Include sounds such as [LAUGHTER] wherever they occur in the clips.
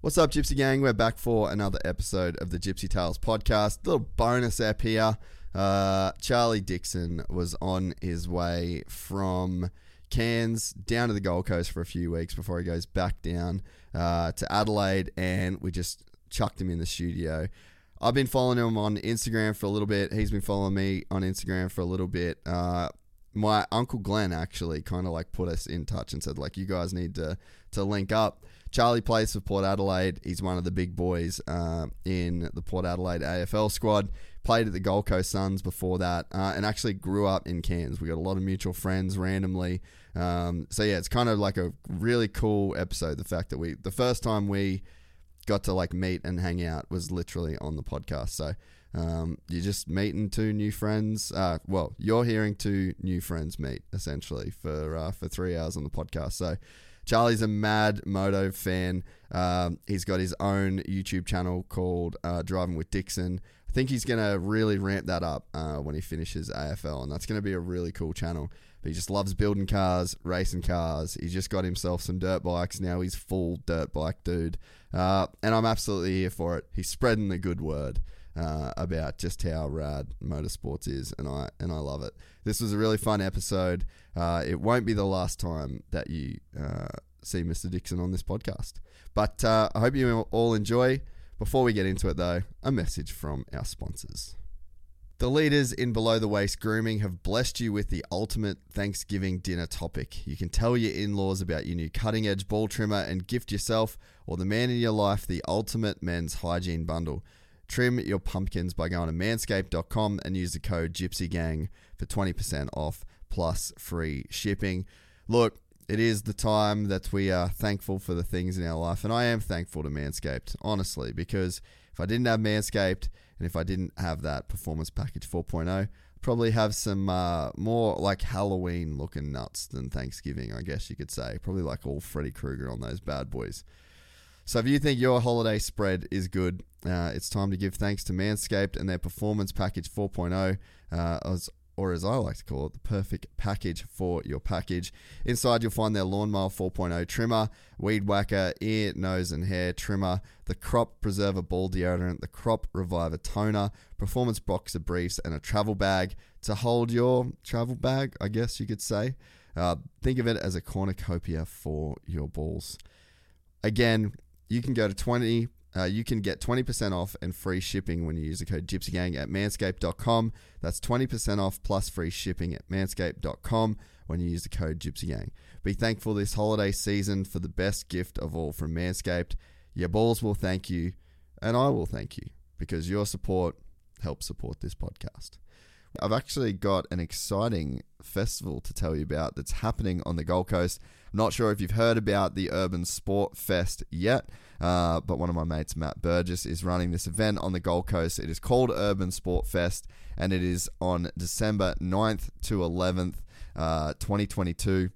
What's up, Gypsy Gang? We're back for another episode of the Gypsy Tales podcast. Little bonus app here. Uh, Charlie Dixon was on his way from Cairns down to the Gold Coast for a few weeks before he goes back down uh, to Adelaide, and we just chucked him in the studio. I've been following him on Instagram for a little bit. He's been following me on Instagram for a little bit. Uh, my uncle Glenn actually kind of like put us in touch and said like you guys need to to link up. Charlie plays for Port Adelaide. He's one of the big boys uh, in the Port Adelaide AFL squad. Played at the Gold Coast Suns before that, uh, and actually grew up in Cairns. We got a lot of mutual friends randomly. Um, so yeah, it's kind of like a really cool episode. The fact that we, the first time we got to like meet and hang out was literally on the podcast. So um, you're just meeting two new friends. Uh, well, you're hearing two new friends meet essentially for uh, for three hours on the podcast. So Charlie's a mad moto fan. Um, he's got his own YouTube channel called uh, Driving with Dixon. I think he's going to really ramp that up uh, when he finishes AFL, and that's going to be a really cool channel. But he just loves building cars, racing cars. He's just got himself some dirt bikes. Now he's full dirt bike dude. Uh, and I'm absolutely here for it. He's spreading the good word. Uh, about just how rad motorsports is, and I and I love it. This was a really fun episode. Uh, it won't be the last time that you uh, see Mr. Dixon on this podcast, but uh, I hope you all enjoy. Before we get into it, though, a message from our sponsors. The leaders in below the waist grooming have blessed you with the ultimate Thanksgiving dinner topic. You can tell your in laws about your new cutting edge ball trimmer and gift yourself or the man in your life the ultimate men's hygiene bundle. Trim your pumpkins by going to manscaped.com and use the code GYPSYGANG for 20% off plus free shipping. Look, it is the time that we are thankful for the things in our life, and I am thankful to Manscaped, honestly, because if I didn't have Manscaped, and if I didn't have that performance package 4.0, probably have some uh, more like Halloween looking nuts than Thanksgiving, I guess you could say. Probably like all Freddy Krueger on those bad boys. So if you think your holiday spread is good, uh, it's time to give thanks to Manscaped and their Performance Package 4.0. Uh, as or as I like to call it, the perfect package for your package. Inside, you'll find their Lawnmower 4.0 trimmer, Weed Whacker, ear, nose, and hair trimmer, the Crop Preserver ball deodorant, the Crop Reviver toner, Performance Boxer briefs, and a travel bag to hold your travel bag, I guess you could say. Uh, think of it as a cornucopia for your balls. Again, you can go to 20 uh, you can get 20% off and free shipping when you use the code GYPSYGANG at manscaped.com. That's 20% off plus free shipping at manscaped.com when you use the code GYPSYGANG. Be thankful this holiday season for the best gift of all from Manscaped. Your balls will thank you, and I will thank you because your support helps support this podcast. I've actually got an exciting festival to tell you about that's happening on the Gold Coast. I'm not sure if you've heard about the Urban Sport Fest yet, uh, but one of my mates, Matt Burgess, is running this event on the Gold Coast. It is called Urban Sport Fest, and it is on December 9th to 11th, uh, 2022.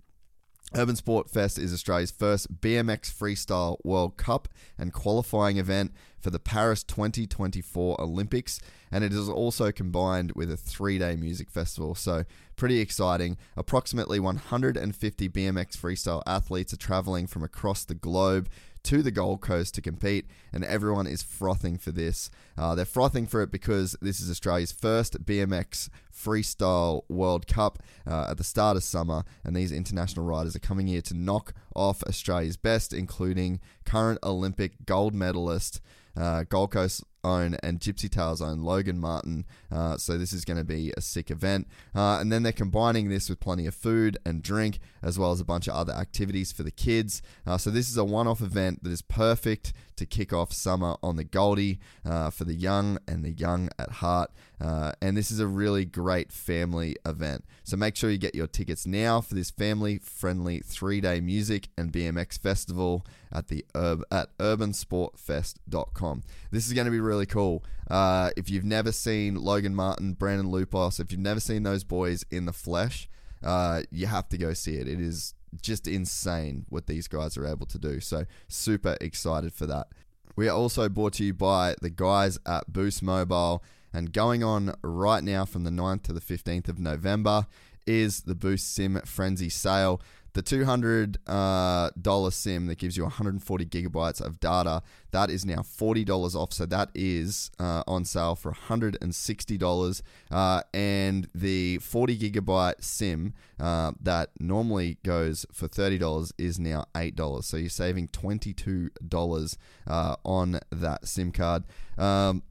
Urban Sport Fest is Australia's first BMX Freestyle World Cup and qualifying event for the Paris 2024 Olympics, and it is also combined with a three day music festival. So, pretty exciting. Approximately 150 BMX freestyle athletes are traveling from across the globe to the Gold Coast to compete, and everyone is frothing for this. Uh, they're frothing for it because this is Australia's first BMX Freestyle World Cup uh, at the start of summer, and these international riders are coming here to knock off Australia's best, including current Olympic gold medalist. Uh, Gold Coast own and Gypsy Tales own Logan Martin. Uh, so this is going to be a sick event. Uh, and then they're combining this with plenty of food and drink, as well as a bunch of other activities for the kids. Uh, so this is a one-off event that is perfect to kick off summer on the Goldie uh, for the young and the young at heart. Uh, and this is a really great family event. So make sure you get your tickets now for this family-friendly three-day music and BMX festival at the Ur- at urbansportfest.com. This is going to be really cool. Uh, if you've never seen Logan Martin, Brandon Loupos, if you've never seen those boys in the flesh, uh, you have to go see it. It is just insane what these guys are able to do. So super excited for that. We are also brought to you by the guys at Boost Mobile. And going on right now from the 9th to the 15th of November is the Boost Sim Frenzy sale. The $200 uh, SIM that gives you 140 gigabytes of data, that is now $40 off. So that is uh, on sale for $160. Uh, and the 40 gigabyte SIM uh, that normally goes for $30 is now $8. So you're saving $22 uh, on that SIM card. Um,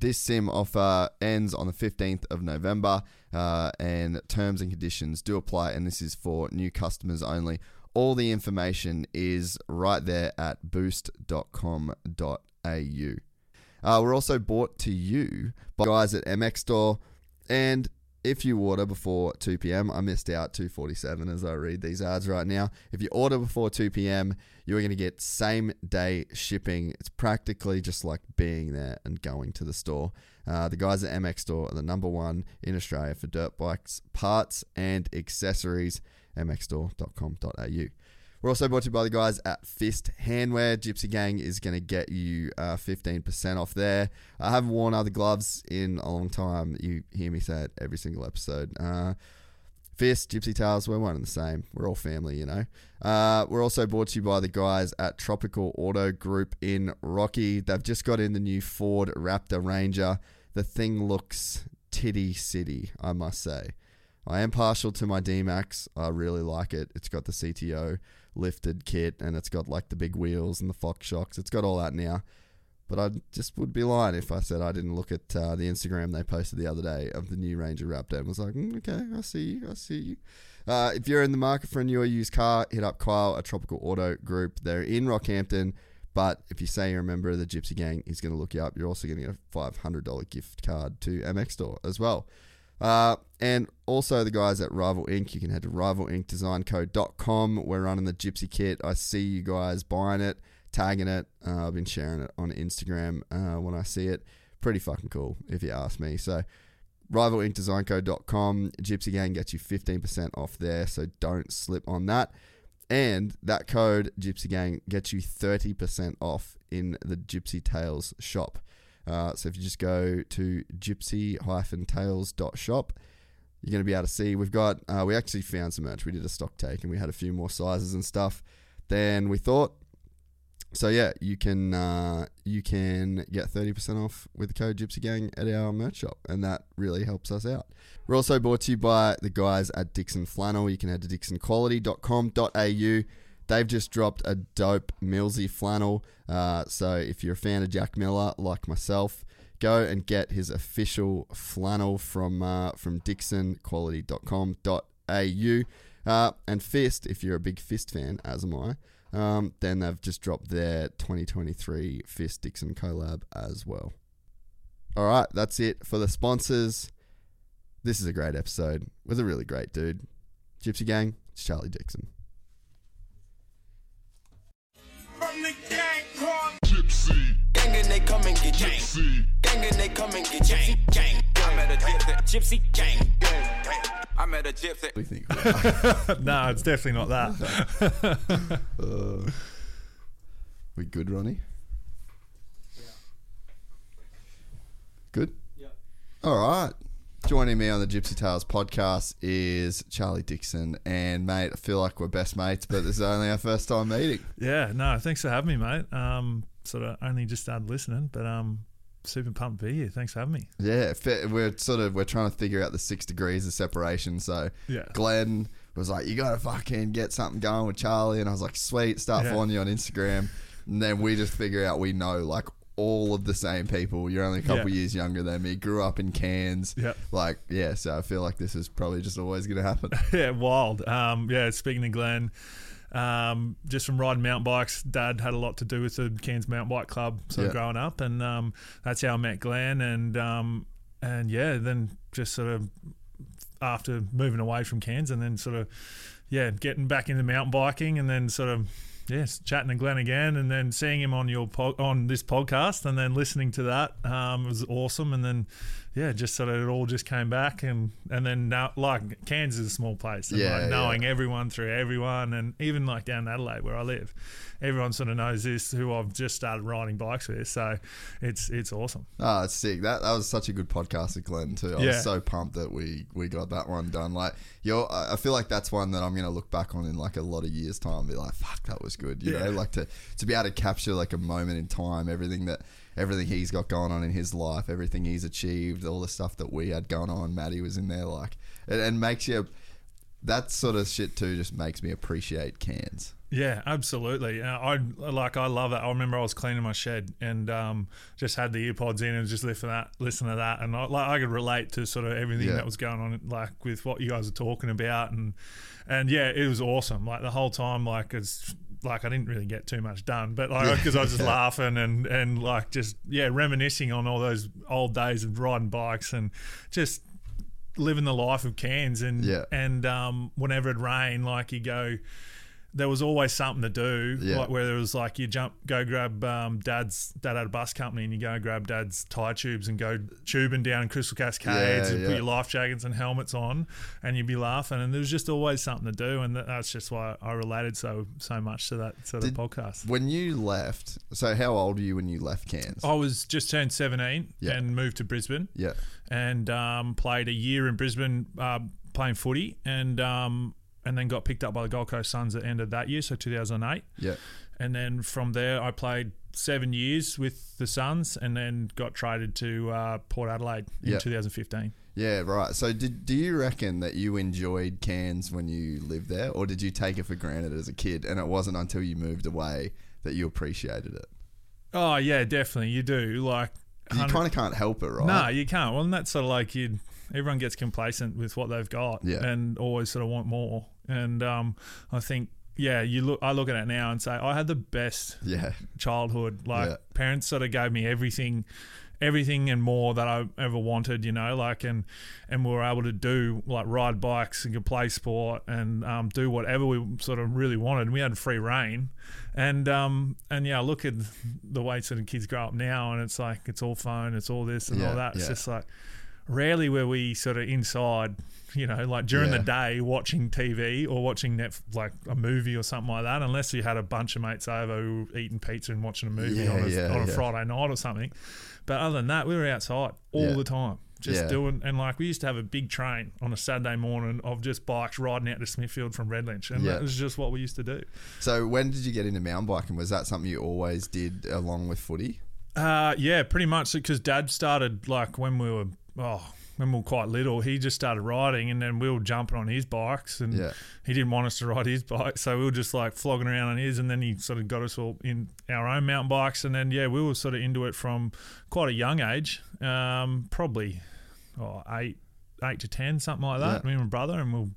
this sim offer ends on the 15th of November, uh, and terms and conditions do apply, and this is for new customers only. All the information is right there at boost.com.au. Uh, we're also brought to you by guys at MX Store, and if you order before 2 p.m., I missed out 247 as I read these ads right now. If you order before 2 p.m., you are going to get same day shipping. It's practically just like being there and going to the store. Uh, the guys at MX Store are the number one in Australia for dirt bikes, parts, and accessories. mxstore.com.au. We're also brought to you by the guys at Fist Handwear. Gypsy Gang is going to get you uh, 15% off there. I haven't worn other gloves in a long time. You hear me say it every single episode. Uh, Fist, Gypsy Tales, we're one and the same. We're all family, you know. Uh, we're also brought to you by the guys at Tropical Auto Group in Rocky. They've just got in the new Ford Raptor Ranger. The thing looks titty city, I must say. I am partial to my D-Max. I really like it. It's got the CTO lifted kit and it's got like the big wheels and the Fox shocks. It's got all that now. But I just would be lying if I said I didn't look at uh, the Instagram they posted the other day of the new Ranger Raptor and was like, mm, okay, I see you, I see you. Uh, if you're in the market for a new or used car, hit up Kyle at Tropical Auto Group. They're in Rockhampton. But if you say you're a member of the Gypsy Gang, he's going to look you up. You're also going to get a $500 gift card to MX Store as well. Uh, and also the guys at Rival Ink. You can head to rivalinkdesignco.com. We're running the Gypsy kit. I see you guys buying it, tagging it. Uh, I've been sharing it on Instagram uh, when I see it. Pretty fucking cool, if you ask me. So, rivalinkdesignco.com. Gypsy Gang gets you 15% off there, so don't slip on that. And that code, Gypsy Gang, gets you 30% off in the Gypsy Tales shop. Uh, so if you just go to gypsy-tales.shop, you're going to be able to see we've got, uh, we actually found some merch. We did a stock take and we had a few more sizes and stuff than we thought. So yeah, you can uh, you can get 30% off with the code Gypsy Gang at our merch shop, and that really helps us out. We're also brought to you by the guys at Dixxon Flannel. You can head to dixxonquality.com.au They've just dropped a dope Millsy flannel. Uh, so if you're a fan of Jack Miller, like myself, go and get his official flannel from uh, from DixxonQuality.com.au. Uh, and Fist, if you're a big Fist fan, as am I, um, then they've just dropped their 2023 Fist Dixxon collab as well. All right, that's it for the sponsors. This is a great episode with a really great dude. Gypsy Gang, it's Charlie Dixon. Come and get gypsy. Gang and they come and get gypsy. Gang. I met a gypsy. Gypsy gang. I met a gypsy. What do you think? [LAUGHS] no, it's definitely not that. [LAUGHS] uh, we good, Ronnie? Yeah. Good? Yeah. All right. Joining me on the Gypsy Tales podcast is Charlie Dixon. And, mate, I feel like we're best mates, but this is only our first time meeting. Yeah, no, thanks for having me, mate. Um, sort of only just started listening, but um, super pumped to be here. Thanks for having me. Yeah, we're sort of we're trying to figure out the six degrees of separation. So Yeah. Glenn was like, "You gotta fucking get something going with Charlie," and I was like, "Sweet, start Yeah. following you on Instagram." And then we just figure out we know like all of the same people. You're only a couple Yeah. years younger than me. Grew up in Cairns. Yep. Like yeah, so I feel like this is probably just always gonna happen. [LAUGHS] yeah, wild. Um, yeah, speaking to Glenn, um, just from riding mountain bikes, Dad had a lot to do with the Cairns Mountain Bike Club, of Yeah. growing up, and um, that's how I met Glenn, and um, and yeah, then just sort of after moving away from Cairns, and then sort of yeah, getting back into mountain biking, and then sort of. Yes, chatting to Glenn again, and then seeing him on your po- on this podcast, and then listening to that um, was awesome. And then, yeah, just sort of it all just came back, and and then now like Cairns is a small place, and Yeah, like knowing yeah. everyone through everyone, and even like down in Adelaide where I live, everyone sort of knows this who I've just started riding bikes with. So it's it's awesome. Ah, oh, it's sick. That that was such a good podcast with Glenn too. I Yeah. was so pumped that we we got that one done. Like you're, I feel like that's one that I'm gonna look back on in like a lot of years time and be like, fuck, that was good. You know, like to to be able to capture like a moment in time, everything that everything he's got going on in his life, everything he's achieved, all the stuff that we had going on. Maddie was in there, like, and, and makes you. That sort of shit too just makes me appreciate Cairns. Yeah, absolutely. I like I love that. I remember I was cleaning my shed and um, just had the earpods in and just listen to that, listen to that, and I, like I could relate to sort of everything Yeah. that was going on, like with what you guys are talking about, and and yeah, it was awesome. Like the whole time, like it's like I didn't really get too much done, but like because I was just [LAUGHS] laughing and and like just yeah reminiscing on all those old days of riding bikes and just living the life of Cairns and Yeah. and um, whenever it rained, like you go, there was always something to do. Yeah. Like where there was like you jump, go grab um, dad's dad had a bus company, and you go grab dad's tire tubes and go tubing down Crystal Cascades Yeah, and yeah. put your life jackets and helmets on, and you'd be laughing. And there was just always something to do, and that, that's just why I related so so much to that sort Did- of podcast. When you left, so how old were you when you left Cairns? I was just turned 17 Yeah. and moved to Brisbane Yeah, and um, played a year in Brisbane uh, playing footy, and um, and then got picked up by the Gold Coast Suns at the end of that year, so 2008. yeah. And then from there, I played seven years with the Suns, and then got traded to uh, Port Adelaide in Yeah. 2015. Yeah, right. So, did do you reckon that you enjoyed Cairns when you lived there, or did you take it for granted as a kid, and it wasn't until you moved away that you appreciated it? Oh yeah, definitely, you do. Like, You kind of can't help it, right? No, you can't. Well, and that's sort of like you. Everyone gets complacent with what they've got, Yeah. and always sort of want more. And um, I think, yeah, you look. I look at it now and say, I had the best Yeah, childhood. Like Yeah. parents sort of gave me everything, everything and more that I ever wanted. You know, like and and we were able to do like ride bikes and could play sport and um, do whatever we sort of really wanted. We had free reign, and um and yeah, I look at the way sort of kids grow up now, and it's like it's all phone, it's all this and Yeah, all that. It's just like rarely were we sort of inside. You know, like during Yeah. the day watching TV or watching net like a movie or something like that, unless you had a bunch of mates over who were eating pizza and watching a movie Yeah, on, a, yeah, on a. Friday night or something. But other than that, we were outside all the time, just doing. And like we used to have a big train on a Saturday morning of just bikes riding out to Smithfield from Redlynch, and that was just what we used to do. So, when did you get into mountain biking? Was that something you always did along with footy? Uh, yeah, pretty much because Dad started like when we were oh when we were quite little. He just started riding, and then we were jumping on his bikes, and Yeah. he didn't want us to ride his bike, so we were just like flogging around on his, and then he sort of got us all in our own mountain bikes, and then yeah, we were sort of into it from quite a young age, um, probably oh, eight eight to ten, something like that. Yeah. Me and my brother, and we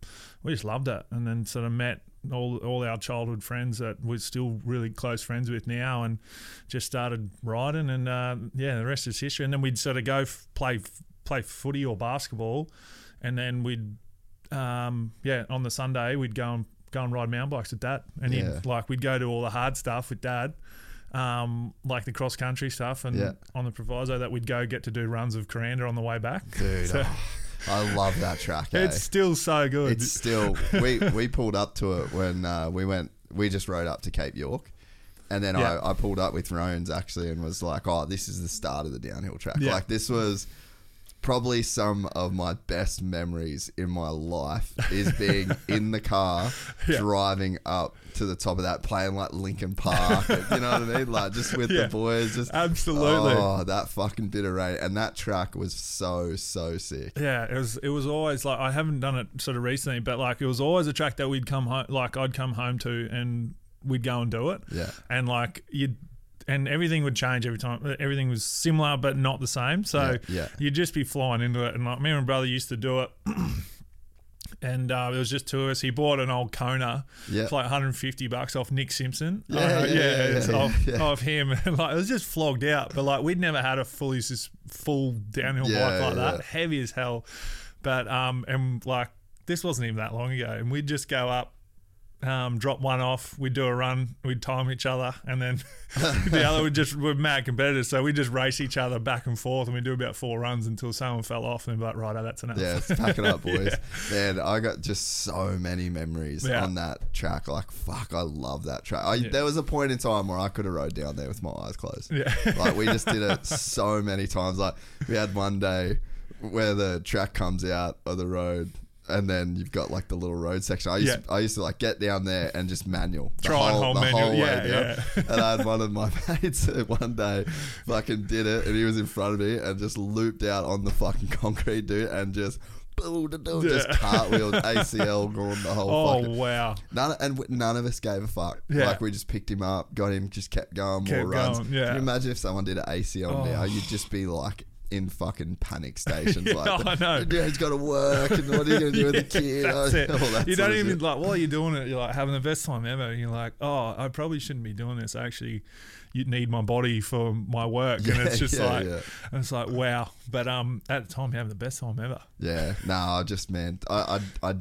we just loved it, and then sort of met all all our childhood friends that we're still really close friends with now, and just started riding, and uh, yeah, the rest is history. And then we'd sort of go f- play play footy or basketball, and then we'd um, yeah on the Sunday we'd go and go and ride mountain bikes with dad, and Yeah. he'd like we'd go to all the hard stuff with dad. Um, like the cross country stuff, and Yeah. on the proviso that we'd go get to do runs of Kuranda on the way back. Dude, [LAUGHS] So- oh, I love that track. eh? It's still so good. It's still we we pulled up to it when uh, we went. We just rode up to Cape York, and then Yeah. I, I pulled up with Roans actually and was like, "Oh, this is the start of the downhill track." Yeah. Like this was probably some of my best memories in my life is being [LAUGHS] in the car driving up to the top of that playing like Linkin Park and, you know what I mean [LAUGHS] like just with Yeah. the boys just Absolutely. oh that fucking bit of rain and that track was so so sick Yeah, it was. It was always like I haven't done it sort of recently, but like it was always a track that we'd come home, like I'd come home to, and we'd go and do it. Yeah. and like you'd. And everything would change every time. Everything was similar, but not the same. So Yeah, yeah. you'd just be flying into it. And like me and my brother used to do it, [CLEARS THROAT] and uh, it was just two of us. He bought an old Kona Yeah. for like 150 bucks off Nick Simpson. Yeah, Uh, yeah, yeah, it's yeah, off, [LAUGHS] yeah. off him. [LAUGHS] Like it was just flogged out. But like we'd never had a fully full downhill Yeah, bike like that, heavy as hell. But um, and like this wasn't even that long ago, and we'd just go up. Um, drop one off, we'd do a run, we'd time each other, and then [LAUGHS] [LAUGHS] the other would just we're mad competitors, so we just race each other back and forth, and we do about four runs until someone fell off, and be like, right, oh, that's enough. Yeah, let's pack it up, [LAUGHS] boys. Man, I got just so many memories Yeah. on that track. Like, fuck, I love that track. I, There was a point in time where I could have rode down there with my eyes closed. Yeah. like, we just did it so many times. Like, we had one day where the track comes out of the road. And then you've got like the little road section. I used, Yeah. I used to like get down there and just manual the Try and whole, hold the manual. whole way Yeah, down. yeah. [LAUGHS] And I had one of my [LAUGHS] mates one day fucking did it and he was in front of me and just looped out on the fucking [LAUGHS] concrete, dude, and just just cartwheeled ACL going the whole Oh fucking. wow! None, and w- none of us gave a fuck. Yeah. Like we just picked him up, got him, just kept going, more Kept runs. going, yeah. Can you imagine if someone did an ACL oh. now? Oh. You'd just be like in fucking panic stations. [LAUGHS] like, I know. Yeah, he's got to work, and what are you going to do with the [LAUGHS] kid? That's [LAUGHS] it. All that you don't even like while you're doing it, you're like having the best time ever. And you're like, oh, I probably shouldn't be doing this. Actually, you need my body for my work, and it's just yeah, like, yeah. and it's like, wow. But um, at the time, you're having the best time ever. Yeah, no, I just man, I, I, I,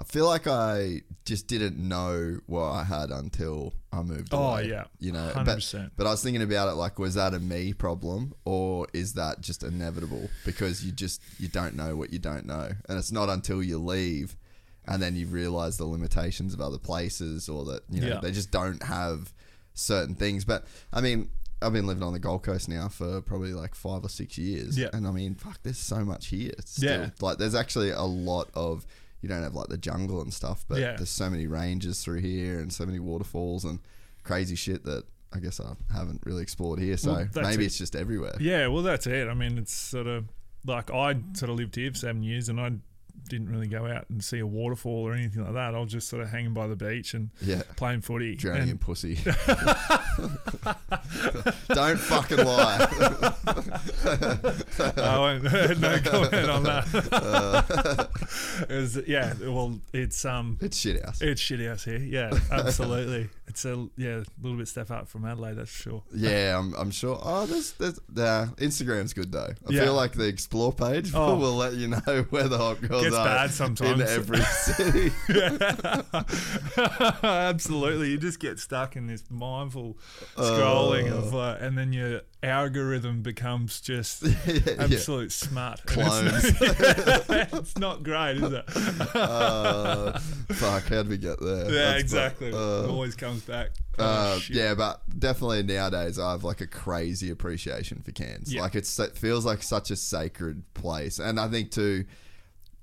I feel like I just didn't know what I had until I moved Oh, away. yeah. you know, 100%. but but I was thinking about it like, was that a me problem or is that just inevitable because you just you don't know what you don't know, and it's not until you leave. And then you realize the limitations of other places, or that you know Yeah. they just don't have certain things. But I mean, I've been living on the Gold Coast now for probably like five or six years, Yeah. and I mean, fuck, there's so much here. Still. Yeah. Like there's actually a lot of you don't have like the jungle and stuff, but Yeah. there's so many ranges through here and so many waterfalls and crazy shit that I guess I haven't really explored here. So Well, maybe it. it's just everywhere. Yeah, well, that's it. I mean, it's sort of like I sort of lived here for seven years, and I didn't really go out and see a waterfall or anything like that. I was just sort of hanging by the beach and Yeah. playing footy. Drowning And- in pussy. [LAUGHS] [LAUGHS] Don't fucking lie. [LAUGHS] I won't. no comment on that. it was, yeah. Well, it's um, it's shit house. it's shit house here. Yeah, absolutely. It's a yeah, a little bit step out from Adelaide, that's for sure. Yeah, I'm, I'm sure. Oh, there's, there's, nah, Instagram's good though. I Yeah. feel like the explore page [LAUGHS] Oh. will let you know [LAUGHS] where the hot girls Gets are bad sometimes. in every [LAUGHS] city. Absolutely, you just get stuck in this mindful scrolling of, uh, and then your algorithm becomes just [LAUGHS] yeah. absolute smut. And Clones. [LAUGHS] It's not, it's not great, is it? Uh, fuck, how'd we get there? yeah, That's exactly. uh, it always comes back. Oh, Uh, yeah, but definitely nowadays I have like a crazy appreciation for Cairns. Yeah. Like it's, it feels like such a sacred place, and I think too,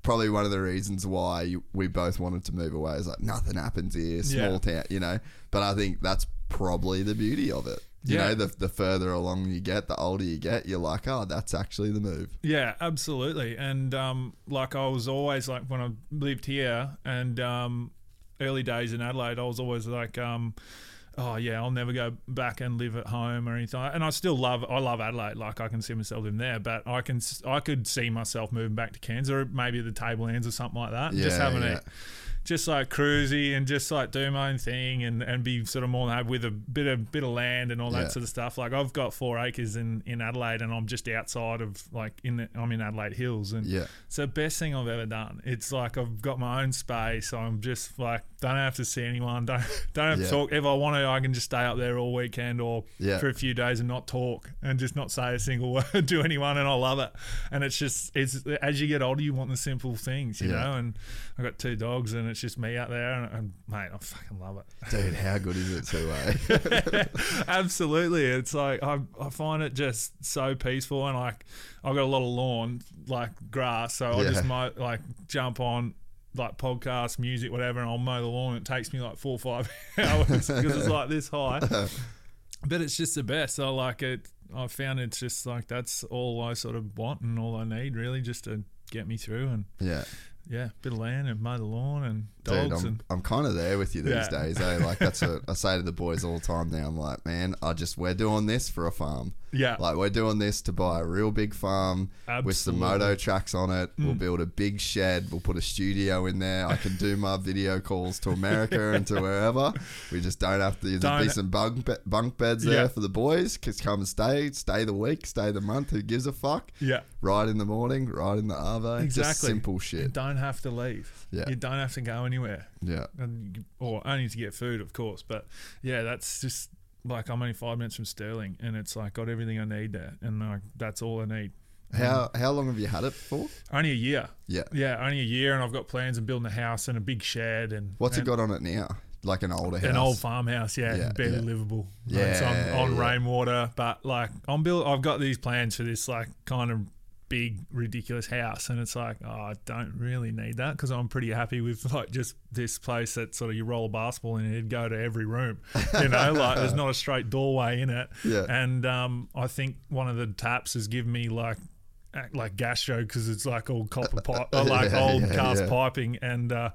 probably one of the reasons why you- we both wanted to move away is like nothing happens here, small Yeah. town, you know. But I think that's probably the beauty of it. You Yeah. know, the, the further along you get, the older you get, you're like, oh, that's actually the move. Yeah, absolutely. And um, like I was always like when I lived here and um, early days in Adelaide, I was always like, um, oh yeah, I'll never go back and live at home or anything. And I still love, I love Adelaide. Like I can see myself in there, but I can, I could see myself moving back to Cairns or maybe the Tablelands or something like that. and just Yeah, having yeah. a just like cruisy and just like do my own thing and, and be sort of more than happy with a bit of bit of land and all that Yeah. sort of stuff. Like I've got four acres in, in Adelaide and I'm just outside of like in the, I'm in Adelaide Hills and Yeah. it's the best thing I've ever done. It's like I've got my own space. I'm just like don't have to see anyone. [LAUGHS] Don't don't have Yeah. to talk. If I want to, I can just stay up there all weekend or Yeah. for a few days and not talk and just not say a single [LAUGHS] word to anyone. And I love it. And it's just it's as you get older, you want the simple things, you Yeah. know. And I've got two dogs, and it's it's just me out there, and, and mate, I fucking love it. [LAUGHS] Dude, how good is it too, eh? [LAUGHS] Absolutely, it's like I, I find it just so peaceful, and like I've got a lot of lawn, like grass, so I Yeah. just mow, like jump on like podcast, music, whatever, and I'll mow the lawn. It takes me like four or five [LAUGHS] hours because it's like this high, but it's just the best. I like it. I found it's just like that's all I sort of want and all I need really, just to get me through and yeah. Yeah, bit of land and mow the lawn and Dude, I'm, and I'm kind of there with you these Yeah. days. Eh? Like that's what [LAUGHS] I say to the boys all the time. Now I'm like, man, I just we're doing this for a farm. yeah, Like we're doing this to buy a real big farm with some Mm. moto tracks on it. We'll build a big shed. We'll put a studio in there. I can do my video calls to America and to [LAUGHS] wherever. We just don't have to. There'll be some bunk be- bunk beds there Yeah. for the boys. Just come and stay. Stay the week. Stay the month. Who gives a fuck? yeah. Ride in the morning. Ride in the Arvo. Just Exactly. simple You don't have to leave. Yeah. You don't have to go anywhere. Yeah. and or only to get food, of course. But yeah, that's just like I'm only five minutes from Stirling, and it's like got everything I need there, and like that's all I need. How how long have you had it for? Only a year, Yeah. yeah, only a year, and I've got plans of building a house and a big shed and What's it got on it now? Like an older house. An old farmhouse, yeah, Yeah, barely yeah. livable. Yeah, it's on, on yeah. rainwater, but like I'm build. I've got these plans for this like kind of big ridiculous house. And it's like oh, I don't really need that because I'm pretty happy with [LAUGHS] like just this place that sort of you roll a basketball in and it'd go to every room you know? [LAUGHS] Like there's not a straight doorway in it. Yeah. and um, I think one of the taps has given me like act like gastro because it's like all copper [LAUGHS] pipe like Yeah, old yeah, cast yeah. piping and uh,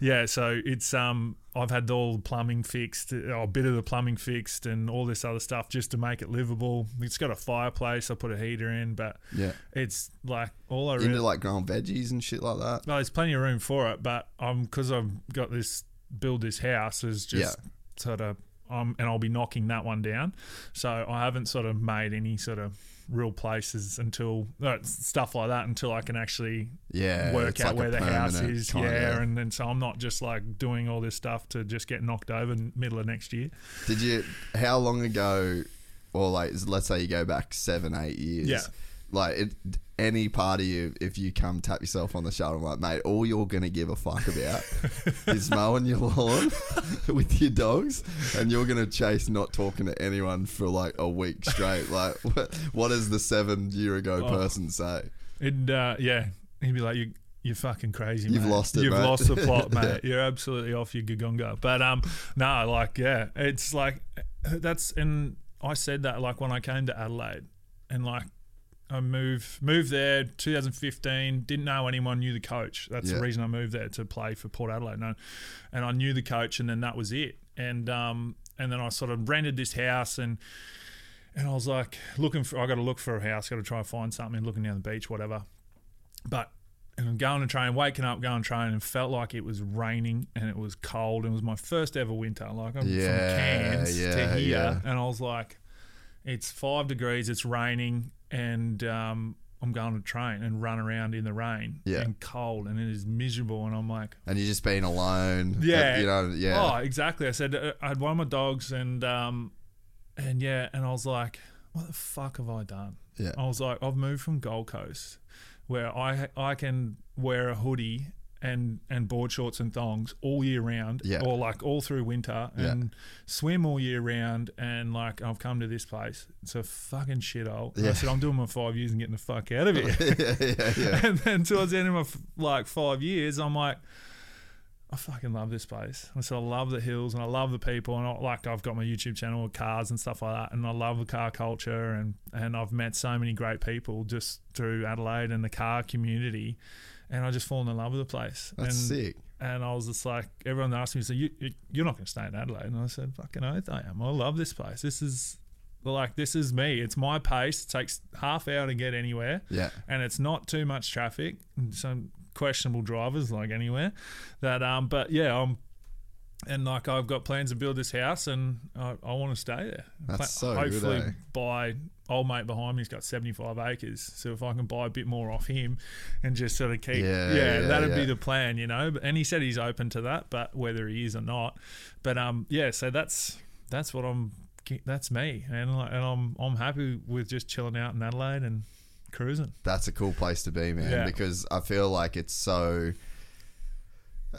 yeah so it's um I've had all the plumbing fixed or a bit of the plumbing fixed and all this other stuff just to make it livable it's got a fireplace I put a heater in but Yeah. it's like all I really Into like growing veggies and shit like that. no, there's plenty of room for it, but um, because I've got this build this house is just sort of um, and I'll be knocking that one down. So I haven't sort of made any sort of real places until uh, stuff like that until I can actually Yeah. work out like where the house is. yeah, and then so I'm not just like doing all this stuff to just get knocked over in the middle of next year. Did you? How long ago, or like, let's say you go back seven, eight years. Yeah. Like it, any part of you, if you come tap yourself on the shoulder, I'm like, mate, all you're gonna give a fuck about [LAUGHS] is mowing your lawn [LAUGHS] with your dogs, and you're gonna chase not talking to anyone for like a week straight. Like, [LAUGHS] what, what does the seven year ago Oh. person say? And uh, yeah, he'd be like, "You, you're fucking crazy. You've mate. lost it, You've mate." lost the plot, mate. You're absolutely off your gagunga." But um, no, like yeah, it's like that's and I said that like when I came to Adelaide, and like I moved moved there 2015. Didn't know anyone knew the coach. That's Yeah. the reason I moved there to play for Port Adelaide. No, and I knew the coach, and then that was it. And um, and then I sort of rented this house and. And I was like, looking for, I got to look for a house, got to try and find something, looking down the beach, whatever. But and I'm going to train, waking up, going to train, and felt like it was raining and it was cold. And it was my first ever winter. Like I'm Yeah, from Cairns yeah, to here, yeah. and I was like, it's five degrees, it's raining, and um, I'm going to train and run around in the rain Yeah. and cold, and it is miserable. And I'm like, And you're just being alone. yeah, You know. Yeah. Oh, exactly. I said uh, I had one of my dogs, and um, and yeah, and I was like, what the fuck have I done? Yeah. I was like, I've moved from Gold Coast, where I I can wear a hoodie and and board shorts and thongs all year round, Yeah. or like all through winter, Yeah. and swim all year round, and like I've come to this place. It's a fucking shithole. Yeah. I said I'm doing my five years and getting the fuck out of [LAUGHS] here. yeah, yeah, yeah. [LAUGHS] and then towards the end of my f- like five years, I'm like, I fucking love this place. I said I love the hills and I love the people and I, like I've got my YouTube channel with cars and stuff like that, and I love the car culture and and I've met so many great people just through Adelaide and the car community, and I just fallen in love with the place. That's and, sick. And I was just like, everyone asked me, so you, you you're not going to stay in Adelaide? And I said, fucking oath I am. I love this place. This is like this is me. It's my pace. It takes half hour to get anywhere Yeah. and it's not too much traffic. Some questionable drivers like anywhere. That um, but yeah, I'm. And like I've got plans to build this house, and I, I want to stay there. That's so good, hopefully eh? buy old mate behind me's got 75 acres, so if I can buy a bit more off him, and just sort of keep, Yeah, yeah, yeah, that'd be the plan, you know. But- And he said he's open to that, but whether he is or not, but um, yeah, so that's that's what I'm. That's me, and like, and I'm I'm happy with just chilling out in Adelaide and cruising. That's a cool place to be, man. Yeah. Because I feel like it's so.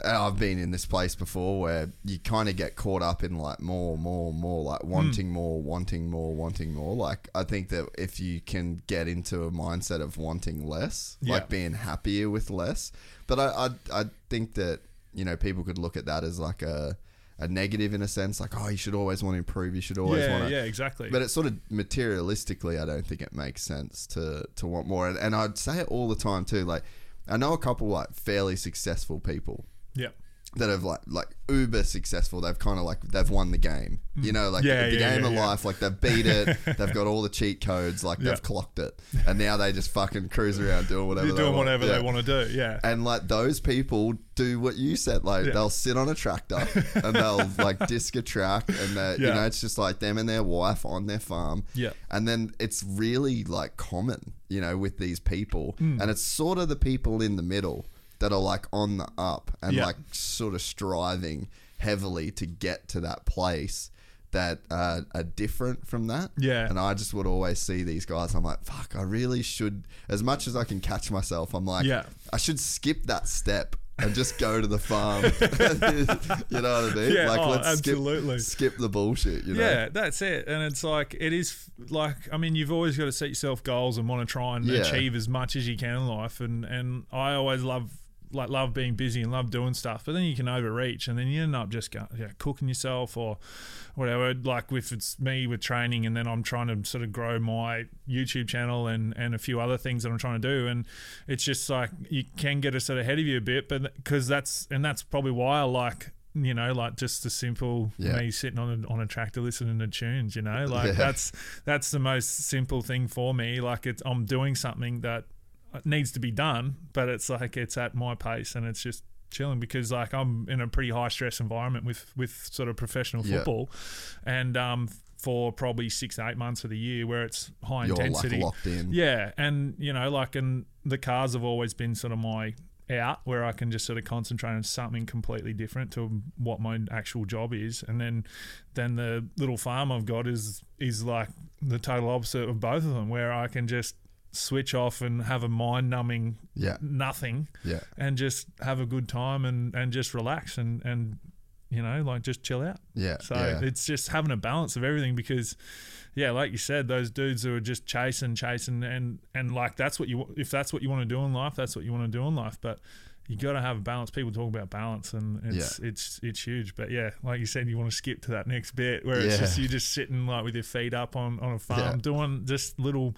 I've been in this place before where you kind of get caught up in like more, more, more, like Hmm. wanting more, wanting more, wanting more. Like I think that if you can get into a mindset of wanting less, Yeah. like being happier with less, but I, I, I think that you know people could look at that as like a a negative in a sense, like oh you should always want to improve, you should always yeah, want to yeah, exactly. but it's sort of materialistically, I don't think it makes sense to to want more. And, and I'd say it all the time too. Like I know a couple like fairly successful people yeah, that have like like uber successful. They've kind of like they've won the game. You know, like Yeah, the, the yeah, game yeah, of life. Like they've beat it. [LAUGHS] they've got all the cheat codes. Like they've clocked it, and now they just fucking cruise around doing whatever. they're they doing want. whatever they want to do. Yeah, And like those people do what you said, like they'll sit on a tractor and they'll [LAUGHS] like disc a track, and they you know it's just like them and their wife on their farm. Yeah. and then it's really like common, you know, with these people, Hmm. and it's sort of the people in the middle that are like on the up and Yeah. like sort of striving heavily to get to that place that uh, are different from that. Yeah. And I just would always see these guys. I'm like, fuck, I really should, as much as I can catch myself, I'm like, Yeah. I should skip that step and just go to the farm. [LAUGHS] [LAUGHS] you know what I mean? Yeah, like, oh, let's absolutely. skip, skip the bullshit, you know? Yeah, that's it. And it's like it is like I mean, you've always got to set yourself goals and want to try and Yeah. achieve as much as you can in life. And and I always love like love being busy and love doing stuff, but then you can overreach and then you end up just go, yeah, cooking yourself or whatever. Like if it's me with training and then I'm trying to sort of grow my YouTube channel and and a few other things that I'm trying to do, and it's just like you can get us sort of ahead of you a bit, but because that's and that's probably why I like. You know, like just the simple Yeah. me sitting on a, on a tractor listening to tunes. You know, [LAUGHS] like Yeah. that's that's the most simple thing for me. Like it's I'm doing something that needs to be done, but it's like it's at my pace and it's just chilling because like I'm in a pretty high stress environment with with sort of professional Yeah. football, and um for probably six to eight months of the year where it's high You're intensity. like in. Yeah, and you know, like, and the cars have always been sort of my out where I can just sort of concentrate on something completely different to what my actual job is, and then then the little farm I've got is is like the total opposite of both of them, where I can just switch off and have a mind numbing Yeah. nothing Yeah. and just have a good time and and just relax and and you know like just chill out Yeah. so yeah. it's just having a balance of everything because, yeah, like you said, those dudes who are just chasing, chasing, and and like that's what you if that's what you want to do in life, that's what you want to do in life. But you got to have a balance. People talk about balance, and it's it's it's huge. But yeah, like you said, you want to skip to that next bit where it's Yeah. just you just sitting like with your feet up on on a farm Yeah. doing just little.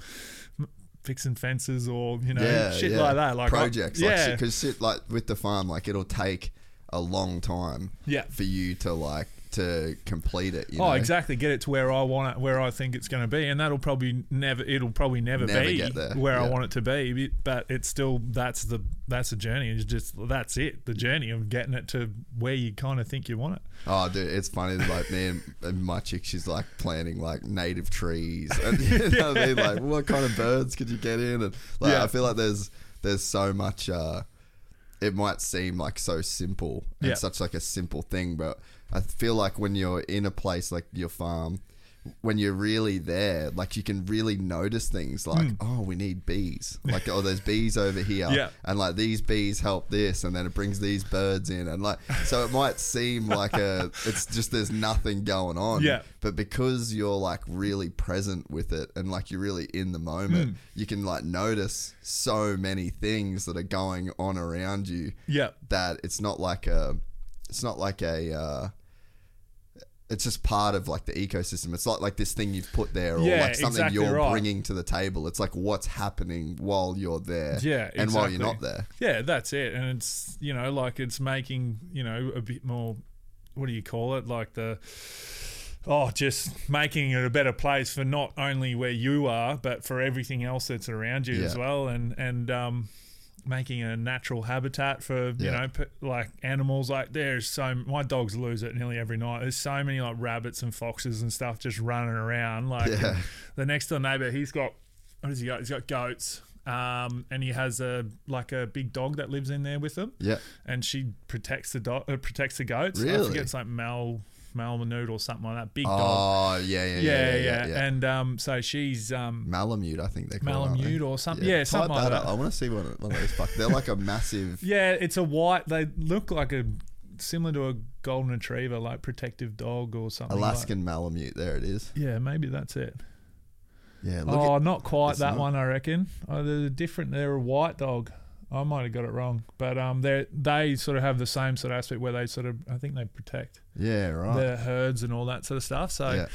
Fixing fences or you know yeah, shit yeah. like that, like projects. yeah, because shit like with the farm, like it'll take a long time. Yeah. for you to like to complete it. You oh, know? exactly. Get it to where I want it, where I think it's going to be, and that'll probably never. It'll probably never, Never be where I want it to be. But it's still that's the that's the journey. It's just that's it. The journey of getting it to where you kind of think you want it. Oh, dude, it's funny. Like me and, and my chick, she's like planting like native trees, and [LAUGHS] you know what I mean. Like, what kind of birds could you get in? And like, Yeah. I feel like there's there's so much. uh It might seem like so simple and Yeah. such like a simple thing, but I feel like when you're in a place like your farm. When you're really there, like you can really notice things like, oh, we need bees. [LAUGHS] Like, oh, there's bees over here. Yeah. and like these bees help this and then it brings these birds in and like so it might seem like a [LAUGHS] it's just there's nothing going on Yeah. but because you're like really present with it and like you're really in the moment you can like notice so many things that are going on around you Yeah. that it's not like a it's not like a uh it's just part of like the ecosystem. It's not like this thing you've put there or Yeah, like something exactly you're right. bringing to the table. It's like what's happening while you're there Yeah, and while you're not there. Yeah, that's it. And it's you know like it's making you know a bit more. What do you call it? Like the. Oh, just making it a better place for not only where you are, but for everything else that's around you as well, and and um, making a natural habitat for you Yeah. know p- like animals. Like there's so my dogs lose it nearly every night. There's so many like rabbits and foxes and stuff just running around. Like Yeah. the next door neighbor, he's got what has he got? He's got goats. Um, and he has a like a big dog that lives in there with him, Yeah. and she protects the dog, uh, protects the goats. I Really? forget it's like Mal, Malamute or something like that. Big dog. Oh yeah, yeah, Yeah, yeah, yeah. And um, so she's um, Malamute, I think they call it. aren't they? Malamute or something. Yeah, something like that. I want to see one, of those. Fuck, they're like a massive. [LAUGHS] Yeah, it's a white. They look like a similar to a golden retriever, like protective dog or something. like- Alaskan Malamute. There it is. yeah, maybe that's it. Yeah, look oh, at, not quite that not. one. I reckon. Oh, they're different. They're a white dog. I might have got it wrong, but um, they they sort of have the same sort of aspect where they sort of I think they protect yeah, right. the herds and all that sort of stuff. So yeah.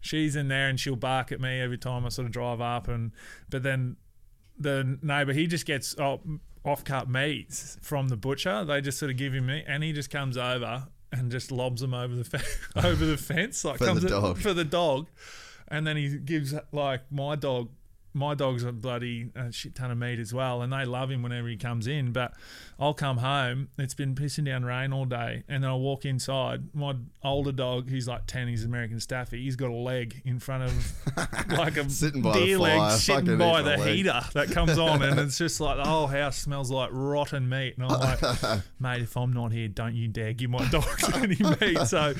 she's in there and she'll bark at me every time I sort of drive up and but then the neighbour he just gets oh, off cut meats from the butcher they just sort of give him meat and he just comes over and just lobs them over the fe- [LAUGHS] over the fence like For comes the dog. for the dog and then he gives like my dog my dog's a bloody shit ton of meat as well, and they love him whenever he comes in. But I'll come home, it's been pissing down rain all day, and then I'll walk inside. My older dog, he's like 10, he's American Staffy, he's got a leg in front of [LAUGHS] like a Sitting by deer leg fire, sitting fucking by the leg. heater that comes on, and it's just like the [LAUGHS] whole house smells like rotten meat. And I'm like, [LAUGHS] mate, if I'm not here, don't you dare give my dog any meat. So,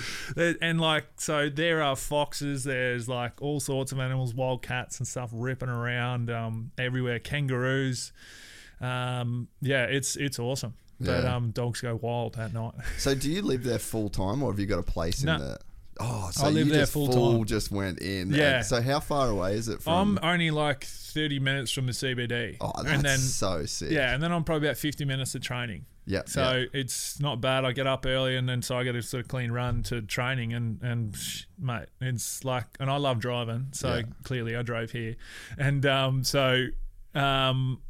and like, so there are foxes, there's like all sorts of animals, wild cats and stuff ripping around um, everywhere, kangaroos. Um, yeah, it's it's awesome. But Yeah. um, dogs go wild at night. [LAUGHS] So, do you live there full time, or have you got a place No. in the? Oh, so I live you there just full full time. just went in. Yeah. And So, how far away is it from? I'm only like 30 minutes from the CBD. oh, that's and then so sick. yeah, and then I'm probably about 50 minutes of training. Yeah. So yeah. it's not bad. I get up early and then so I get a sort of clean run to training and and mate, it's like and I love driving. So Yeah. clearly I drove here, and um so um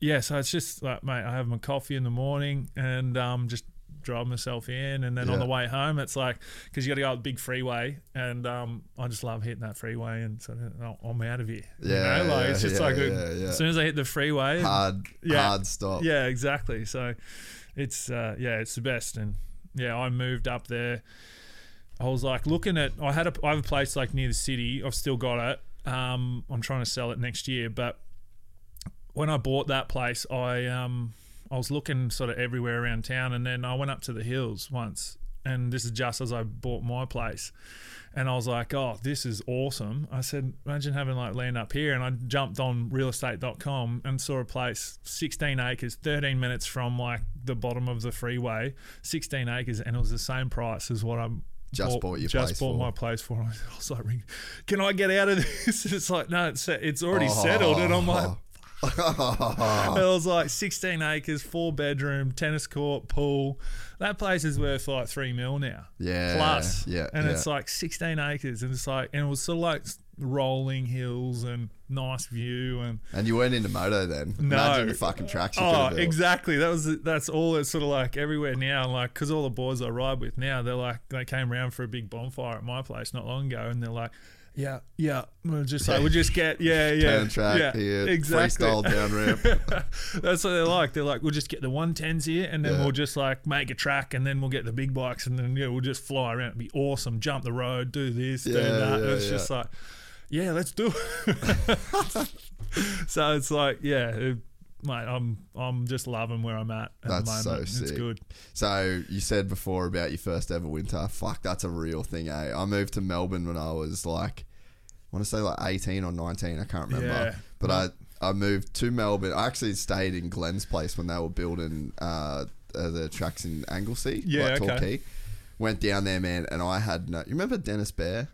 yeah, so it's just like mate, I have my coffee in the morning and um just drive myself in and then on the way home it's like because you got to go up the big freeway and um I just love hitting that freeway and so oh, I'm out of here. You Yeah, know? like it's just yeah, like a- yeah, yeah. as soon as I hit the freeway, hard, Yeah. hard stop. yeah, exactly. So it's uh, yeah, it's the best. And yeah, I moved up there. I was like looking at. I had a. I have a place like near the city. I've still got it. Um, I'm trying to sell it next year. But when I bought that place, I um, I was looking sort of everywhere around town, and then I went up to the hills once. And this is just as I bought my place. And I was like, oh, this is awesome. I said, imagine having like land up here. And I jumped on realestate.com and saw a place, 16 acres, 13 minutes from like the bottom of the freeway, 16 acres. And it was the same price as what I Just bought your just place bought for. my place for. [LAUGHS] I was like, ring- can I get out of this? [LAUGHS] It's like, no, it's, it's already settled. And I'm like, Oh. [LAUGHS] [LAUGHS] it was like 16 acres, four bedroom, tennis court, pool. That place is worth like three mil now. Yeah, Plus. yeah, And yeah. it's like 16 acres. And it's like, and it was sort of like rolling hills and nice view. And and you weren't into moto then. No. Imagine the fucking tracks oh, exactly. That was, that's all it's sort of like everywhere now. Like, cause all the boys I ride with now, they're like, they came around for a big bonfire at my place not long ago. And they're like, yeah, yeah. We'll just like, we'll just get, [LAUGHS] yeah, yeah. Turn track yeah, here, exactly. freestyle down ramp. [LAUGHS] That's what they're like. They're like, we'll just get the 110s here and then Yeah. we'll just like make a track and then we'll get the big bikes and then, yeah, we'll just fly around. It'd be awesome. Jump the road, do this, do that. yeah, it's just like, yeah, let's do it. [LAUGHS] so it's like, yeah, mate, I'm I'm just loving where I'm at at That's the so moment. it's sick. good. So you said before about your first ever winter. Fuck, that's a real thing, eh? I moved to Melbourne when I was like, I want to say like 18 or 19. I can't remember. Yeah. But I, I moved to Melbourne. I actually stayed in Glenn's place when they were building uh, uh, the tracks in Anglesea, Yeah, like okay. Went down there, man, and I had no. You remember Dennis Bear?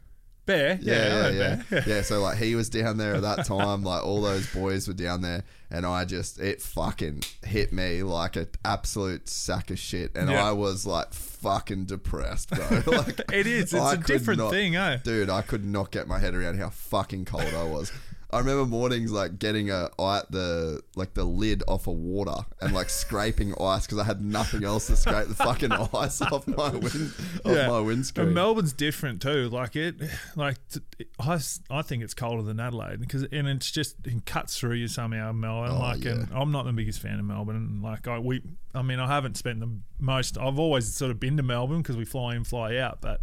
Bear, yeah, yeah, yeah, Bear. [LAUGHS] yeah. So like he was down there at that time, like all those boys were down there, and I just it fucking hit me like an absolute sack of shit, and Yeah. I was like fucking depressed, bro. [LAUGHS] Like It is. It's I a different not- thing, eh? dude. I could not get my head around how fucking cold I was. I remember mornings like getting a the like the lid off of water and like scraping [LAUGHS] ice because I had nothing else to scrape the fucking [LAUGHS] ice off my wind off my windscreen. And Melbourne's different too. Like it, like t- I, I think it's colder than Adelaide because and it's just it cuts through you somehow. Melbourne, Oh, like, and I'm not the biggest fan of Melbourne. Like I we, I mean, I haven't spent the most. I've always sort of been to Melbourne because we fly in, fly out, but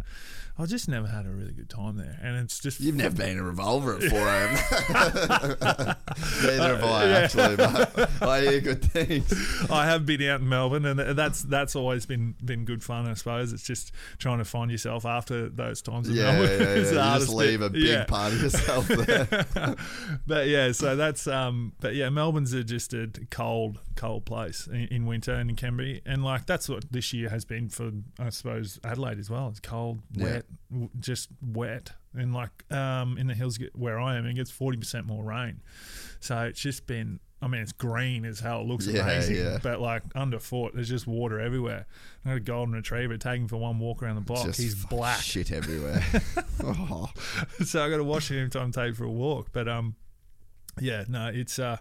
I just never had a really good time there, and it's just You've never been a revolver at 4 a.m. Neither have I, actually, but I hear good things. [LAUGHS] I have been out in Melbourne, and that's that's always been been good fun. I suppose it's just trying to find yourself after those times. In Yeah, Melbourne. yeah, yeah. [LAUGHS] You just leave a big Yeah. part of yourself [LAUGHS] there. but yeah, so that's um, but yeah, Melbourne's a, just a cold, cold place in, in winter and in Canberra, and like that's what this year has been for I suppose Adelaide as well. It's cold, Yeah. wet, just wet, and like um, in the hills get- where I am, it gets forty percent more rain, so it's just been. I mean, it's green as hell. It looks Yeah, amazing, yeah. but like underfoot, there's just water everywhere. I got a golden retriever taking for one walk around the block. Just He's black, Shit everywhere. [LAUGHS] oh. so I got to wash him every time I take for a walk. But um, yeah, no, it's uh,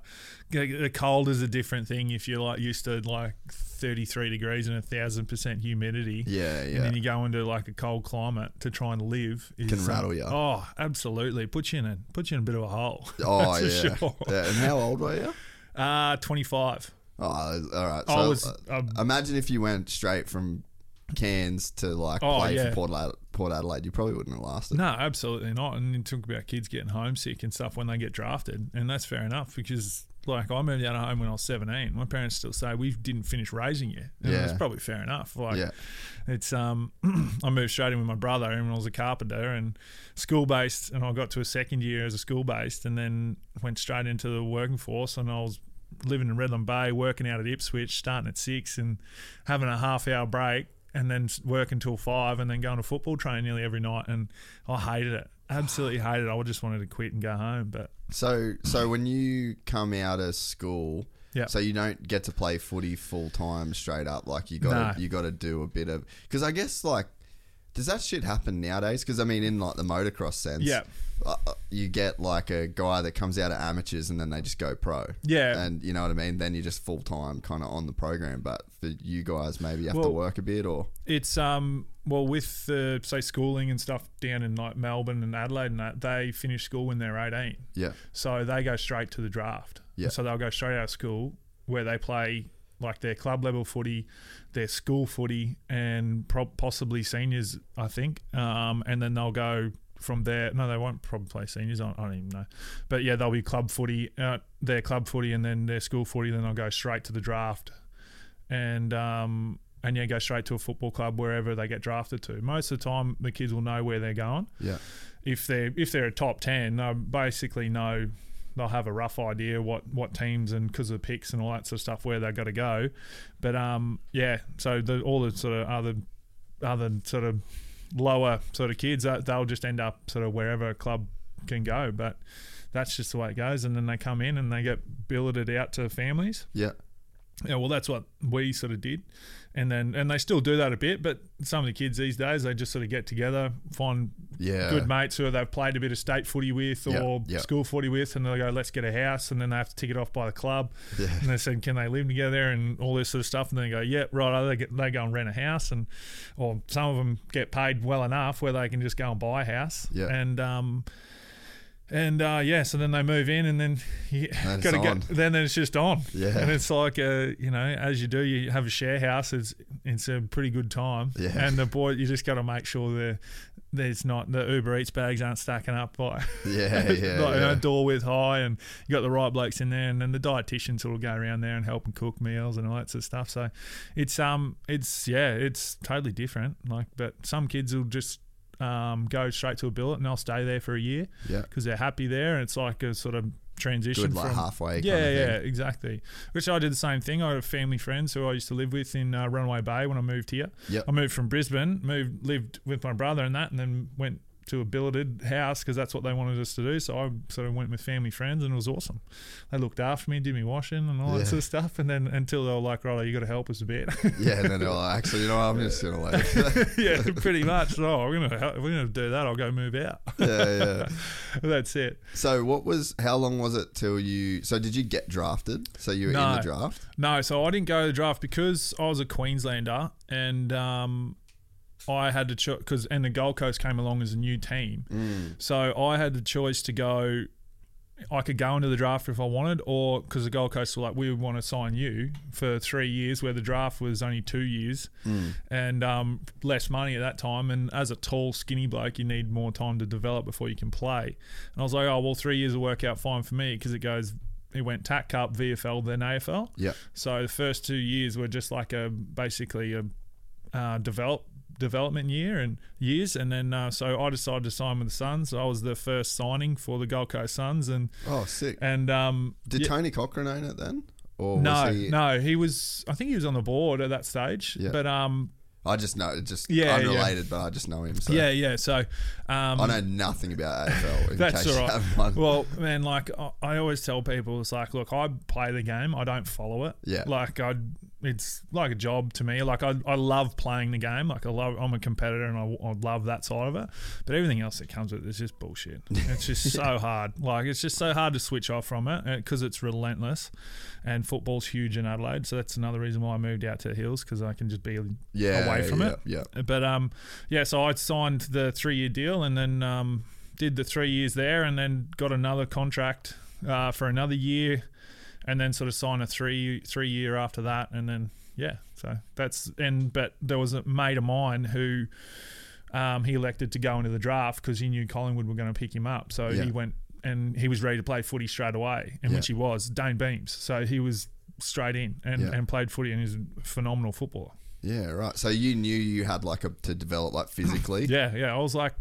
the cold is a different thing if you're like used to like 33 degrees and a thousand percent humidity. Yeah, yeah. And then you go into like a cold climate to try and live. Is, Can um, rattle ya. Oh, absolutely. Put you in a put you in a bit of a hole. [LAUGHS] Oh, yeah. sure. yeah. And how old were you? Uh 25. Oh, all right. So I was. uh, Um, imagine if you went straight from Cairns to like Oh, play yeah. for Port Adelaide, Port Adelaide, you probably wouldn't have lasted. No, absolutely not. And you talk about kids getting homesick and stuff when they get drafted, and that's fair enough because, like, I moved out of home when I was seventeen. My parents still say we didn't finish raising you, and Yeah. that's probably fair enough. Like, Yeah. it's um, [CLEARS THROAT] I moved straight in with my brother, and I was a carpenter and school based, and I got to a second year as a school based, and then went straight into the working force, and I was living in Redland Bay, working out at Ipswich, starting at six, and having a half hour break, and then work until five, and then go on a football train nearly every night, and I hated it, absolutely [SIGHS] hated it. I just wanted to quit and go home, but So, so when you come out of school, Yeah. so you don't get to play footy full time straight up. Like you got to No. you got to do a bit of because I guess like does that shit happen nowadays? Because I mean, in like the motocross sense, Yeah. uh, uh, you get like a guy that comes out of amateurs and then they just go pro. Yeah. and you know what I mean. Then you're just full time kind of on the program. But for you guys, maybe you have to work a bit or It's um well with uh, say schooling and stuff down in like Melbourne and Adelaide and that they finish school when they're 18 yeah, so they go straight to the draft Yeah. so they'll go straight out of school where they play like their club level footy their school footy and pro- possibly seniors I think. Um and then they'll go from there. No they won't probably play seniors. I, I don't even know. But yeah they'll be club footy uh, their club footy and then their school footy. Then they'll go straight to the draft. And um, and yeah, go straight to a football club wherever they get drafted to. Most of the time, the kids will know where they're going. yeah, If they're if they're a top ten, they basically know they'll have a rough idea what what teams and because of picks and all that sort of stuff where they've got to go. But um, yeah, so the all the sort of other other sort of lower sort of kids, uh, they'll just end up sort of wherever a club can go. But that's just the way it goes. And then they come in and they get billeted out to families. yeah, Yeah, well, that's what we sort of did, and then and they still do that a bit. But some of the kids these days, they just sort of get together, find yeah. good mates who they've played a bit of state footy with or yeah. school footy with, and they go, "Let's get a house," and then they have to tick it off by the club. Yeah. And they said, "Can they live together?" and all this sort of stuff. And then they go, "Yeah, right." They get they go and rent a house, and or some of them get paid well enough where they can just go and buy a house. Yeah. and um. And uh, yeah, so then they move in, and then [LAUGHS] you got to it's go. Then it's just on. Yeah. and it's like uh, you know, as you do, you have a share house. It's it's a pretty good time. Yeah. And the boy, you just got to make sure the there's not the Uber Eats bags aren't stacking up by Yeah, [LAUGHS] yeah, like, you know, door width high, and you got the right blokes in there, and then the dietitians will go around there and help and cook meals and all that sort of stuff. So it's um it's yeah it's totally different. Like, but some kids will just um go straight to a billet and they'll stay there for a year Yeah. because they're happy there, and it's like a sort of transition Good, like from halfway. Kind yeah, of yeah, thing. exactly. Which I did the same thing. I had family friends who I used to live with in uh, Runaway Bay when I moved here. Yep. I moved from Brisbane, moved lived with my brother and that, and then went to a billeted house because that's what they wanted us to do. So I sort of went with family friends, and it was awesome. They looked after me, did me washing and all Yeah. that sort of stuff. And then until they were like, "Right, you got to help us a bit." [LAUGHS] Yeah, and then they're like, actually, you know, I'm just gonna leave. [LAUGHS] yeah, pretty much. Oh, we're gonna help, we're gonna do that. I'll go move out. yeah, yeah. [LAUGHS] that's it. So, what was? How long was it till you? So, did you get drafted? So you were in the draft. No, so I didn't go to the draft because I was a Queenslander and um, I had to choose because and the Gold Coast came along as a new team, Mm. so I had the choice to go I could go into the draft if I wanted, or because the Gold Coast were like, we want to sign you for three years, where the draft was only two years and um, less money at that time. And as a tall, skinny bloke, you need more time to develop before you can play. And I was like, oh, well, three years will work out fine for me because it goes, it went TAC Cup, VFL, then AFL. Yeah. So the first two years were just like a basically a uh, develop development year and years, and then uh, so I decided to sign with the Suns. I was the first signing for the Gold Coast Suns, and Oh, sick. and um, Did yeah- Tony Cochrane own it then? Or no, was he, no, he was. I think he was on the board at that stage, Yeah. but um, I just know, just Yeah, yeah. unrelated, but I just know him. So yeah, yeah. So um, I know nothing about AFL. In That's all right. Well, man, like I- I always tell people, it's like, look, I play the game, I don't follow it. Yeah. Like I, it's like a job to me. Like I, I love playing the game. Like I love, I'm a competitor, and I, I love that side of it. But everything else that comes with it is just bullshit. It's just [LAUGHS] so hard. Like it's just so hard to switch off from it because it's relentless. And football's huge in Adelaide, so that's another reason why I moved out to the hills because I can just be yeah, away from yeah, it. Yeah. But um, yeah, so I signed the three year deal and then um, did the three years there and then got another contract uh, for another year and then sort of sign a three three year after that and then yeah, so that's and but there was a mate of mine who um, he elected to go into the draft because he knew Collingwood were going to pick him up, so Yeah. he went and he was ready to play footy straight away, and Yeah. which he was Dayne Beams, so he was straight in and, Yeah. and played footy and he's a phenomenal footballer. Yeah, right. So you knew you had like a to develop like physically. [CLEARS THROAT] Yeah, yeah. I was like,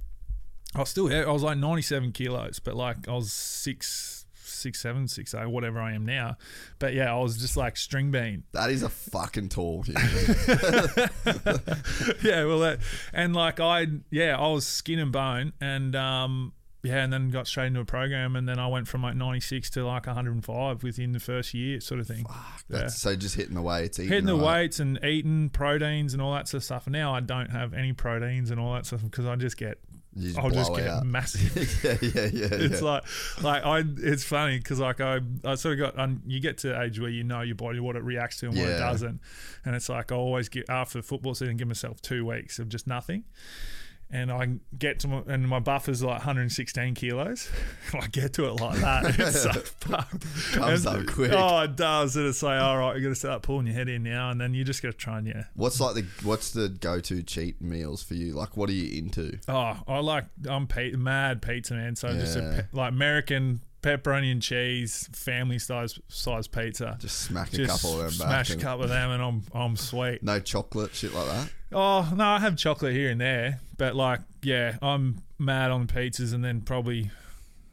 I was still, I was like 97 kilos, but like I was six, six, seven, six, eight, whatever I am now. But yeah, I was just like string bean. [LAUGHS] That is a fucking tall human. [LAUGHS] [LAUGHS] yeah, well, that, and like I, yeah, I was skin and bone, and um, yeah, and then got straight into a program, and then I went from like 96 to like 105 within the first year, sort of thing. Yeah. That's, so just hitting the weights, eating Hitting the weights and eating proteins and all that sort of stuff. And now I don't have any proteins and all that stuff because I just get, You just I'll just get out. massive. [LAUGHS] yeah, yeah, yeah. it's yeah. like like I it's funny because like I I sort of got um, you get to age where you know your body what it reacts to and what it doesn't and it's like I always get after the football season give myself two weeks of just nothing and I get to my, and my buffer's like 116 kilos. [LAUGHS] I get to it like that. [LAUGHS] It's so fucked. Comes And- up quick. Oh, it does. And it's like, all right, you got to start pulling your head in now, and then you just got to try and yeah. What's like the what's the go to cheat meals for you? Like, what are you into? Oh, I like I'm pe- mad pizza man. So just a pe- like American pepperoni and cheese family size size pizza. Just smack a couple of them smash a couple of them, and I'm I'm sweet. No chocolate, shit like that. Oh no, I have chocolate here and there, but like yeah, I'm mad on pizzas, and then probably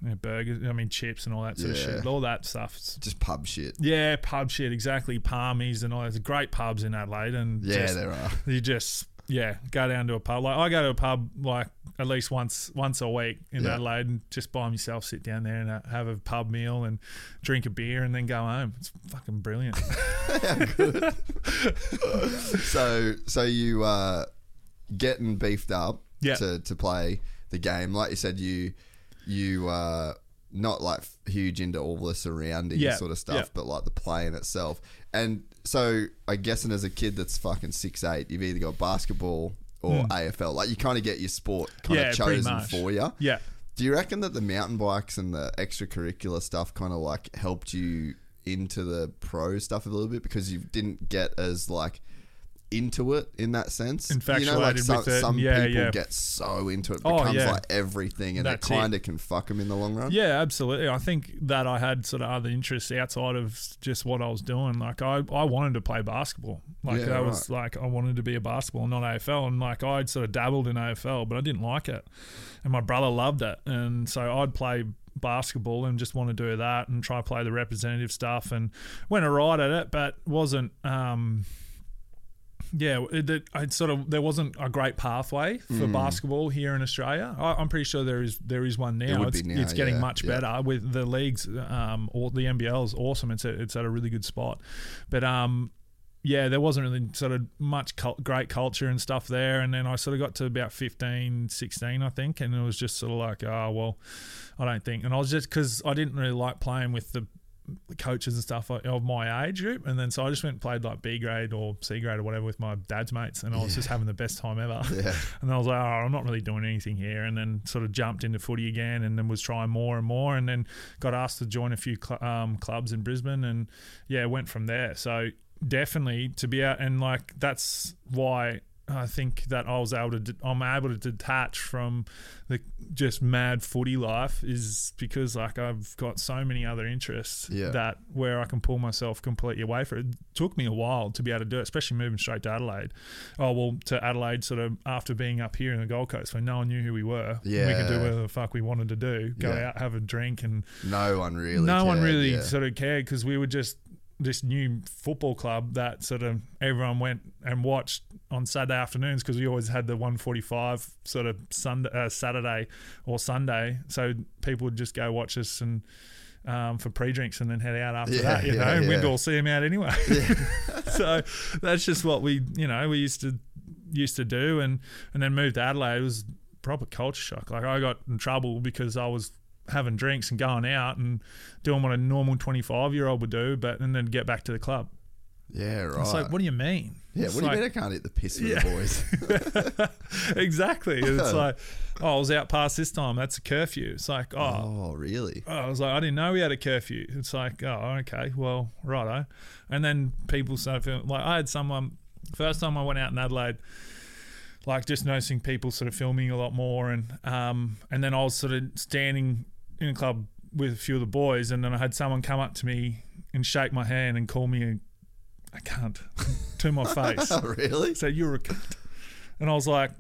you know, burgers. I mean chips and all that sort of Yeah. shit. All that stuff. Just pub shit. Yeah, pub shit exactly. Parmies and all. There's great pubs in Adelaide, and Yeah, just- there are. you just yeah go down to a pub like i go to a pub like at least once once a week in Yeah. adelaide and just by myself sit down there and uh, have a pub meal and drink a beer and then go home it's fucking brilliant [LAUGHS] [LAUGHS] So, so you uh, getting beefed up Yeah. to, to play the game. Like you said, you you uh, not like huge into all the surrounding Yeah, sort of stuff, yeah. but like the play in itself. And so, I guessing as a kid that's fucking six eight, you've either got basketball or AFL. Like you kind of get your sport kind of chosen for you. yeah Do you reckon that the mountain bikes and the extracurricular stuff kind of like helped you into the pro stuff a little bit because you didn't get as like into it in that sense? you know, like some, with it, some yeah, people yeah. get so into it, it Oh, becomes yeah. like everything, and That's it kind of can fuck them in the long run. yeah absolutely i think that i had sort of other interests outside of just what i was doing like i, I wanted to play basketball like Yeah, that was like i wanted to be a basketball not afl and like i'd sort of dabbled in afl but i didn't like it and my brother loved it and so i'd play basketball and just want to do that and try to play the representative stuff and went alright at it but wasn't um yeah, it, sort of there wasn't a great pathway for basketball here in Australia. I, I'm pretty sure there is there is one now. It's, now, it's getting yeah, much yeah. better with the leagues. Um, or the NBL is awesome. It's a, it's at a really good spot, but um, yeah, there wasn't really sort of much cult, great culture and stuff there. And then I sort of got to about 15, 16, I think, and it was just sort of like, oh well, I don't think. And I was just because I didn't really like playing with the coaches and stuff of my age group, and then so I just went and played like B grade or C grade or whatever with my dad's mates, and I was just having the best time ever. [LAUGHS] Yeah. [LAUGHS] And I was like, oh, I'm not really doing anything here, and then sort of jumped into footy again, and then was trying more and more, and then got asked to join a few cl- um, clubs in Brisbane, and yeah, went from there. So definitely to be out and like that's why I think that I was able to de- I'm able to detach from the just mad footy life is because like I've got so many other interests Yeah. that where I can pull myself completely away from it. It took me a while to be able to do it, especially moving straight to Adelaide. Oh well, to Adelaide sort of after being up here in the Gold Coast when no one knew who we were. Yeah. we could do whatever the fuck we wanted to do. Go Yeah. out, have a drink, and No one really. no one really yeah. sort of cared because we were just this new football club that sort of everyone went and watched on Saturday afternoons because we always had the 145 sort of Sunday, uh, Saturday or Sunday, so people would just go watch us and. Um, for pre-drinks and then head out after Yeah, that, you yeah, know, and we'd all see them out anyway. [LAUGHS] [LAUGHS] so that's just what we, you know, we used to used to do, and and then moved to Adelaide. It was proper culture shock. Like I got in trouble because I was having drinks and going out and doing what a normal 25 year old would do, but and then get back to the club. Yeah, right. It's like, what do you mean? yeah, It's what do you mean I can't hit the piss with Yeah. the boys? [LAUGHS] exactly. It's [LAUGHS] like, oh, I was out past this time. That's a curfew. It's like, oh, oh, really? Oh, I was like, I didn't know we had a curfew. It's like, oh, okay, well, righto. And then people started feeling like I had someone first time I went out in Adelaide, like just noticing people sort of filming a lot more, and um, and then I was sort of standing in a club with a few of the boys, and then I had someone come up to me and shake my hand and call me a, a cunt [LAUGHS] to my face. Oh, [LAUGHS] really? So you're a cunt. And I was like,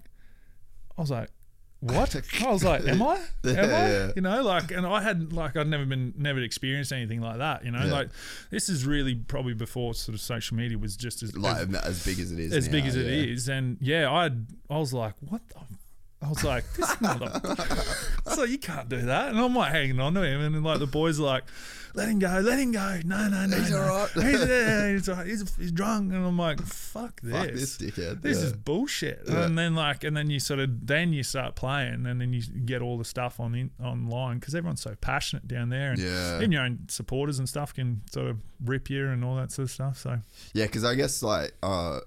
I was like, what? [LAUGHS] I was like, am I? Am I? yeah. You know, like, and I had like I'd never been, never experienced anything like that. You know, Yeah. like this is really probably before sort of social media was just as Like as, as big as it is. as big as it yeah. is. And yeah, I I was like, what the. I was like, this [LAUGHS] so you can't do that. And I'm like hanging on to him. And then like the boys are like, let him go, let him go. No, no, no. He's no. all right. He's, yeah, he's, all right. he's, he's drunk. And I'm like, fuck this. Fuck this dickhead. This yeah. is bullshit. Yeah. And then like, and then you sort of, then you start playing, and then you get all the stuff on in, online because everyone's so passionate down there, and Yeah. even your own supporters and stuff can sort of rip you and all that sort of stuff. So Yeah, because I guess like uh,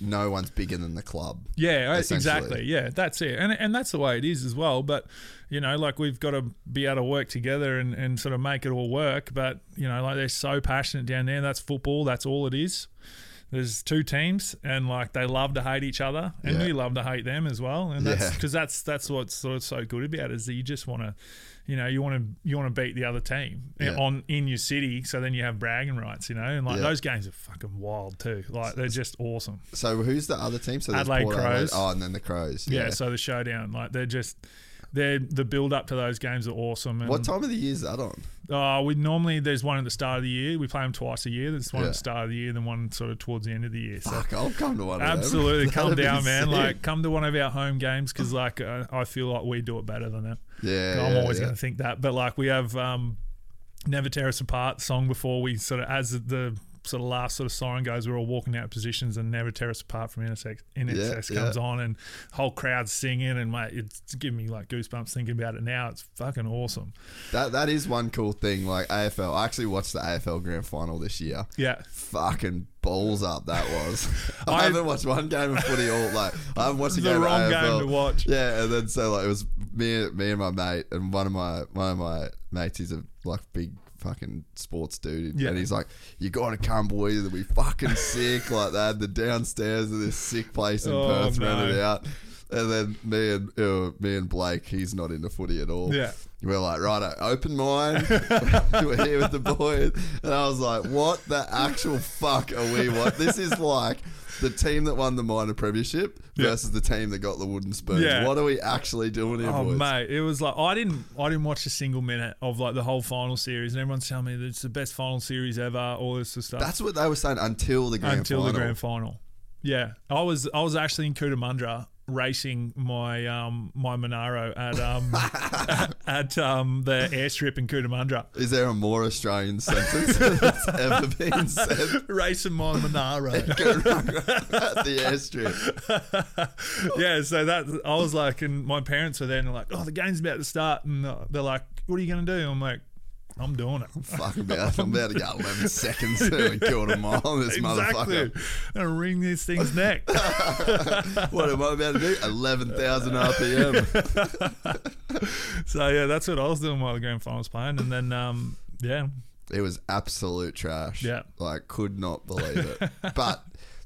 no one's bigger than the club. yeah, exactly. Yeah, that's it, and and that's the way it is as well. But you know, like we've got to be able to work together and, and sort of make it all work. But you know, like they're so passionate down there. That's football. That's all it is. There's two teams, and like they love to hate each other, and Yeah. we love to hate them as well. And that's Yeah. because that's that's what's sort of so good about it is that you just want to, you know, you want to you want to beat the other team eh, Yeah. on in your city, so then you have bragging rights, you know. And like Yeah. those games are fucking wild too. Like they're just awesome. So who's the other team? So Adelaide Port Crows. Oh, and then the Crows. Yeah. Yeah. so the showdown, like they're just they're the build up to those games are awesome. And, what time of the year is that on? Uh, we normally there's one at the start of the year. We play them twice a year. There's one Yeah. at the start of the year, then one sort of towards the end of the year. So Fuck, I'll come to one. of them. absolutely, [LAUGHS] come down, man. sick. Like come to one of our home games because like uh, I feel like we do it better than them. yeah, I'm yeah, always yeah. going to think that. But like we have um, "Never Tear Us Apart" song before we sort of as the sort of last sort of siren goes, we're all walking out positions and "Never Tear Us Apart" from NSX, NXS Yeah, comes yeah. on and whole crowd's singing and mate, it's giving me like goosebumps thinking about it now. It's fucking awesome. That that is one cool thing. Like AFL, I actually watched the AFL Grand Final this year. Yeah. Fucking balls up that was. [LAUGHS] I, I- haven't watched one game of footy all like I haven't watched a The game wrong of game to watch. Yeah, and then so like it was me, me and my mate, and one of my one of my mates is a like big fucking sports dude, Yeah. and he's like, "You gotta come, boys. It'll be fucking sick." [LAUGHS] Like they had the downstairs of this sick place in Oh, Perth rented no. out. And then me and uh, me and Blake, he's not into footy at all. Yeah. We're like, right, open mind. [LAUGHS] [LAUGHS] We're here with the boys. And I was like, what the actual fuck are we? What? This is like the team that won the minor premiership versus the team that got the wooden spoon. Yeah. What are we actually doing here, Oh boys? mate, it was like I didn't I didn't watch a single minute of like the whole final series, and everyone's telling me that it's the best final series ever, all this sort of stuff. That's what they were saying until the grand until final. the grand final. Yeah, I was I was actually in Cootamundra racing my um my Monaro at um [LAUGHS] [LAUGHS] at um the airstrip in Cootamundra. Is there a more Australian sentence [LAUGHS] that's ever been said? Racing my Monaro. at the airstrip. yeah, so that I was like, and my parents were there, and they're like, "Oh, the game's about to start," and they're like, "What are you going to do?" I'm like, I'm doing it. Fuck [LAUGHS] about, I'm about to go 11 [LAUGHS] seconds to a quarter mile on this exactly. motherfucker. I'm gonna wring this thing's neck. [LAUGHS] What am I about to do? 11,000 RPM. so yeah, that's what I was doing while the grand final was playing, and then um, yeah, It was absolute trash. Yeah. Like could not believe it. but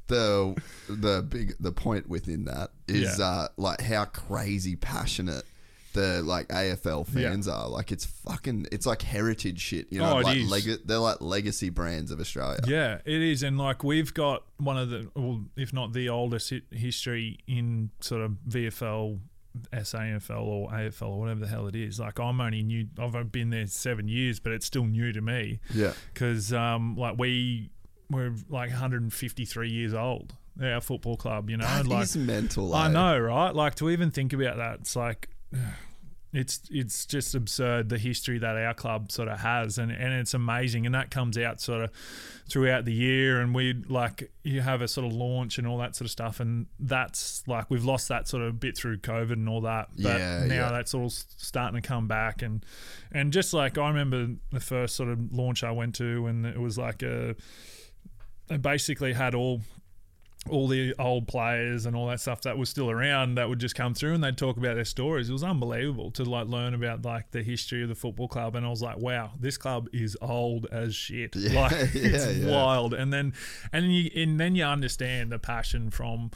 the the big the point within that is Yeah. uh like how crazy passionate the like AFL fans are. Like it's fucking it's like heritage shit, you know, Oh, it like is. lega- they're like legacy brands of Australia. Yeah, it is, and like we've got one of the, well, if not the oldest hi- history in sort of VFL, SANFL, or AFL, or whatever the hell it is. Like I'm only new. I've been there seven years, but it's still new to me Yeah. because um, like we we're like 153 years old. Our football club, you know, like mental. I eh? know, right? Like to even think about that, it's like it's it's just absurd the history that our club sort of has, and and it's amazing, and that comes out sort of throughout the year, and we like you have a sort of launch and all that sort of stuff, and that's like we've lost that sort of bit through COVID and all that, but Yeah, now yeah. that's all starting to come back, and and just like I remember the first sort of launch I went to, and it was like a it basically had all all the old players and all that stuff that was still around that would just come through and they'd talk about their stories. It was unbelievable to like learn about like the history of the football club and I was like, wow, this club is old as shit. Yeah, like [LAUGHS] yeah, it's yeah. wild. And then and then you and then you understand the passion from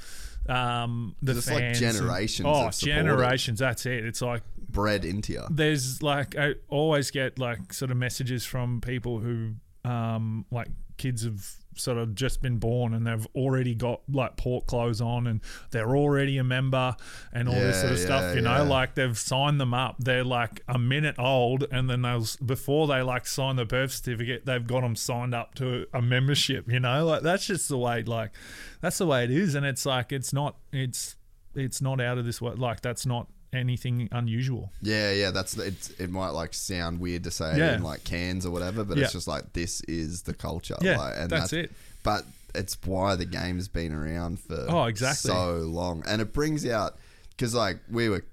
um the It's like fans and- generations oh, of it. generations. That's it. It's like Bred into you. there's like I always get like sort of messages from people who um like kids have sort of just been born and they've already got like port clothes on and they're already a member and all this sort of yeah, stuff you know? like they've signed them up. They're like a minute old and then they'll before they like sign the birth certificate they've got them signed up to a membership you know? Like that's just the way like that's the way it is and it's like it's not it's it's not out of this world like that's not anything unusual Yeah, yeah, that's it's, it. Might like sound weird to say Yeah. in like Cairns or whatever, but Yeah. it's just like this is the culture. Yeah, like, and that's it. But it's why the game's been around for Oh, exactly. so long, and it brings out because like we were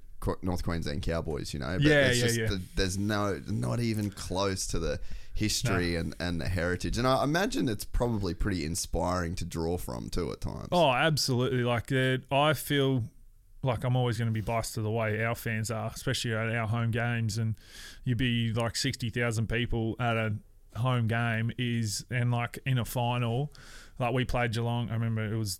North Queensland Cowboys, you know. But Yeah, it's yeah, just yeah. The, there's no not even close to the history and, and the heritage, and I imagine it's probably pretty inspiring to draw from too at times. Oh, absolutely. Like uh, I feel like I'm always going to be biased to the way our fans are, especially at our home games. And you'd be like sixty thousand people at a home game is and like in a final, like we played Geelong. I remember it was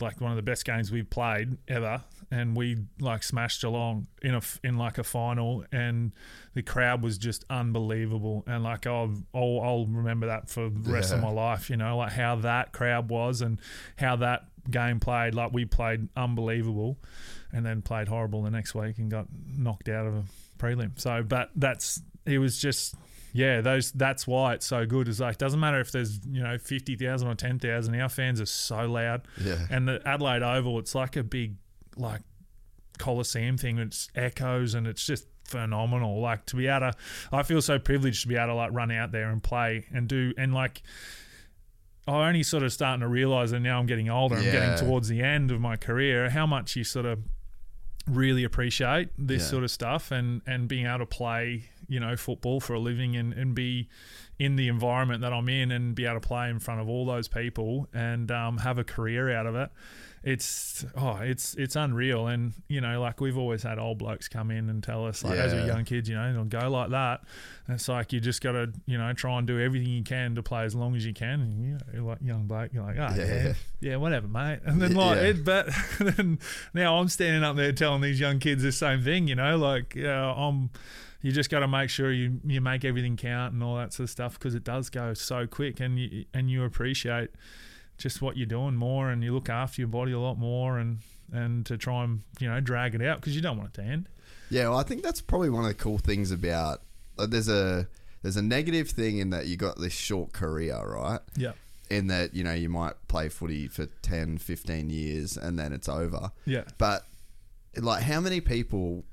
like one of the best games we've played ever, and we like smashed Geelong in a in like a final, and the crowd was just unbelievable. And like I'll I'll, I'll remember that for the rest of my life. You know, like how that crowd was and how that game played. Like we played unbelievable, and then played horrible the next week and got knocked out of a prelim. So, but that's it was just. Yeah, those. That's why it's so good. Is like doesn't matter if there's you know fifty thousand or ten thousand. Our fans are so loud. Yeah. And the Adelaide Oval, it's like a big like Coliseum thing. It's echoes and it's just phenomenal. Like to be able to, I feel so privileged to be able to like run out there and play and do and like. I only sort of starting to realize that now I'm getting older. I'm getting towards the end of my career. How much you sort of really appreciate this Yeah. sort of stuff and and being able to play you know football for a living and and be in the environment that I'm in and be able to play in front of all those people and um, have a career out of it. It's oh, it's it's unreal, and you know, like we've always had old blokes come in and tell us, like as Yeah. we're young kids, you know, they'll go like that. And it's like you just got to, you know, try and do everything you can to play as long as you can. And you know, you're like young bloke, you're like, oh Yeah. yeah, yeah, whatever, mate. And then like, Yeah. it, but [LAUGHS] then now I'm standing up there telling these young kids the same thing, you know, like yeah, I'm. You just got to make sure you you make everything count and all that sort of stuff because it does go so quick, and you and you appreciate just what you're doing more, and you look after your body a lot more, and and to try and you know drag it out because you don't want it to end. Yeah, well, I think that's probably one of the cool things about. Like, there's a there's a negative thing in that you got this short career, right? Yeah, In that you know you might play footy for 10, 15 years and then it's over. yeah, But like, how many people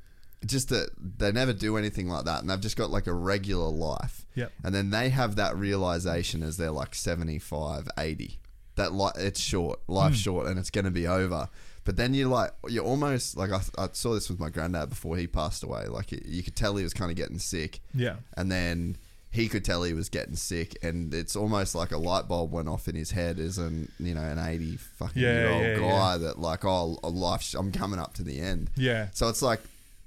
just that they never do anything like that, and they've just got like a regular life. Yep. And then they have that realization as they're like 75, 80. That like it's short, life's hmm. short, and it's going to be over. But then you're like, you're almost like I, I saw this with my granddad before he passed away. Like you could tell he was kind of getting sick, yeah, and then he could tell he was getting sick, and it's almost like a light bulb went off in his head as an you know an eighty fucking Yeah, year old yeah, guy that like oh life I'm coming up to the end. Yeah. So it's like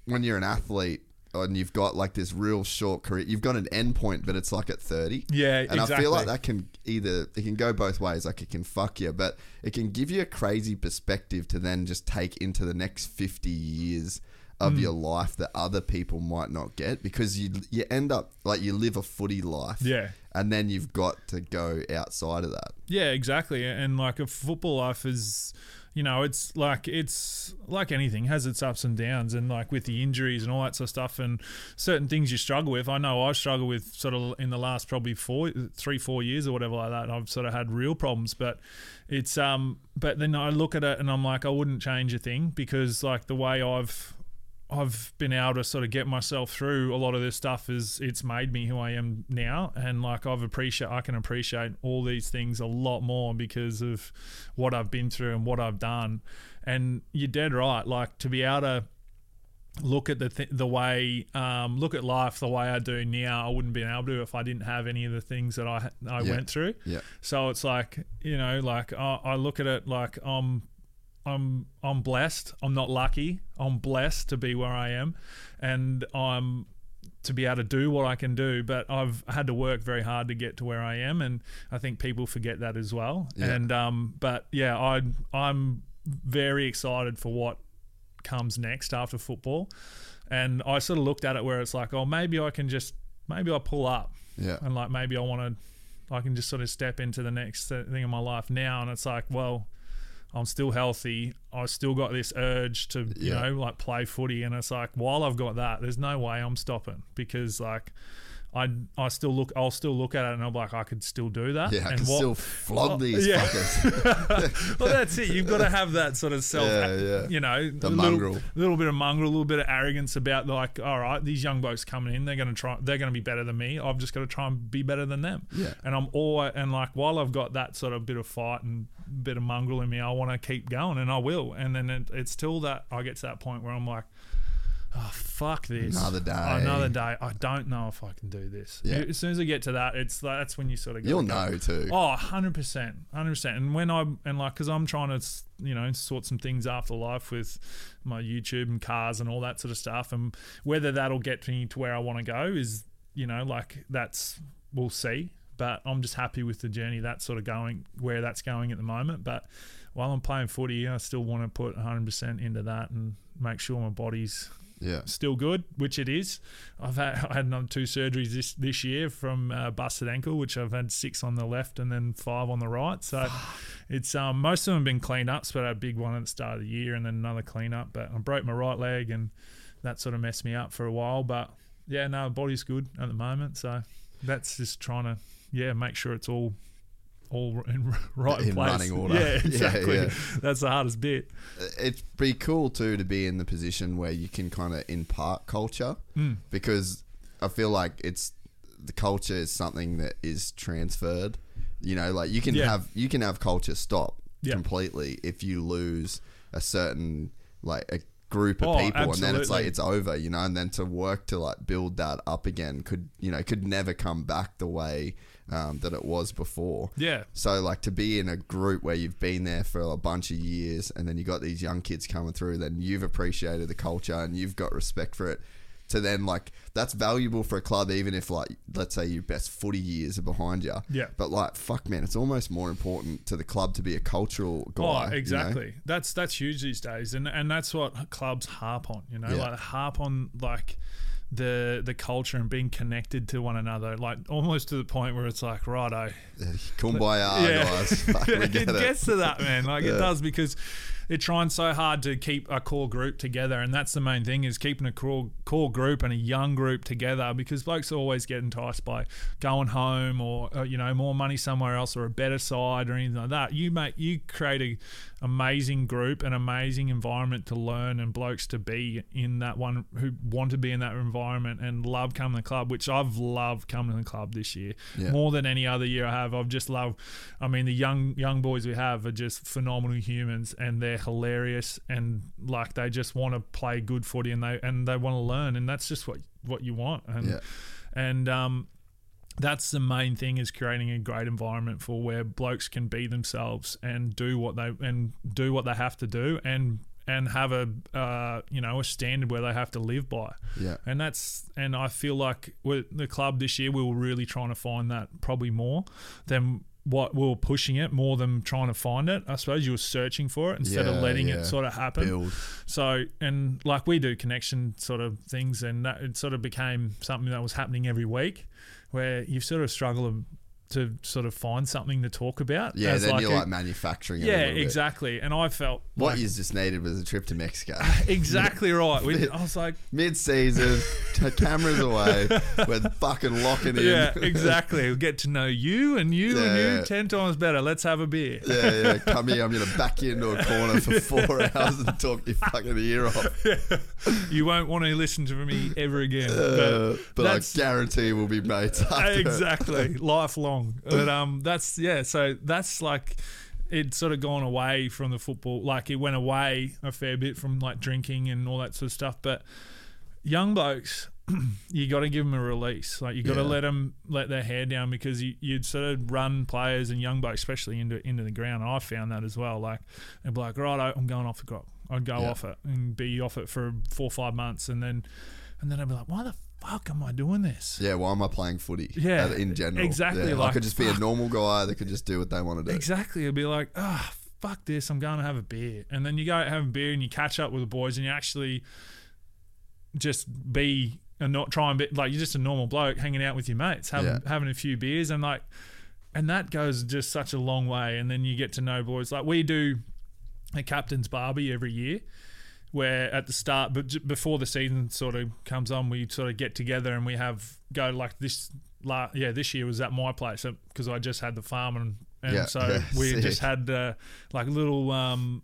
when you're an athlete and you've got like this real short career, you've got an end point, but it's like at 30. Yeah, And I feel like that can either, it can go both ways. Like it can fuck you, but it can give you a crazy perspective to then just take into the next 50 years of Hmm. your life that other people might not get because you you end up like you live a footy life. Yeah. And then you've got to go outside of that. Yeah, exactly. And like a football life is, you know, it's like it's like anything has its ups and downs, and like with the injuries and all that sort of stuff, and certain things you struggle with. I know I struggle with sort of in the last probably four, three, four years or whatever like that. I've sort of had real problems, but it's um, but then I look at it and I'm like, I wouldn't change a thing because like the way I've I've been able to sort of get myself through a lot of this stuff is it's made me who I am now and like I've appreciate I can appreciate all these things a lot more because of what I've been through and what I've done and you're dead right like to be able to look at the th- the way um, look at life the way I do now I wouldn't be able to if I didn't have any of the things that I I Yeah. went through Yeah. so it's like you know, like I, I look at it like I'm, I'm, I'm blessed. I'm not lucky. I'm blessed to be where I am, and I'm to be able to do what I can do. But I've had to work very hard to get to where I am, and I think people forget that as well. Yeah. And um, but yeah, I I'm very excited for what comes next after football. And I sort of looked at it where it's like, oh, maybe I can just, maybe I pull up Yeah. and like maybe I want to, I can just sort of step into the next thing in my life now, and it's like, well, I'm still healthy. I still got this urge to, you Yeah. know, like play footy, and it's like while I've got that, there's no way I'm stopping because like. I, I still look I'll still look at it and I'm like I could still do that Yeah. I and can what- still flog these [LAUGHS] yeah. fuckers. [LAUGHS] well, that's it. You've got to have that sort of self, Yeah, yeah. you know, The a mongrel. little, little bit of mongrel, a little bit of arrogance about like, all right, these young blokes coming in, they're going to try, they're going to be better than me. I've just got to try and be better than them. Yeah. And I'm all, and like, while I've got that sort of bit of fight and bit of mongrel in me, I want to keep going, and I will. And then it, it's till that I get to that point where I'm like. Oh fuck this! Another oh, day. Another day. I don't know if I can do this. Yeah. As soon as I get to that, it's that's when you sort of go, You'll know too. Oh, 100%. 100%. And when I, and like, because I'm trying to, you know, sort some things after life with my YouTube and cars and all that sort of stuff. And whether that'll get me to where I want to go is, you know, like, that's, we'll see. But I'm just happy with the journey that's sort of going, where that's going at the moment. But while I'm playing footy, I still want to put 100% into that and make sure my body's Yeah. still good, which it is. I've had, I had another two surgeries this this year from uh, busted ankle, which I've had six on the left and then five on the right. So it's um, most of them have been cleaned up. So I had a big one at the start of the year and then another clean up. But I broke my right leg and that sort of messed me up for a while. But yeah, no, body's good at the moment. So that's just trying to yeah make sure it's all all in [LAUGHS] right In place. running order. Yeah, [LAUGHS] Yeah, exactly. yeah. That's the hardest bit. it'd be cool too to be in the position where you can kind of impart culture Hmm. because I feel like it's the culture is something that is transferred. You know, like you can Yeah. have you can have culture stop Yeah. completely if you lose a certain like a group of Oh, people and then it's like it's over, you know, and then to work to like build that up again could you know could never come back the way um, that it was before. Yeah. So like to be in a group where you've been there for a bunch of years and then you got these young kids coming through, then you've appreciated the culture and you've got respect for it. To then like that's valuable for a club even if like let's say your best footy years are behind you. Yeah. But like fuck man, it's almost more important to the club to be a cultural guy. Oh, you know? exactly. That's that's huge these days, and and that's what clubs harp on. You know, Yeah. like harp on like the the culture and being connected to one another, like almost to the point where it's like, righto, [LAUGHS] Kumbaya guys. Fuck, [LAUGHS] it, get it. gets to that, man. Like Yeah. it does because they're trying so hard to keep a core group together, and that's the main thing is keeping a core core group and a young group together. Because blokes always get enticed by going home or uh, you know more money somewhere else or a better side or anything like that. You make you create a amazing group, an amazing environment to learn, and blokes to be in that one who want to be in that environment and love coming to the club, which I've loved coming to the club this year Yeah. more than any other year I have. I've just loved. I mean, the young young boys we have are just phenomenal humans, and they're hilarious, and like they just want to play good footy, and they and they want to learn, and that's just what what you want. And Yeah. and um, that's the main thing is creating a great environment for where blokes can be themselves and do what they and do what they have to do and and have a uh, you know a standard where they have to live by. Yeah. And that's and I feel like with the club this year we were really trying to find that probably more than what we were pushing it more than trying to find it. I suppose you were searching for it instead Yeah, of letting yeah. it sort of happen. Build. So and like we do connection sort of things, and that it sort of became something that was happening every week, where you sort of struggle to sort of find something to talk about. Yeah, then you're a- like manufacturing. yeah, bit. exactly. And I felt What like, you just needed was a trip to Mexico. [LAUGHS] exactly right. We, [LAUGHS] I was like, Mid-season, cameras away, [LAUGHS] we're fucking locking in. yeah, exactly. We'll get to know you and you and Yeah. you ten times better. Let's have a beer. Yeah, yeah. Come here. I'm gonna back you into a corner for four hours and talk your fucking ear off. You won't want to listen to me ever again. Uh, but I guarantee we'll be mates. After. exactly lifelong [LAUGHS] but um that's yeah so that's like it's sort of gone away from the football like it went away a fair bit from like drinking and all that sort of stuff. But young blokes [CLEARS THROAT] you got to give them a release. Like you got to Yeah. let them let their hair down because you, you'd sort of run players and young blokes especially into into the ground. And I found that as well like they'd be like right I'm going off the crop. I'd go Yeah. off it and be off it for four or five months and then and then I'd be like why the fuck am I doing this Yeah, why am I playing footy? Yeah, uh, in general. exactly, Yeah, I like, could just be a normal guy that could just do what they want to do. Exactly. It'd be like, ah, fuck this. I'm going to have a beer. And then you go have a beer and you catch up with the boys and you actually just be and not try and be like you're just a normal bloke hanging out with your mates, having Yeah. having a few beers and like and that goes just such a long way. And then you get to know boys like we do a captain's barbie every year. Where at the start, but before the season sort of comes on, we sort of get together and we have go like this. La- yeah, this year was at my place because I just had the farm and, and Yeah, so [LAUGHS] yeah, we sick. just had uh, like a little um,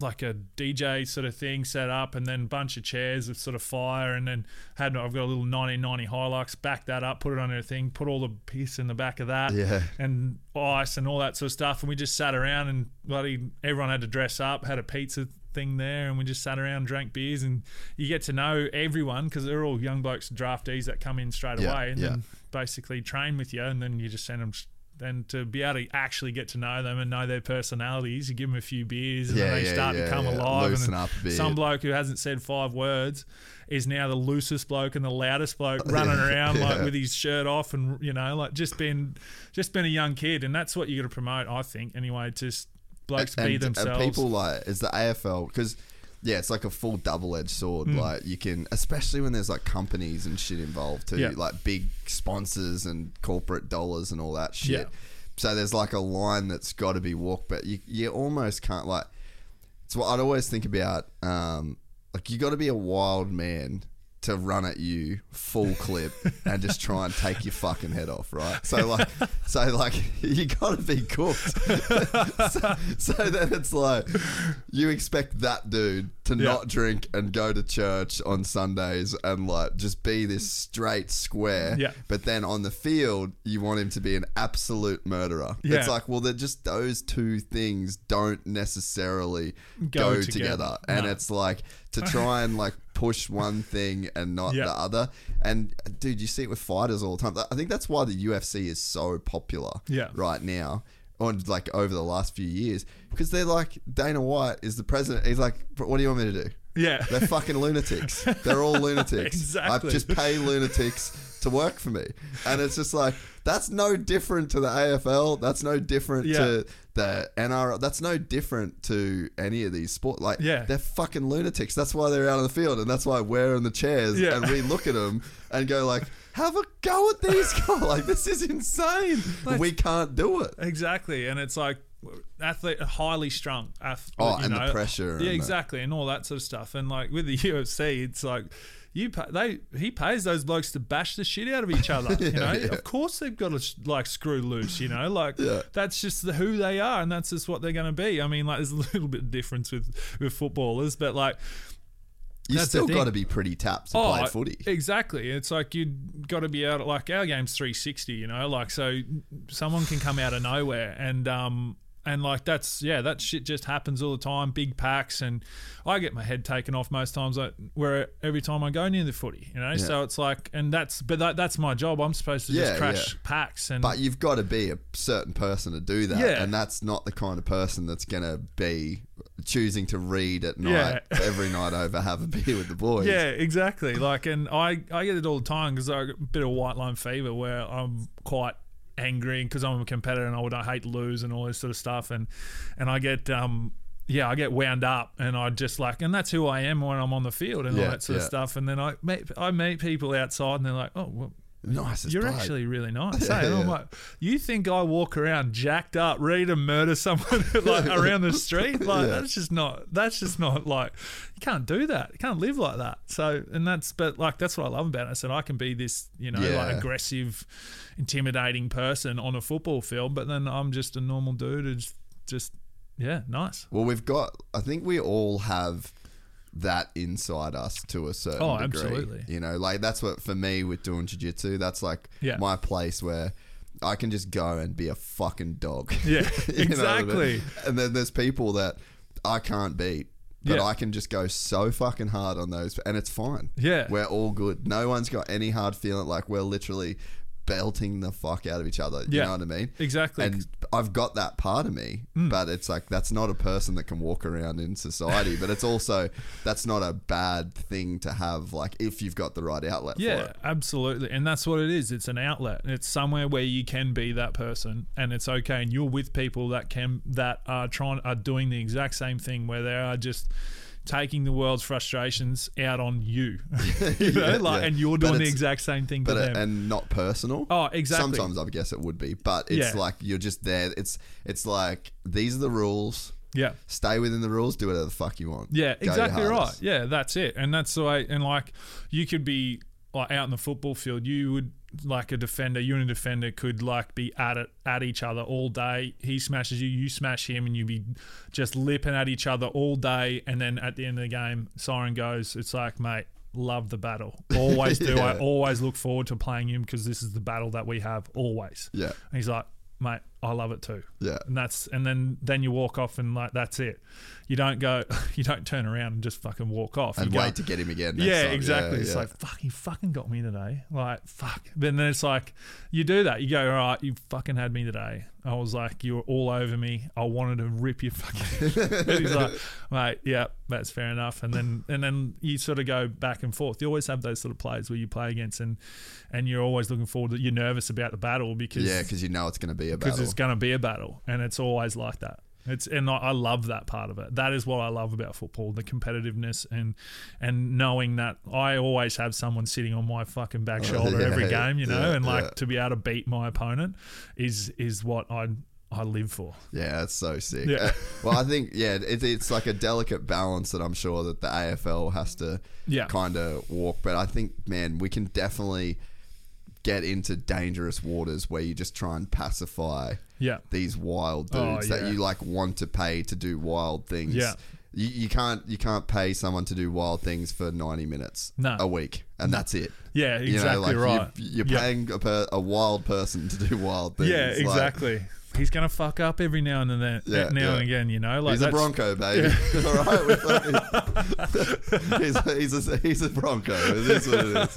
like a DJ sort of thing set up, and then a bunch of chairs with sort of fire, and then had I've got a little 1990 Hilux, back that up, put it on a thing, put all the piss in the back of that, Yeah. and ice and all that sort of stuff, and we just sat around and bloody everyone had to dress up, had a pizza thing there, and we just sat around, drank beers, and you get to know everyone because they're all young blokes, draftees that come in straight Yeah, away, and yeah. then basically train with you, and then you just send them. Then to be able to actually get to know them and know their personalities, you give them a few beers and Yeah, then they start to come alive. Loosen and up a bit. Some bloke who hasn't said five words is now the loosest bloke and the loudest bloke [LAUGHS] running around like with his shirt off and you know like just being just being a young kid and that's what you got to promote I think anyway just blokes be and, themselves and people like is the AFL because yeah, it's like a full double edged sword. Like you can, especially when there's like companies and shit involved too, Yeah. like big sponsors and corporate dollars and all that shit. Yeah. So there's like a line that's got to be walked, but you you almost can't like. It's what I'd always think about. Um, like you got to be a wild man to run at you full clip and just try and take your fucking head off, right? So like, so like, [LAUGHS] you got to be cooked. [LAUGHS] so, so then it's like you expect that dude to Yeah. not drink and go to church on Sundays and like just be this straight square. Yeah. But then on the field, you want him to be an absolute murderer. Yeah. It's like, well, they're just those two things don't necessarily go, Go together. together. And it's like to try and like push one thing and not Yeah. the other. And dude, you see it with fighters all the time. I think that's why the UFC is so popular Yeah. right now. On like over the last few years, because they're like Dana White is the president. He's like, what do you want me to do? Yeah They're fucking lunatics. They're all [LAUGHS] lunatics. Exactly. I just pay lunatics to work for me. And it's just like, that's no different to the AFL. That's no different Yeah. to the NRL. That's no different to any of these sport. Like, Yeah. they're fucking lunatics. That's why they're out on the field. And that's why we're in the chairs. Yeah. And we look at them and go like, have a go at these guys. [LAUGHS] Like, this is insane. But we can't do it. exactly and it's like athlete highly strung ath- Oh, you and the know. pressure and yeah the- exactly and all that sort of stuff and like with the [LAUGHS] UFC it's like you pay, they he pays those blokes to bash the shit out of each other [LAUGHS] you know yeah. of course they've got to like screw loose you know like Yeah. that's just the, who they are and that's just what they're going to be i mean like there's a [LAUGHS] little bit of difference with with footballers but like You still got to be pretty tapped to play I- footy. Exactly. It's like you've got to be out like our game's 360, you know, like so someone can come out of nowhere and um and like that's yeah, that shit just happens all the time. Big packs, and I get my head taken off most times. Like where every time I go near the footy, you know. So it's like, and that's but that, that's my job. I'm supposed to Yeah, just crash yeah. packs, and But you've got to be a certain person to do that, Yeah. and that's not the kind of person that's gonna be choosing to read at night every night over have a beer with the boys. Yeah, exactly. Like, and I, I get it all the time because I get a bit of white line fever where I'm quite angry because I'm a competitor and I would I hate to lose and all this sort of stuff. And and I get um yeah I get wound up and I just like and that's who I am when I'm on the field and all that sort of stuff. And then I meet I meet people outside and they're like oh well, nice. as you're actually really nice. Yeah, [LAUGHS] hey? I'm yeah. like, you think I walk around jacked up, ready to murder someone [LAUGHS] like around the street? [LAUGHS] Like Yeah. that's just not. That's just not like you can't do that. You can't live like that. So and that's but like that's what I love about it. I said I can be this you know like aggressive, intimidating person on a football field, but then I'm just a normal dude who's just yeah nice. Well, we've got. I think we all have that inside us to a certain Oh, degree. absolutely. You know, like that's what for me with doing jiu-jitsu, That's like Yeah. my place where. I can just go and be a fucking dog. [LAUGHS] Yeah, You know what I mean? exactly. And then there's people that I can't beat, but Yeah. I can just go so fucking hard on those, and it's fine. Yeah. we're all good. No one's got any hard feeling. Like we're literally belting the fuck out of each other. You Yeah. know what I mean? Exactly. And I've got that part of me, Mm. but it's like that's not a person that can walk around in society. but it's also that's not a bad thing to have. Like if you've got the right outlet for Yeah, it. absolutely. And that's what it is. It's an outlet. It's somewhere where you can be that person and it's okay and you're with people that can that are trying are doing the exact same thing where they are just taking the world's frustrations out on you. [LAUGHS] you know, [LAUGHS] Yeah, like yeah. and you're doing the exact same thing But to it, them. and not personal. Oh, exactly. Sometimes I guess it would be, but it's Yeah. like you're just there. It's it's like these are the rules. yeah. Stay within the rules. Do whatever the fuck you want. Yeah, Go exactly right. Yeah, that's it. And that's the way. And like, you could be like out in the football field. You would like a defender. You and a defender could like be at it at each other all day. He smashes you, you smash him, and you be just lipping at each other all day. And then at the end of the game, siren goes. It's like, mate. Love the battle. [LAUGHS] Always do. I always look forward to playing him because this is the battle that we have always. Yeah. And he's like, mate, I love it too. Yeah. And that's and then then you walk off and like that's it. You don't go [LAUGHS] you don't turn around and just fucking walk off. And you go, wait to get him again. Yeah, time. exactly. Yeah, it's yeah. like fuck, you fucking got me today. Like fuck. But then it's like you do that. You go, all right, you fucking had me today. I was like, you were all over me. I wanted to rip your fucking. [LAUGHS] and he's like, mate, yeah, that's fair enough. And then and then you sort of go back and forth. You always have those sort of plays where you play against and and you're always looking forward. To, you're nervous about the battle because yeah, because you know it's going to be a battle. It's going to be a battle, and it's always like that. It's and I, love that part of it. That is what I love about football: the competitiveness and and knowing that I always have someone sitting on my fucking back [LAUGHS] shoulder yeah, every game, you know, yeah, and like yeah. to be able to beat my opponent is is what I I live for. Yeah, that's so sick. Yeah. Uh, [LAUGHS] well, I think yeah, it, it's like a delicate balance that I'm sure that the AFL has to Yeah. kind of walk. But I think, man, we can definitely get into dangerous waters where you just try and pacify Yeah. these wild Oh, dudes yeah. that you like want to pay to do wild things. Yeah. You, you can't you can't pay someone to do wild things for 90 minutes No. a week and that's it. Yeah, You know, exactly like right. You, you're Yeah. paying a, per, a wild person to do wild things. Yeah, Like, exactly. He's gonna fuck up every now and then, Yeah, now yeah. and again. You know, like he's a Bronco, baby. [LAUGHS] All right, [LAUGHS] [LAUGHS] he's, a, he's, a, he's a Bronco. It is what it is.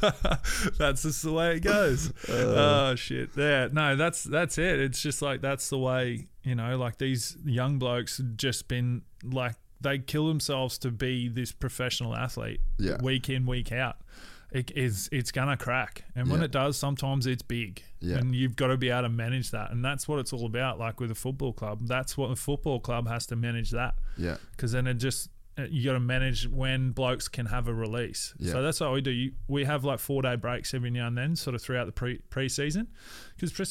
that's just the way it goes. Uh. oh shit. Yeah. No, that's that's it. It's just like that's the way, you know, like these young blokes just been like they kill themselves to be this professional athlete Yeah. week in, week out. It is it's gonna crack. And when Yeah. it does, sometimes it's big. Yeah. And you've got to be able to manage that. And that's what it's all about, like with a football club. That's what the football club has to manage that Yeah, because then it just uh, you got to manage when blokes can have a release. Yeah. So that's what we do. You, we have like four day breaks every now and then, sort of throughout the pre preseason, because pre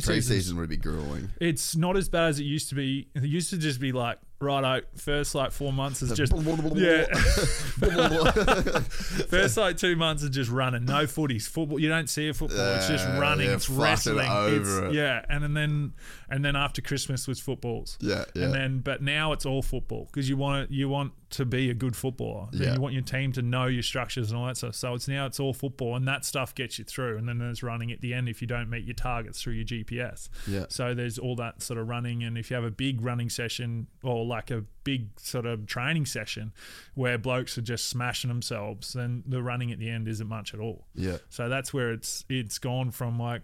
preseason preseason would be grueling. it's not as bad as it used to be. It used to just be like righto, first like four months is just [LAUGHS] yeah. [LAUGHS] First like two months is just running, no footies, football. You don't see a football. it's just Yeah, running. yeah, it's wrestling. over it's, it. Yeah, and, and then and then after Christmas was footballs. Yeah, yeah. And then but now it's all football because you want to you want to be a good footballer. Then Yeah. You want your team to know your structures and all that stuff. So it's now it's all football, and that stuff gets you through. And then there's running at the end if you don't meet your targets through your GPS. Yeah. So there's all that sort of running, and if you have a big running session or like a big sort of training session where blokes are just smashing themselves, then the running at the end isn't much at all. Yeah. So that's where it's it's gone from like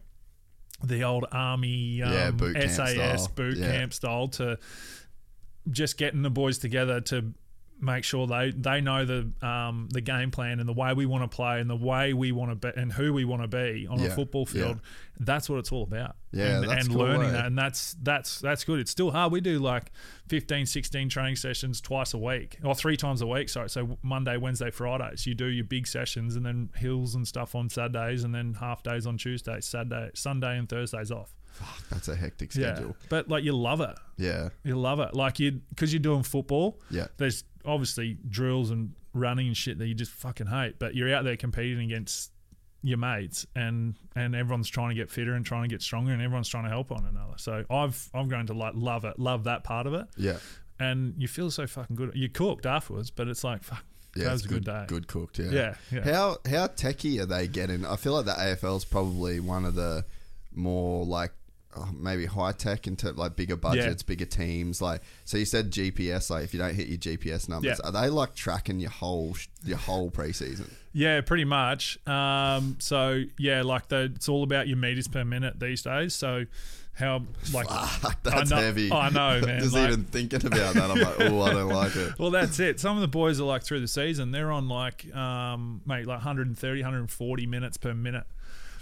the old army um, Yeah, boot SAS style. boot Yeah. camp style to just getting the boys together to make sure they they know the um, the game plan and the way we want to play and the way we want to be and who we want to be on Yeah, a football yeah. field. That's what it's all about. Yeah, and, and cool, learning eh? that and that's that's that's good. It's still hard. We do like 15, 16 training sessions twice a week or three times a week. Sorry, so Monday, Wednesday, Fridays. You do your big sessions and then hills and stuff on Saturdays and then half days on Tuesdays, Saturday, Sunday, and Thursdays off. That's a hectic Yeah, schedule. but like you love it. Yeah. You love it. Like you, because you're doing football. Yeah. There's obviously drills and running and shit that you just fucking hate, but you're out there competing against your mates, and and everyone's trying to get fitter and trying to get stronger, and everyone's trying to help one another. So I've I'm going to like love it, love that part of it, Yeah. and you feel so fucking good. You cooked afterwards, but it's like fuck, Yeah, that was a good, day. Good cooked, yeah. Yeah, yeah. How how techie are they getting? I feel like the AFL is probably one of the more like oh, maybe high tech into like bigger budgets, bigger teams. Like so, you said GPS. Like if you don't hit your GPS numbers, Yeah. are they like tracking your whole your whole preseason? Yeah, pretty much. Um, so yeah, like the it's all about your meters per minute these days. So how like [LAUGHS] Fuck, that's I know, heavy. I know, [LAUGHS] man. Just like- even thinking about that, I'm like, oh, I don't like it. [LAUGHS] well, that's it. Some of the boys are like through the season, they're on like, um, mate, like 130, 140 meters per minute.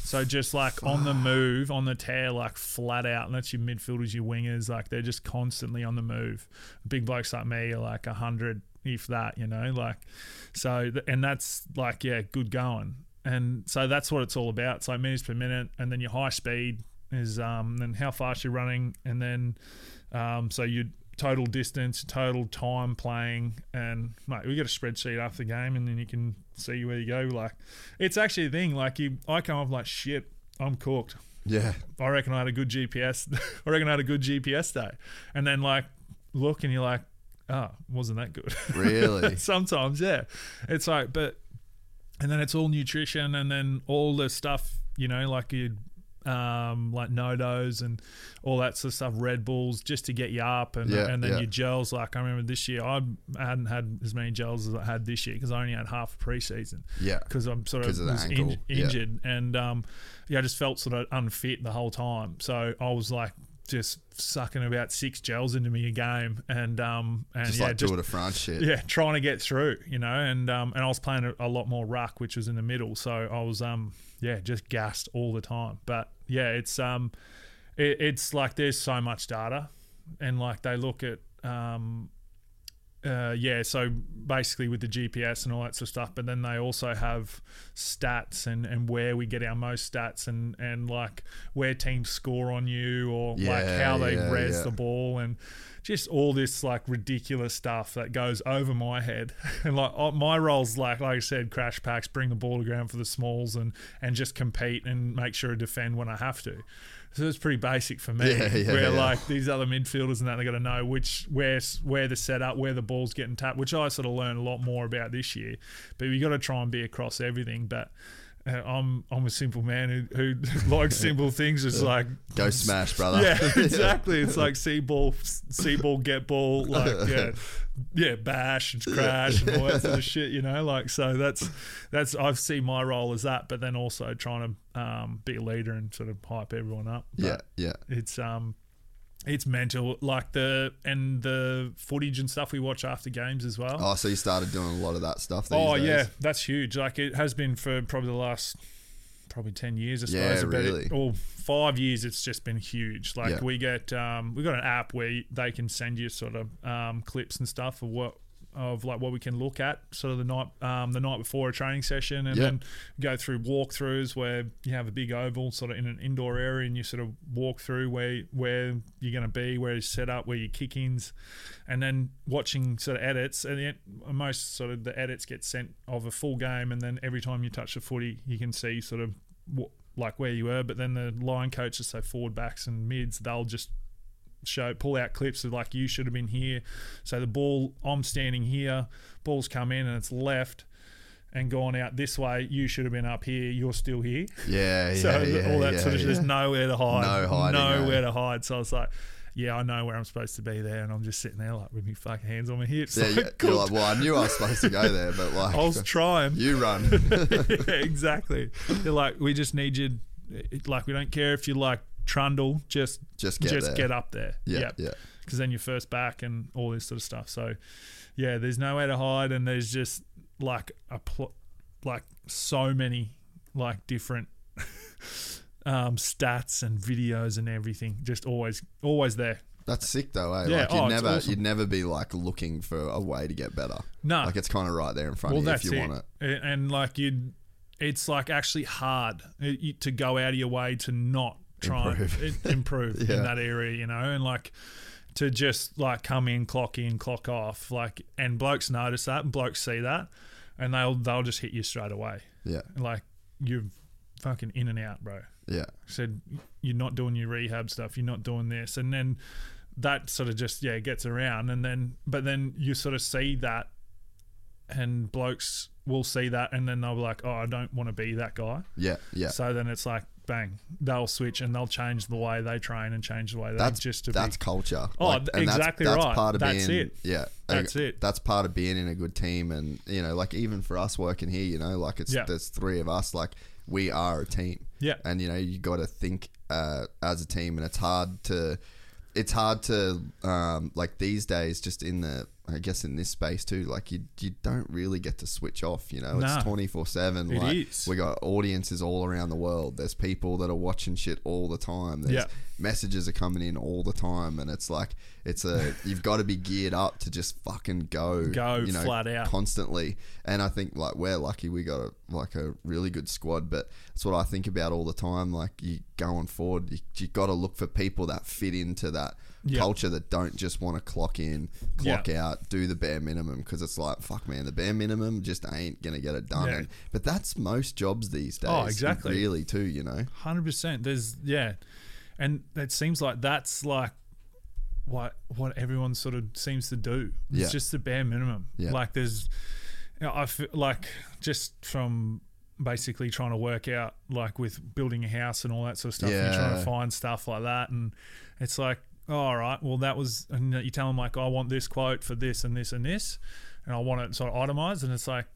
So just like on the move, on the tear, like flat out. And that's your midfielders, your wingers. Like they're just constantly on the move. Big blokes like me are like a 100, if that, you know, like, so, and that's like, yeah, good going. And so that's what it's all about. It's like meters per minute. And then your high speed is, um, then how fast you're running. And then, um, so you total distance, total time playing, and mate, we get a spreadsheet after the game, and then you can see where you go. Like, it's actually a thing. Like, you, I come off like shit. I'm cooked. Yeah, I reckon I had a good GPS. [LAUGHS] I reckon I had a good GPS day, and then like look, and you're like, oh, wasn't that good? really. [LAUGHS] Sometimes, yeah. It's like, but, and then it's all nutrition, and then all the stuff, you know, like you, um, like NoDoz and all that sort of stuff, Red Bulls, just to get you up, and Yeah, and then yeah. your gels. Like I remember this year, I hadn't had as many gels as I had this year because I only had half a preseason Yeah. because I'm sort of, of was in- yeah. injured, and um, yeah, I just felt sort of unfit the whole time. So I was like just sucking about six gels into me a game, and um, and Just yeah, like just Tour de France shit. yeah, trying to get through, you know, and um, and I was playing a, a lot more ruck, which was in the middle, so I was um, yeah, just gassed all the time. But yeah, it's um, it, it's like there's so much data, and like they look at um, uh, yeah, so basically with the GPS and all that sort of stuff, but then they also have stats and, and where we get our most stats and, and like where teams score on you or like how they yeah, res yeah. the ball and just all this like ridiculous stuff that goes over my head. [LAUGHS] And like uh, my roles, like like I said, crash packs, bring the ball to ground for the smalls and and just compete and make sure to defend when I have to. So it's pretty basic for me. [LAUGHS] Yeah, yeah, where yeah. like these other midfielders and that they got to know which where where the setup, where the ball's getting tapped, which I sort of learned a lot more about this year. But you got to try and be across everything. But uh, I'm I'm a simple man who, who [LAUGHS] likes simple things. It's like Go smash, brother. yeah, [LAUGHS] exactly. It's like see ball, see ball, get ball, [LAUGHS] like yeah, yeah, bash and crash and all that sort of shit. You know, like so that's that's I see my role as that, but then also trying to um, be a leader and sort of hype everyone up. But yeah, yeah. it's um, it's mental. Like the and the footage and stuff we watch after games as well. Oh, so you started doing a lot of that stuff. Oh days? yeah, that's huge. Like it has been for probably the last probably ten years, I Yeah, suppose. it- really. or five years, it's just been huge. Like Yeah. we get um, we got an app where they can send you sort of um, clips and stuff of what of like what we can look at sort of the night um, the night before a training session, and Yeah. then go through walkthroughs where you have a big oval sort of in an indoor area, and you sort of walk through where where you're going to be, where you set up, where your kick-ins, and then watching sort of edits. And then most sort of the edits get sent of a full game, and then every time you touch the footy, you can see sort of what, like where you were. But then the line coaches, so forward backs and mids, they'll just show pull out clips of like you should have been here. So the ball, I'm standing here, ball's come in and it's left and gone out this way. You should have been up here. You're still here. Yeah, [LAUGHS] yeah, so yeah, all that yeah, sort of yeah. there's nowhere to hide. No hiding? Nowhere to hide. So I was like. Yeah, I know where I'm supposed to be there, and I'm just sitting there like with my fucking hands on my hips. Yeah, [LAUGHS] like, you- you're cool. like, well, I knew I was supposed to go there, but like, I was trying. you run. [LAUGHS] yeah, exactly. You're like, we just need you. Like, we don't care if you like trundle, just Just get just there. get up there. Yeah, yeah. Because then you're first back and all this sort of stuff. So, yeah, there's nowhere to hide, and there's just like a pl- like so many like different [LAUGHS] um, stats and videos and everything. Just always, always there. That's sick though, eh? Yeah, Like you'd oh, never awesome. you'd never be like looking for a way to get better. No. Like it's kind of right there in front well, of you if you it. want it. And like you'd it's like actually hard uh, to go out of your way to not try Improve. and improve [LAUGHS] Yeah. in that area, you know, and like to just like come in, clock in, clock off, like, and blokes notice that, and blokes see that, and they'll they'll just hit you straight away, Yeah, like you're fucking in and out, bro. Yeah, said you're not doing your rehab stuff. You're not doing this. And then that sort of just yeah gets around and then but then you sort of see that and blokes will see that and then they'll be like oh i don't want to be that guy. Yeah, yeah. so then it's like bang they'll switch and they'll change the way they train and change the way they that's just to that's be culture. Oh, and exactly that's, that's right. Part of That's being, it. Yeah, That's and it. That's part of being in a good team, and you know, like even for us working here, you know, like it's Yeah. there's three of us, like we are a team. Yeah. and you know, you got to think uh, as a team, and it's hard to. It's hard to um, like these days, just in the I guess in this space too. Like you, you don't really get to switch off. You know, Nah. it's twenty four seven. Like is. we got audiences all around the world. There's people that are watching shit all the time. There's Yeah. messages are coming in all the time, and it's like it's a [LAUGHS] you've got to be geared up to just fucking go, Go you know, flat out. constantly. And I think like we're lucky we got a, like a really good squad, but that's what I think about all the time. Like you going forward, you, you got to look for people that fit into that Yeah. culture that don't just want to clock in, clock out, do the bare minimum because it's like fuck man, the bare minimum just ain't gonna get it done. Yeah. And, but that's most jobs these oh, days. Oh, exactly. Really too, you know. Hundred percent. There's yeah, and it seems like that's like what what everyone sort of seems to do. It's Yeah. just the bare minimum. Yeah. Like there's, you know, I feel like just from basically trying to work out like with building a house and all that sort of stuff. And you're trying to find stuff like that, and it's like, oh, all right, well that was, and you tell them like, I want this quote for this and this and this, and I want it sort of itemized, and it's like,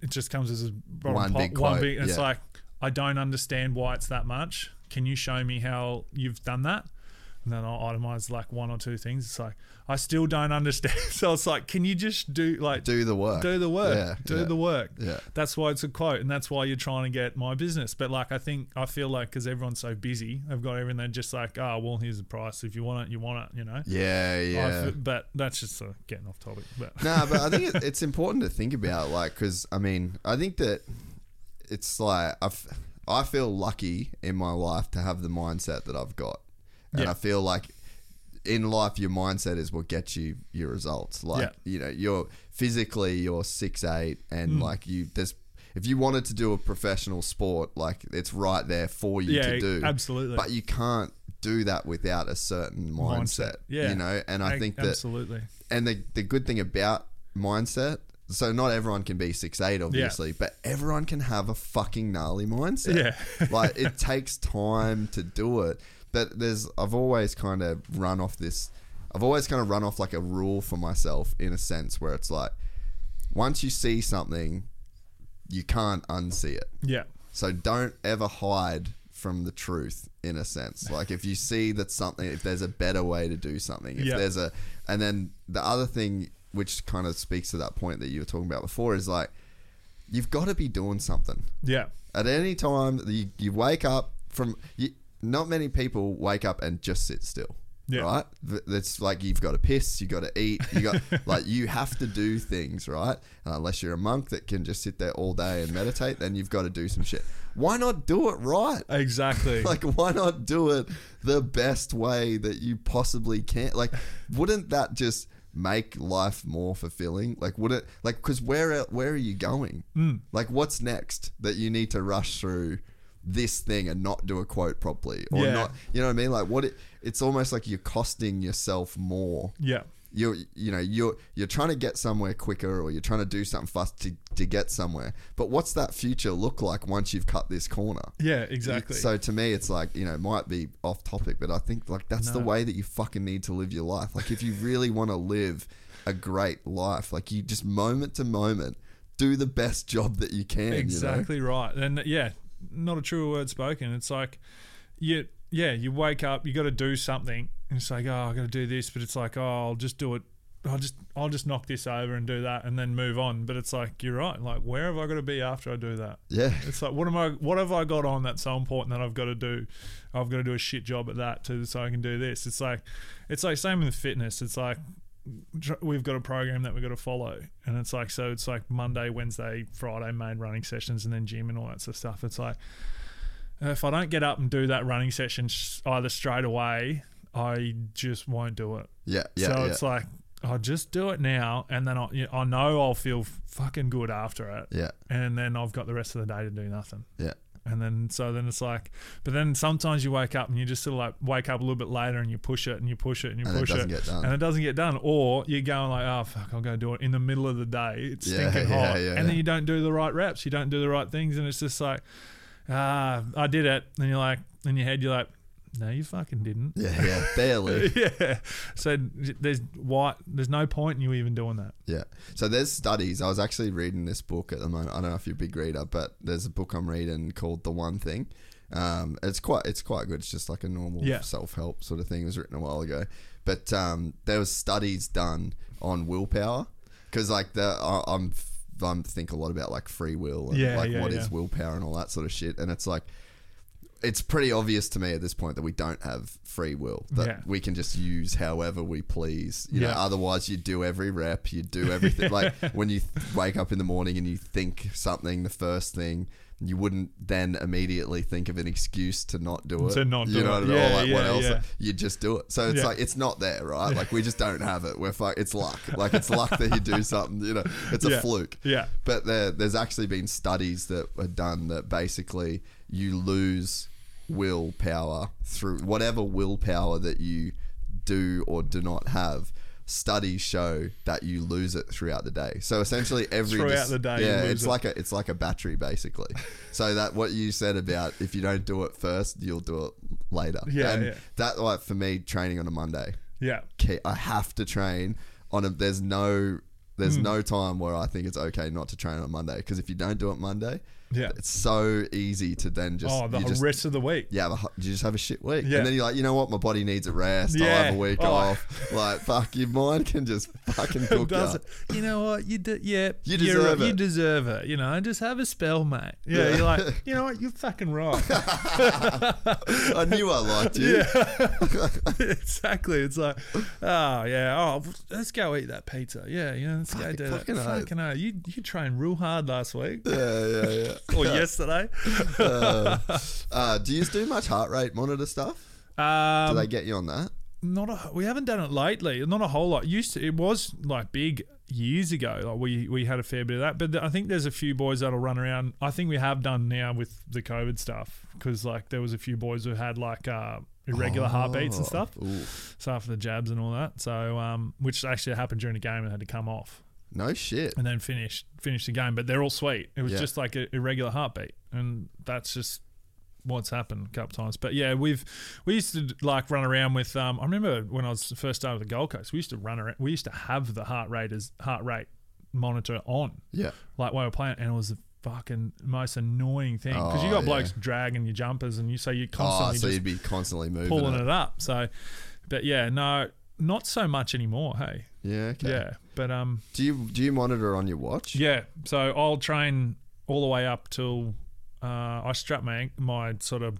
it just comes as a One pot- big one quote, big. and It's like I don't understand why it's that much. Can you show me how you've done that? And then I'll itemize like one or two things. It's like I still don't understand. [LAUGHS] So it's like, can you just do like Do the work. do the work, Yeah, do yeah. the work. Yeah. That's why it's a quote, and that's why you're trying to get my business. But like, I think I feel like because everyone's so busy, they've got everything. They're just like, oh, well, here's the price. If you want it, you want it. You know. Yeah, yeah. but that's just uh, getting off topic. But no, but I think [LAUGHS] it's important to think about, like, because I mean, I think that it's like I've, I feel lucky in my life to have the mindset that I've got, and Yeah. I feel like in life your mindset is what gets you your results. Like, Yeah. you know, you're physically you're six eight, and Mm. like you, there's if you wanted to do a professional sport, like it's right there for you Yeah, to do. absolutely. but you can't do that without a certain mindset. Yeah. you know, and I Ag- think that absolutely. and the, the good thing about mindset so not everyone can be six eight obviously but everyone can have a fucking gnarly mindset Yeah. like [LAUGHS] it takes time to do it but there's i've always kind of run off this i've always kind of run off like a rule for myself in a sense where it's like once you see something you can't unsee it Yeah. so don't ever hide from the truth in a sense. Like if you see that something if there's a better way to do something, if Yeah. there's a and then the other thing which kind of speaks to that point that you were talking about before is like you've got to be doing something. Yeah. At any time that you, you wake up from you, not many people wake up and just sit still. Yeah. right? Th- It's like you've got to piss, you've got to eat, you got [LAUGHS] like you have to do things, right? And unless you're a monk that can just sit there all day and meditate, then you've got to do some shit. Why not do it right? Exactly. [LAUGHS] Like, why not do it the best way that you possibly can? Like, wouldn't that just make life more fulfilling? Like, would it? Like, because where where are you going? Mm. Like, what's next that you need to rush through this thing and not do a quote properly, or Yeah. not? You know what I mean? Like, what? It, it's almost like you're costing yourself more yeah. you're you know you're you're trying to get somewhere quicker or you're trying to do something fast to, to get somewhere but what's that future look like once you've cut this corner Yeah, exactly. so to me it's like you know might be off topic but i think like that's the way that you fucking need to live your life like if you really [LAUGHS] want to live a great life like you just moment to moment do the best job that you can you know? Exactly right. And yeah, not a true word spoken. It's like you yeah, you wake up, you got to do something, and it's like, oh, I got to do this, but it's like, oh, I'll just do it. I'll just I'll just knock this over and do that, and then move on. But it's like you're right. Like where have I got to be after I do that? yeah It's like what am I? What have I got on that's so important that I've got to do? I've got to do a shit job at that too, so I can do this. It's like, it's like same with fitness. It's like we've got a program that we've got to follow, and it's like so. It's like Monday, Wednesday, Friday main running sessions, and then gym and all that sort of stuff. It's like if I don't get up and do that running session either straight away, I just won't do it. yeah yeah so yeah. it's like. I'll just do it now, and then I, you know, I know I'll feel fucking good after it yeah and then I've got the rest of the day to do nothing. yeah And then so then it's like, but then sometimes you wake up and you just sort of like wake up a little bit later and you push it and you push it and you And it push doesn't it, get done. and it doesn't get done, or you're going like, oh fuck, I'll go do it in the middle of the day. It's Yeah, stinking yeah, hot, yeah, and then you don't do the right reps, you don't do the right things, and it's just like, ah, I did it. And you're like, in your head, you're like, no, you fucking didn't. yeah yeah [LAUGHS] barely yeah. So there's why there's no point in you even doing that. Yeah. So there's studies. I was actually reading this book at the moment. I don't know if you're a big reader, but there's a book I'm reading called The One Thing. Um, it's quite it's quite good. It's just like a normal Yeah. self help sort of thing. It was written a while ago, but um, there was studies done on willpower because like the I, I'm I'm think a lot about like free will and Yeah, like yeah, what is willpower and all that sort of shit. And it's like it's pretty obvious to me at this point that we don't have free will that Yeah. we can just use however we please you know Yeah. otherwise you do every rep you do everything [LAUGHS] like when you th- wake up in the morning and you think something the first thing you wouldn't then immediately think of an excuse to not do it To not you do know it. what I mean? Yeah, or like what else yeah. you just do it so it's Yeah. like it's not there right like we just don't have it we're fuck it's luck like it's luck that you do [LAUGHS] something you know it's a Yeah. fluke Yeah. but there, there's actually been studies that are done that basically you lose willpower through whatever willpower that you do or do not have. Studies show that you lose it throughout the day. So essentially, every Throughout the day yeah, it's it. like a it's like a battery basically. [LAUGHS] so that what you said about if you don't do it first, you'll do it later. Yeah, and yeah. that like for me, training on a Monday Yeah. I have to train on a. There's no there's Hmm. no time where I think it's okay not to train on Monday because if you don't do it Monday, Yeah. it's so easy to then just Oh, the you just rest of the week. Yeah, hu- you just have a shit week Yeah. and then you're like you know what my body needs a rest I'll have a week Oh. off like fuck your mind can just fucking [LAUGHS] cook up. it. You know what? You do, yeah. You deserve right, You it. deserve it. You know, just have a spell, mate. Yeah, Yeah. you're like, [LAUGHS] you know what? You're fucking right. [LAUGHS] I knew I liked you Yeah. exactly. It's like, oh yeah, oh let's go eat that pizza. Yeah, yeah, let's go Fucking- do that. fucking oath. Fucking hell, you you trained real hard last week yeah yeah yeah [LAUGHS] or yesterday. [LAUGHS] uh, uh, do you do much heart rate monitor stuff do Um, they get you on that not a, we haven't done it lately. Not a whole lot. Used to, it was like big years ago. Like we we had a fair bit of that. But I think there's a few boys that'll run around. I think we have done now with the COVID stuff because like there was a few boys who had like uh, irregular heartbeats and stuff. Oh, Ooh. So after the jabs and all that. So um, which actually happened during the game and had to come off no shit and then finish finish the game. But they're all sweet. It was Yeah. just like an irregular heartbeat, and that's just what's happened a couple times. But yeah, we've we used to like run around with. Um, I remember when I was first started with the Gold Coast, we used to run around. We used to have the heart rate as heart rate monitor on, yeah like while we were playing, and it was the fucking most annoying thing because you Oh, got blokes yeah. dragging your jumpers, and you say you oh constantly so just you'd be constantly moving pulling it. it up. So, but yeah, no, not so much anymore. Hey, yeah okay yeah, but um, Do you do you monitor on your watch? yeah. So I'll train all the way up till uh, I strap my my sort of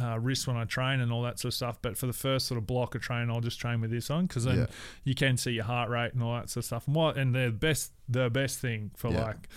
uh, wrist when I train and all that sort of stuff. But for the first sort of block of training, I'll just train with this on because then Yeah. you can see your heart rate and all that sort of stuff. And what and the best the best thing for Yeah. like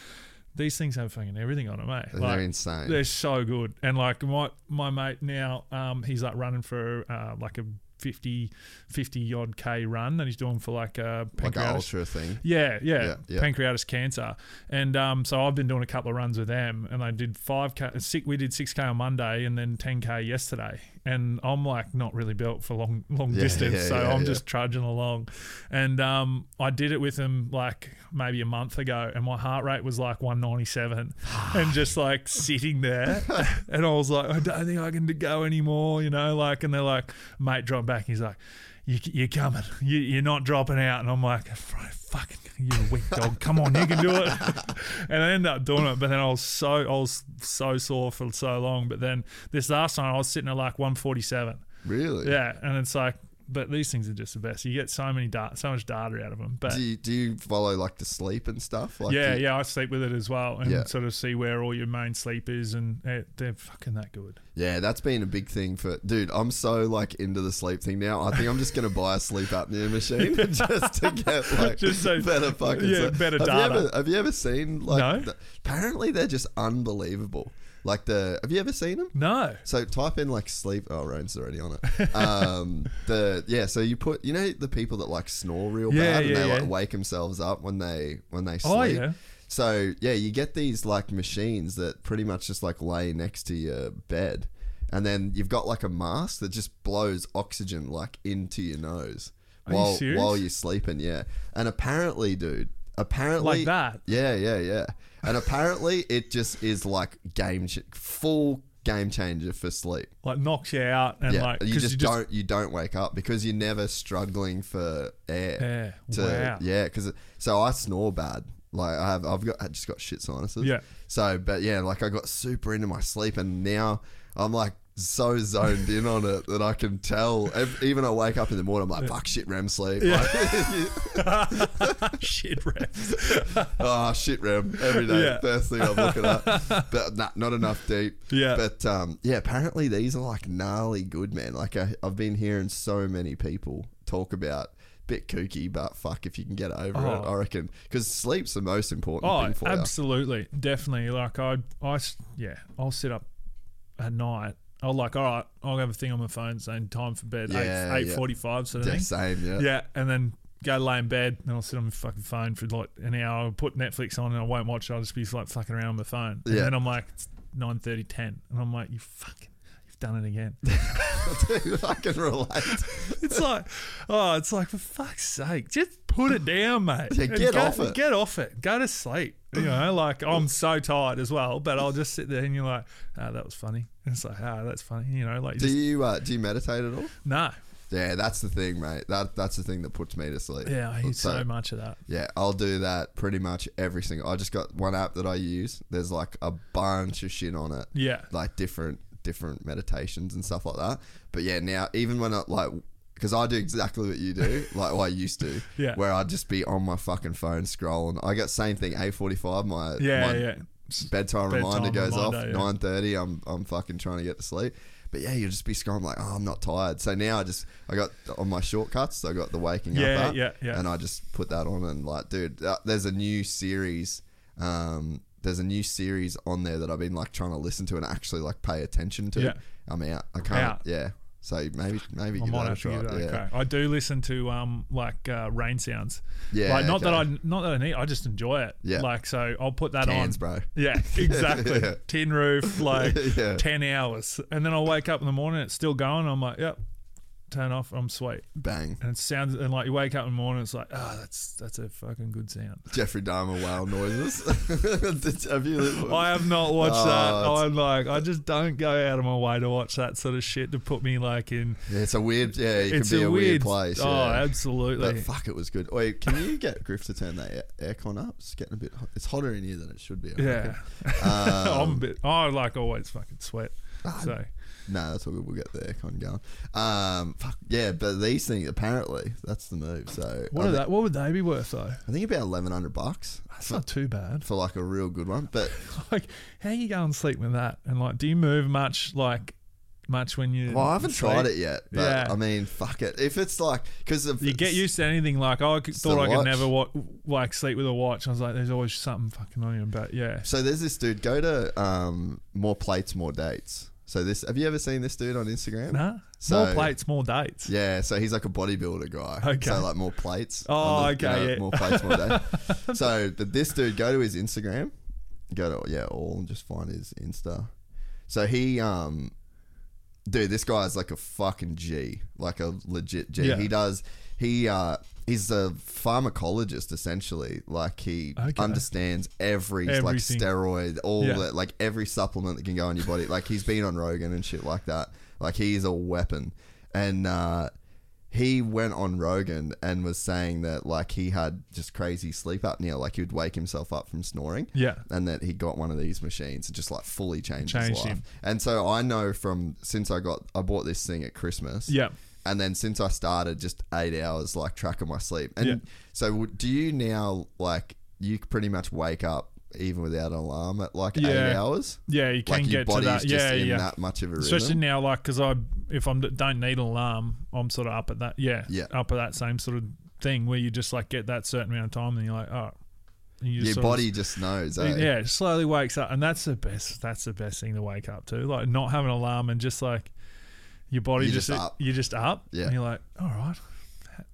these things have fucking everything on it, mate. They're insane. they're so good. And like my my mate now, um, he's like running for uh, like a 50, 50 odd k run that he's doing for like a like an ultra thing. yeah, yeah, Yeah, yeah. pancreatic cancer, and um, so I've been doing a couple of runs with them, and I did five k. Six, we did six k on Monday, and then ten k yesterday, and I'm like not really built for long long Yeah, [LAUGHS] distance, yeah, so yeah, I'm just trudging along, and um, I did it with him like maybe a month ago, and my heart rate was like 197, [SIGHS] and just like sitting there, [LAUGHS] and I was like, I don't think I can go anymore, you know, like, and they're like, mate, drop back. He's like, you, you're coming, you, you're not dropping out, and I'm like, fucking, you're a weak dog. Come on, you can do it. [LAUGHS] and I ended up doing it, but then I was so, I was so sore for so long. But then this last time, I was sitting at like 147. Really? Yeah, and it's like, but these things are just the best. You get so many data, so much data out of them. But Do you, do you follow like the sleep and stuff? Like yeah, you- yeah, I sleep with it as well, and Yeah. sort of see where all your main sleep is, and they're fucking that good. Yeah, that's been a big thing for dude. I'm so like into the sleep thing now. I think I'm just gonna buy a sleep apnea machine [LAUGHS] just to get [LAUGHS] like Just so- better fucking yeah, sleep. better have data. You ever, have you ever seen like? No. the- apparently, they're just unbelievable. Like the. Have you ever seen them? No, So type in like sleep. Oh, Roan's already on it. Um, [LAUGHS] the yeah. So you put you know the people that like snore real Yeah, bad and yeah, they like wake themselves up when they when they sleep. Oh, yeah. So yeah, you get these like machines that pretty much just like lay next to your bed, and then you've got like a mask that just blows oxygen like into your nose Are while serious? while you're sleeping. Yeah, and apparently, dude, apparently Like that? Yeah, yeah, yeah. And apparently, it just is like game ch- full game changer for sleep. like knocks you out, and yeah, like you 'cause just, don't you don't wake up because you're never struggling for air. Yeah, To, wow. Yeah, because so I snore bad. Like I have, I've got, I just got shit sinuses. Yeah. So, but yeah, like I got super into my sleep, and now I'm like so zoned in on it that I can tell. Even I wake up in the morning, I'm like, fuck shit, REM sleep. Like, [LAUGHS] shit, REM. oh [LAUGHS] shit, REM every day. Yeah. First thing I'm looking at, [LAUGHS] but not, not enough deep. Yeah. But um, yeah, apparently these are like gnarly good, man. Like I, I've been hearing so many people talk about. Bit kooky, but fuck if you can get over it, Oh. I reckon. Because sleep's the most important Oh, thing for absolutely, definitely. Like I, I, yeah, I'll sit up at night. I'll like, all right, I'll have a thing on my phone saying time for bed, Yeah, eight yeah. forty five sort you. of Yeah, thing. same, yeah. Yeah, and then go lay in bed, and I'll sit on my fucking phone for like an hour. I'll put Netflix on, and I won't watch it. I'll just be like fucking around on my phone. And Yeah. then I'm like, it's 9 10. and I'm like, you fucking, done it again. [LAUGHS] I can relate. It's like, oh, it's like for fuck's sake, just put it down, mate. Yeah, get go- off it. Get off it. Go to sleep. You know, like I'm so tired as well, but I'll just sit there and you're like, ah, that was funny. And it's like, ah, that's funny. You know, like Do just you uh, do you meditate at all? no. Yeah, that's the thing, mate. That that's the thing that puts me to sleep. Yeah, I hate so much of that. Yeah, I'll do that pretty much every single. I just got one app that I use. There's like a bunch of shit on it. Yeah. like different different meditations and stuff like that. But yeah, now even when I like. Because I do exactly what you do, [LAUGHS] like well, I used to, Yeah. where I'd just be on my fucking phone scrolling. I got same thing, eight forty five. My Yeah, my yeah. bedtime, reminder Bedtime goes off yeah. nine thirty. I'm I'm fucking trying to get to sleep. But yeah, you'll just be scrolling like, oh, I'm not tired. So now I just I got on my shortcuts. I got the waking Yeah, up app, yeah, yeah. and I just put that on and like, dude, uh, there's a new series. Um, there's a new series on there that I've been like trying to listen to and actually like pay attention to. Yeah. I'm out. I can't. Out. Yeah. So maybe maybe I give might that a have to try. give that yeah. a crack. I do listen to um like uh, rain sounds. Yeah, like not that I not that I need. I just enjoy it. Yeah. like so I'll put that Cans, on. bro. Yeah, [LAUGHS] exactly. Yeah. Tin roof, like [LAUGHS] Yeah. ten hours, and then I'll wake up in the morning. It's still going. I'm like, yep. Turn off. I'm sweet. Bang. And it sounds and like you wake up in the morning. It's like, oh, that's that's a fucking good sound. Jeffrey Dahmer whale noises. [LAUGHS] have you? I have not watched Oh, that. I'm like, I just don't go out of my way to watch that sort of shit to put me like in. Yeah, it's a weird. Yeah, it it's could be a, weird, weird place. Oh, yeah. absolutely. But fuck, it was good. Wait, can you get Griff to turn that aircon up? It's getting a bit. Hot. It's hotter in here than it should be. I yeah, reckon. [LAUGHS] I'm a Um, bit. I like always fucking sweat. So no, that's what we'll get the aircon going. Um, fuck yeah, but these things apparently that's the move. So what are that? What would they be worth though? I think about eleven hundred bucks That's not too bad. for like a real good one. But [LAUGHS] Like, how you go and sleep with that? And like, do you move much? Like, much when you. Well, I haven't sleep? tried it yet, but Yeah. I mean, fuck it. If it's like because You get used to anything. Like I c- the thought I could never wa- like sleep with a watch. I was like, there's always something fucking on you. But yeah, So there's this dude. Go to um, more plates, more dates. So this have you ever seen this dude on Instagram? nah, So- more plates, more dates. Yeah, so he's like a bodybuilder guy. Okay. So like more plates. Oh, the- okay, yeah. More plates, more dates. [LAUGHS] so, but this dude, go to his Instagram. Go to yeah, all and just find his Insta. So he um, dude, this guy is like a fucking G, like a legit G. Yeah. He does. He uh, he's a pharmacologist essentially. Like he Okay. understands every like steroid, all Yeah. that, like every supplement that can go in your body. Like he's been on Rogan and shit like that. Like he's a weapon. And uh, he went on Rogan and was saying that like he had just crazy sleep apnea. Like he would wake himself up from snoring. Yeah. And that he got one of these machines and just like fully changed, his Changed life. him. And so I know from since I got I bought this thing at Christmas. Yeah. And then since I started, just eight hours like tracking my sleep. And Yeah. so, do you now like you pretty much wake up even without an alarm at like eight hours? Yeah, you can like your get to body's that. just Yeah, in yeah. that much of a Especially now, like, because I, if I don't need an alarm, I'm sort of up at that. Yeah, Yeah. up at that same sort of thing where you just like get that certain amount of time, and you're like, oh, you Your sort of- body just knows. Eh? yeah, slowly wakes up, and that's the best. That's the best thing to wake up to, like not having an alarm and just like your body You're just, just up. you're just up. Yeah. and you're like, all right,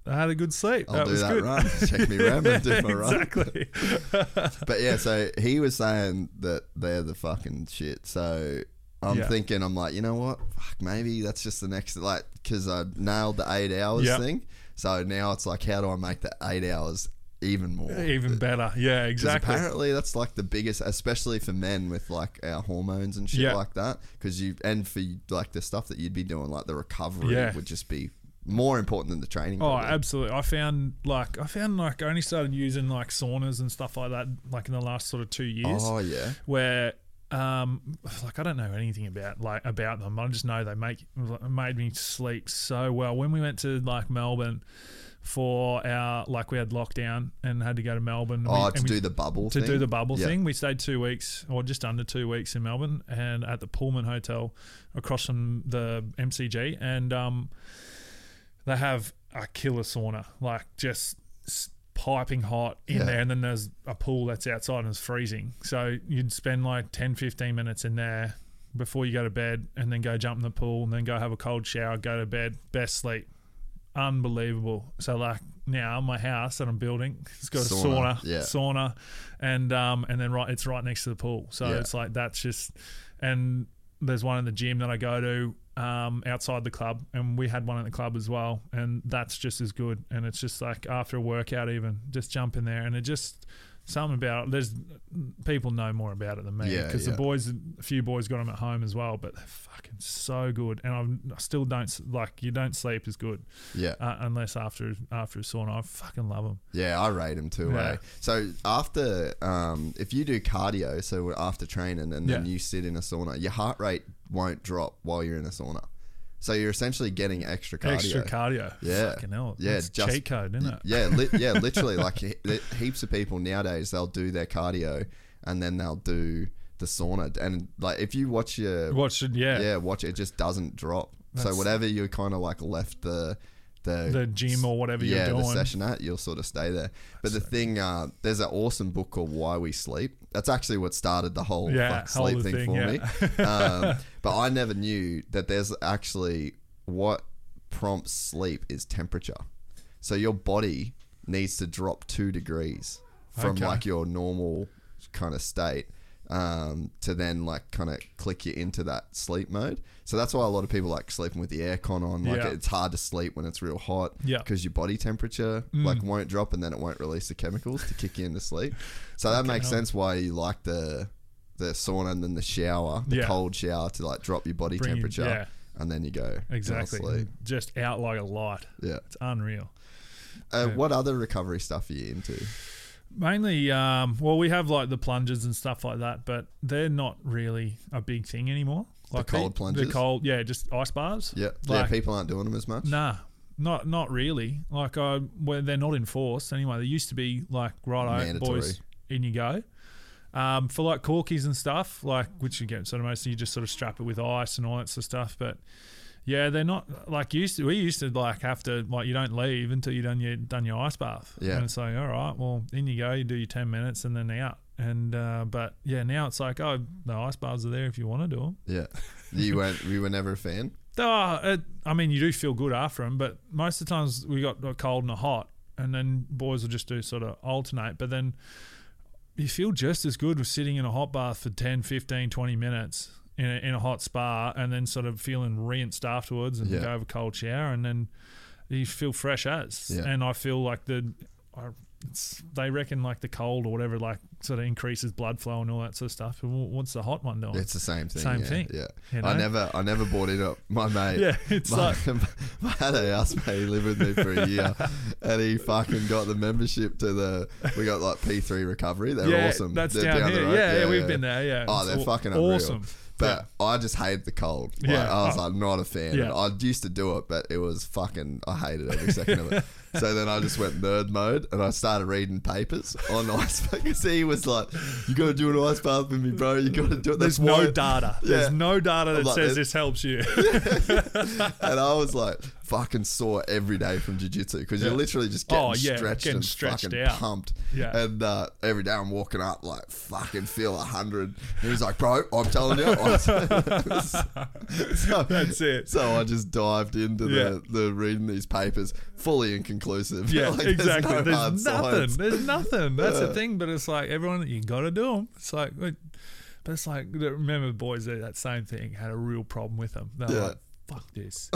I had a good sleep. I'll that do was that good. run. [LAUGHS] Check me REM and [LAUGHS] do my run. exactly. [LAUGHS] But yeah, so he was saying that they're the fucking shit. So I'm Yeah. thinking, I'm like, you know what? Fuck, maybe that's just the next, like, because I nailed the eight hours Yeah. thing. So now it's like, how do I make the eight hours even more? Even better. Yeah, exactly. apparently that's like the biggest, especially for men with like our hormones and shit Yeah. like that. Because you and for like the stuff that you'd be doing, like the recovery Yeah. would just be more important than the training. Oh, probably. absolutely. I found like I found like I only started using like saunas and stuff like that like in the last sort of two years. Oh yeah, Where um like I don't know anything about like about them. I just know they make made me sleep so well. When we went to like Melbourne for our like we had lockdown and had to go to Melbourne. we- oh and to we- do the bubble to thing? do the bubble Yeah. thing. We stayed two weeks, or just under two weeks in Melbourne, and at the Pullman Hotel across from the MCG, and um, they have a killer sauna, like just piping hot in Yeah. there, and then there's a pool that's outside and it's freezing. So you'd spend like 10, 15 minutes in there before you go to bed, and then go jump in the pool, and then go have a cold shower, go to bed, best sleep. Unbelievable. So like now my house that I'm building, it's got a Sauna, sauna, yeah. sauna, and um and then right it's right next to the pool. So Yeah. it's like that's just and there's one in the gym that I go to um outside the club and we had one at the club as well and that's just as good and it's just like after a workout even just jump in there and it just something about it. There's people know more about it than me because yeah. the boys a few boys got them at home as well but they're fucking so good and I'm, I still don't like you don't sleep as good yeah. uh, unless after after a sauna I fucking love them Yeah, I rate him too. Yeah. Eh? So after, um, if you do cardio, so after training, and then Yeah. you sit in a sauna, your heart rate won't drop while you're in a sauna. So you're essentially getting extra cardio. extra cardio Yeah. fucking hell Yeah, That's just- cheat code isn't it Yeah, li- yeah, [LAUGHS] literally. Like he- heaps of people nowadays, they'll do their cardio and then they'll do the sauna. And like if you watch your should yeah, yeah, watch it, it just doesn't drop. so whatever you kind of like left the the the gym or whatever yeah, you're the doing session at, you'll sort of stay there. But the thing, uh, there's an awesome book called Why We Sleep. That's actually what started the whole Yeah, fuck whole sleep thing, thing, for yeah. me. [LAUGHS] um, but I never knew that there's actually what prompts sleep is temperature. So your body needs to drop two degrees from Okay. like your normal kind of state um, to then like kind of click you into that sleep mode. So that's why a lot of people like sleeping with the aircon on. Like Yeah. it's hard to sleep when it's real hot Yeah. because your body temperature Mm. like won't drop and then it won't release the chemicals to kick you into sleep. So that makes hell. sense why you like the the sauna and then the shower, the Yeah. cold shower to like drop your body Bring you- temperature, yeah. and then you go to exactly sleep. just out like a light Yeah. it's unreal Uh. What other recovery stuff are you into? Mainly, um, well, we have like the plungers and stuff like that, but they're not really a big thing anymore. Like cold pe- plunges? The cold, yeah, just ice bars. Yeah, Like- yeah. People aren't doing them as much. Nah, not not really. Like I, well, they're not enforced anyway. They used to be like right, boys, in you go. Um, for like corkies and stuff, like which you get sort of mostly you just sort of strap it with ice and all that sort of stuff. But yeah, they're not like used to. We used to like have to like you don't leave until you done your done your ice bath. Yeah. and it's like all right, well in you go. You do your ten minutes and then they out. And uh, but yeah, now it's like oh the ice baths are there if you want to do them. Yeah. You weren't. You were never a fan. [LAUGHS] Oh, it, I mean, you do feel good after them, but most of the times we got a cold and a hot, and then boys will just do sort of alternate. But then you feel just as good with sitting in a hot bath for 10, 15, 20 minutes in a, in a hot spa, and then sort of feeling rinsed afterwards and Yeah. go have a cold shower, and then you feel fresh as. Yeah. And I feel like the. I, it's, they reckon like the cold or whatever like sort of increases blood flow and all that sort of stuff. What's the hot one doing? It's the same thing. Same yeah, thing, Yeah. you I never. I never bought it up. My [LAUGHS] mate. Yeah, it's my, like- I had a housemate he lived with me for a year, and he fucking got the membership to the. We got like P three recovery. They're yeah, awesome. That's They're down, the here. road. Yeah, yeah, we've been there. Yeah. Oh, they're fucking unreal. awesome. But I just hated the cold. Like, Yeah. I was Oh. like not a fan. Yeah. I used to do it, but it was fucking. I hated every second of it. [LAUGHS] So then I just went nerd mode and I started reading papers on [LAUGHS] ice because he was like, "You got to do an ice bath with me, bro. You got to do it." There's That's no why- data. Yeah. There's no data that like, says this helps you. [LAUGHS] [LAUGHS] and I was like fucking sore every day from jiu-jitsu because you're literally just getting Oh, yeah, stretched getting and stretched fucking out. pumped. Yeah. And uh, every day I'm walking up like fucking feel a hundred. And he's like, bro, I'm telling you. so, That's it. So I just dived into Yeah. the, the reading these papers, fully inconclusive. [LAUGHS] Yeah, Like, there's exactly. no There's, nothing. There's nothing. That's Yeah. the thing. But it's like everyone, you got to do them. It's like, but it's like remember boys that that same thing had a real problem with them. They're Yeah. like, fuck this.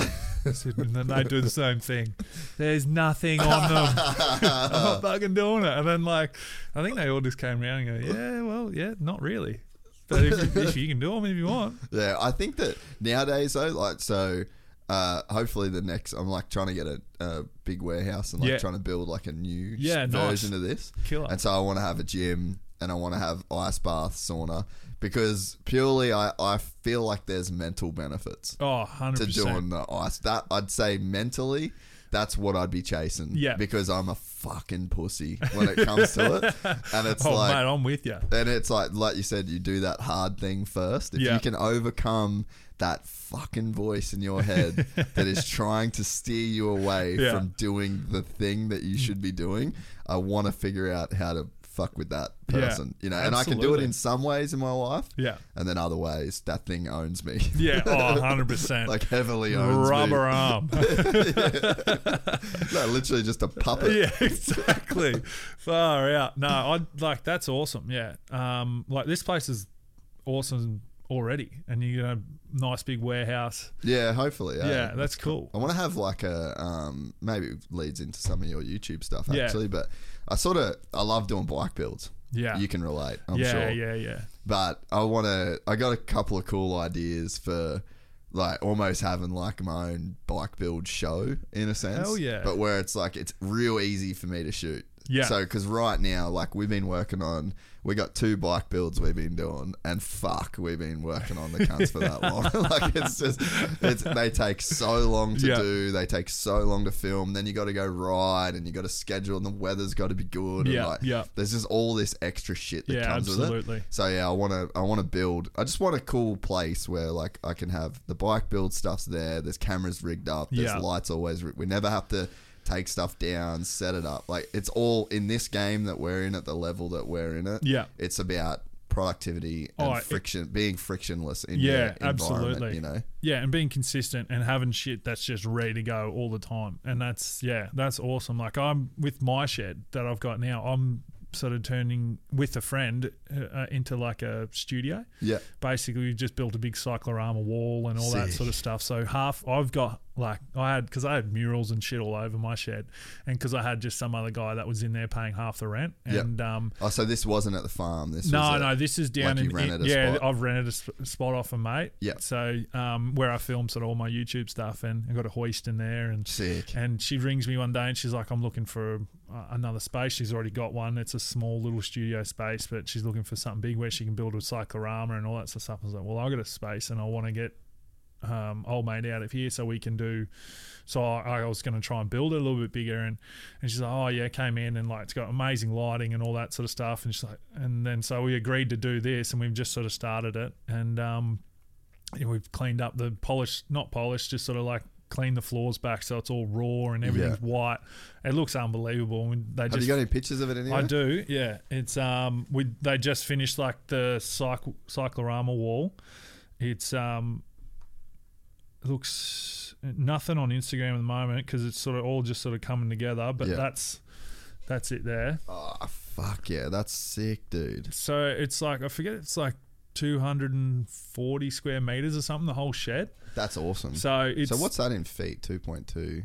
and then they do the same thing. There's nothing on them. [LAUGHS] [LAUGHS] I'm not fucking doing it. And then like, I think they all just came around and go, yeah, well, yeah, not really. But if, if you can do them if you want, Yeah, I think that nowadays though, like so. Uh, hopefully the next, I'm like trying to get a, a big warehouse and like Yeah. trying to build like a new Yeah, nice. version of this. Killer. And so I want to have a gym and I want to have ice bath, sauna because purely I, I feel like there's mental benefits oh, to 100%. doing the ice. That I'd say mentally, that's what I'd be chasing. Yeah. because I'm a fucking pussy when it comes to it, [LAUGHS] and it's oh, like mate, I'm with you. and it's like, like you said, you do that hard thing first. If Yeah. you can overcome that fucking voice in your head [LAUGHS] that is trying to steer you away Yeah. from doing the thing that you should be doing, I want to figure out how to fuck with that Yeah, person. you know, and I can do it in some ways in my life. Yeah. And then other ways, that thing owns me. Yeah, [LAUGHS] oh, 100%. like heavily owns Rubber me. arm. [LAUGHS] no, literally just a puppet. yeah, exactly. Far out. No, I like that's awesome. Yeah. Um, like this place is awesome already, and you get a nice big warehouse. Yeah, hopefully. eh? Yeah, that's cool. I want to have like a um, maybe it leads into some of your YouTube stuff Yeah. actually, but I sort of I love doing bike builds. Yeah. you can relate, I'm yeah, sure. yeah, yeah. But I want to. I got a couple of cool ideas for like almost having like my own bike build show in a sense. Hell yeah. But where it's like it's real easy for me to shoot. Yeah. So because right now, like we've been working on, we got two bike builds we've been doing, and fuck, we've been working on the cunts for that long. [LAUGHS] like it's just, it's they take so long to Yeah. do, they take so long to film. Then you got to go ride, and you got to schedule, and the weather's got to be good. Yeah, and like, yeah. There's just all this extra shit that Yeah, comes with absolutely. it. So yeah, I want to I want to build. I just want a cool place where like I can have the bike build stuff's there. There's cameras rigged up. There's Yeah. lights always. We never have to take stuff down, set it up. Like it's all in this game that we're in at the level that we're in it. Yeah. it's about productivity and Oh, it- friction, being frictionless in Yeah, absolutely. You know. Yeah, and being consistent and having shit that's just ready to go all the time. And that's yeah, that's awesome. Like I'm with my shed that I've got now. I'm sort of turning with a friend uh, uh, into like a studio. Yeah. Basically, we just built a big cyclorama wall and all that sort of stuff. So half I've got like I had because I had murals and shit all over my shed, and because I had just some other guy that was in there paying half the rent. Yep. And um, Oh, so this wasn't at the farm. This no, no, this is down like in, in yeah. spot. I've rented a sp- spot off a mate. Yeah. So um, where I film sort of all my YouTube stuff, and I got a hoist in there, and Sick. and she rings me one day, and she's like, "I'm looking for uh, another space." She's already got one. It's a small little studio space, but she's looking for something big where she can build a cyclorama and all that sort of stuff. I was like, "Well, I got a space, and I want to get." Um, old mate out of here, so we can do. So I, I was going to try and build it a little bit bigger, and, and she's like, oh yeah, came in and like it's got amazing lighting and all that sort of stuff, and she's like, and then so we agreed to do this, and we've just sort of started it, and um, yeah, we've cleaned up the polish, not polished, just sort of like clean the floors back so it's all raw and everything's white. It looks unbelievable. And they Have just you got any pictures of it anyway? I do, yeah. It's um, we they just finished like the cycle cyclorama wall. It's um, looks nothing on Instagram at the moment because it's sort of all just sort of coming together. But Yeah. that's that's it there. Oh fuck yeah, that's sick, dude. So it's like I forget it's like two hundred and forty square meters or something. The whole shed. That's awesome. So it's So what's that in feet? Two point two.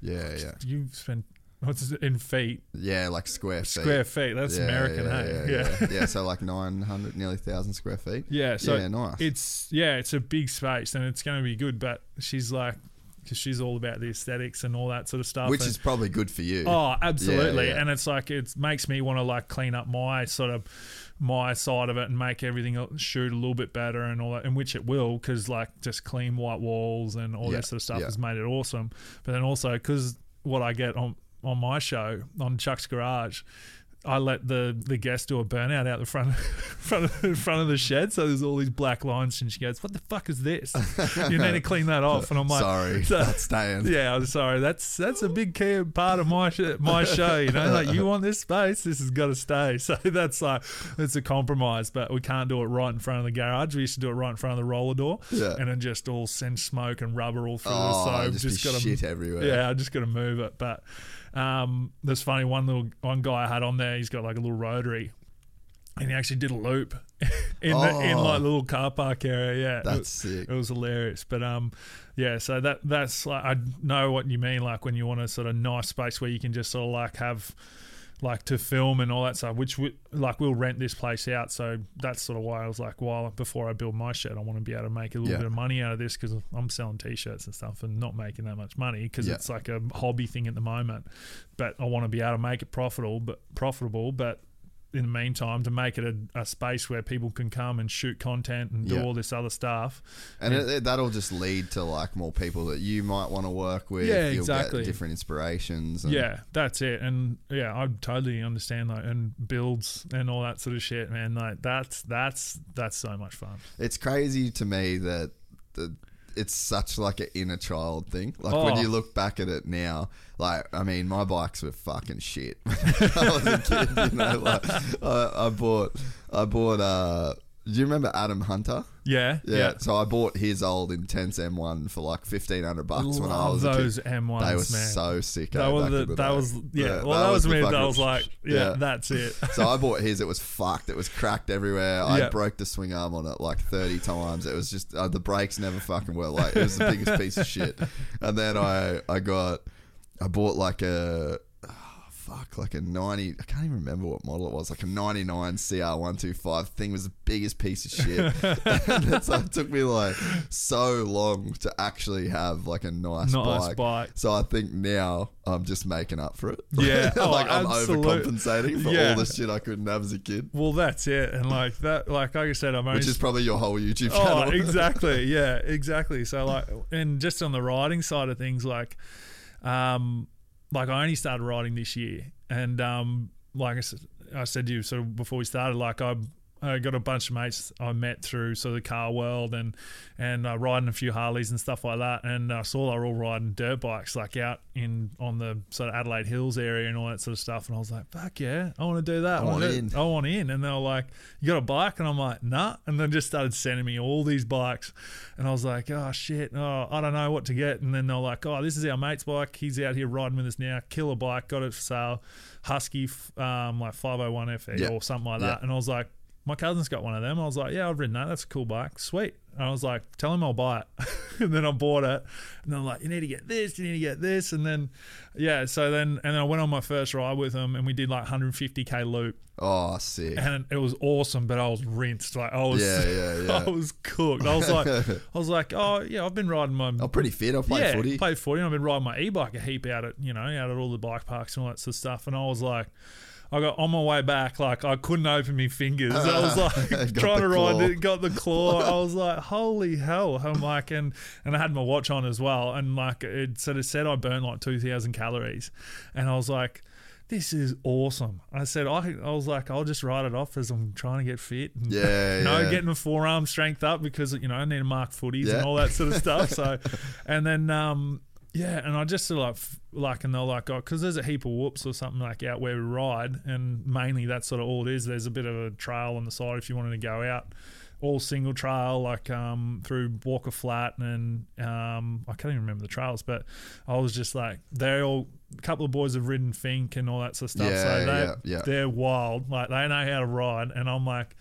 Yeah, yeah, you've spent [LAUGHS] what's it in feet yeah. Like square feet. square feet. That's Yeah, American, yeah, hey? Yeah, yeah. yeah. So [LAUGHS] like nine hundred, nearly thousand square feet. Yeah, so Yeah, nice. it's yeah, it's a big space and it's going to be good. But she's like, because she's all about the aesthetics and all that sort of stuff. Which and- is probably good for you. oh, absolutely. And it's like it makes me want to like clean up my sort of my side of it and make everything shoot a little bit better and all that, and which it will because like just clean white walls and all that sort of stuff has made it awesome. But then also because what I get on on my show on Chuck's Garage. I let the, the guest do a burnout out the front [LAUGHS] front of, in front of the shed, so there's all these black lines, and she goes, "What the fuck is this? You need to clean that off." And I'm like, Sorry, so- that's staying. [LAUGHS] yeah, I'm sorry. That's that's a big key part of my sh- my show. You know, like you want this space, this has got to stay. [LAUGHS] So that's like it's a compromise, but we can't do it right in front of the garage. We used to do it right in front of the roller door, Yeah. and then just all send smoke and rubber all through. Oh, so just, just got to shit everywhere. yeah, I just got to move it. But um, there's funny one little one guy I had on there. He's got like a little rotary, and he actually did a loop [LAUGHS] in the, in Oh. like the little car park area. Yeah, That's it, sick. It was hilarious. But um, yeah. So that that's like I know what you mean. Like when you want a sort of nice space where you can just sort of like have. Like to film and all that stuff, which we, like we'll rent this place out, so that's sort of why I was like, well, before I build my shed, I want to be able to make a little Yeah. bit of money out of this because I'm selling t-shirts and stuff and not making that much money because Yeah. it's like a hobby thing at the moment. But I want to be able to make it profitable, but profitable. But in the meantime, to make it a, a space where people can come and shoot content and do Yeah. all this other stuff. And it, it- that'll just lead to like more people that you might want to work with. Yeah, You'll exactly. Get different inspirations. And Yeah, that's it. And yeah, I totally understand that and builds and all that sort of shit, man. Like that's that's that's so much fun. It's crazy to me that the, it's such like an inner child thing. Like when Oh. you look back at it now, like I mean, my bikes were fucking shit. [LAUGHS] I was a kid, you know. Like I, I bought, I bought. uh Do you remember Adam Hunter? Yeah, Yeah. So I bought his old Intense M1 for like fifteen hundred bucks when I Love was a kid. those M1s, They were man. so sick. eh, That was the, the that was yeah. Well, that, was, me. That was like yeah, that's it. [LAUGHS] so I bought his. It was fucked. It was cracked everywhere. I broke the swing arm on it like thirty times. It was just uh, the brakes never fucking worked. Like it was the biggest piece of shit. And then I I got I bought like a fuck like a ninety. I can't even remember what model it was. Like a ninety nine CR one two five. Thing was the biggest piece of shit. [LAUGHS] and it's, like, it took me like so long to actually have like a nice, Nice bike. bike. So I think now I'm just making up for it. [LAUGHS] Yeah. Oh, like I'm absolute- overcompensating for Yeah. all the shit I couldn't have as a kid. Well, that's it. And like that, like like I said, I'm only Which is probably your whole YouTube channel. Oh, channel. [LAUGHS] exactly. Yeah, exactly. So like, and just on the writing side of things, like, um, like I only started writing this year, and um, like I said, I said to you sort of before we started, like I. I got a bunch of mates I met through sort of the car world and and uh, riding a few Harleys and stuff like that, and I saw they were all riding dirt bikes like out in on the sort of Adelaide Hills area and all that sort of stuff, and I was like, fuck yeah, I want to do that. I want wanna in. I want in. And they were like, You got a bike? And I'm like, Nah. And then just started sending me all these bikes. And I was like, Oh, shit. Oh, I don't know what to get. And then they're like, Oh, this is our mate's bike. He's out here riding with us now. Killer bike. Got it for sale. Husky, um, like 501 FE Yeah. or something like that. And I was like, my cousin's got one of them. I was like, yeah, I've ridden that. That's a cool bike. Sweet. And I was like, tell him I'll buy it. [LAUGHS] and then I bought it. And they're like, you need to get this, you need to get this. And then, yeah, so then, and then I went on my first ride with them and we did like 150K loop. Oh, sick. And it was awesome, but I was rinsed. Like, I was, Yeah, yeah, [LAUGHS] yeah. I was cooked. I was like, [LAUGHS] I was like, oh, yeah, I've been riding my, I'm pretty fit. I play yeah, footy. played footy. And I've been riding my e-bike a heap out at you know out at all the bike parks and all that sort of stuff. And I was like, I got on my way back, like I couldn't open my fingers. I was [LAUGHS] like trying the to ride it, got the claw. I was like, holy hell! I'm like, and and I had my watch on as well, and like it sort of said I burned like two thousand calories, and I was like. This is awesome. I said I, I was like I'll just write it off as I'm trying to get fit. And, Yeah, [LAUGHS] you know, yeah. getting my forearm strength up because you know I need to mark footies Yeah. and all that sort of stuff. So, [LAUGHS] and then um, yeah, and I just sort of like f- like and they're like, oh, because there's a heap of whoops or something like out where we ride, and mainly that's sort of all it is. There's a bit of a trail on the side if you wanted to go out. All single trail, like um, through Walker Flat, and um, I can't even remember the trails, but I was just like, they all, a couple of boys have ridden Finke and all that sort of stuff. Yeah, so they, yeah, yeah. they're wild. Like, they know how to ride. And I'm like,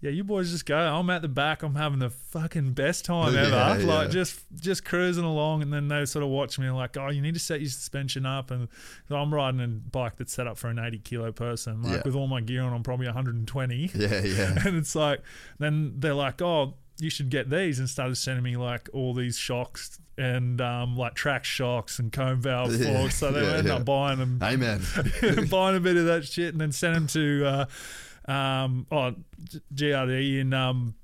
yeah, you boys just go. I'm at the back. I'm having the fucking best time ever. Yeah, like yeah. just just cruising along, and then they sort of watch me and like, oh, you need to set your suspension up. And I'm riding a bike that's set up for an 80 kilo person. Like Yeah. with all my gear on, I'm probably 120. [LAUGHS] Yeah, yeah. [LAUGHS] and it's like, then they're like, oh, you should get these, and started sending me like all these shocks. And um, like track shocks and cone valve [LAUGHS] Yeah, forks, so they yeah, ended yeah. up buying them Amen. buying a bit of that shit and then send them to uh, um, oh, GRD in um,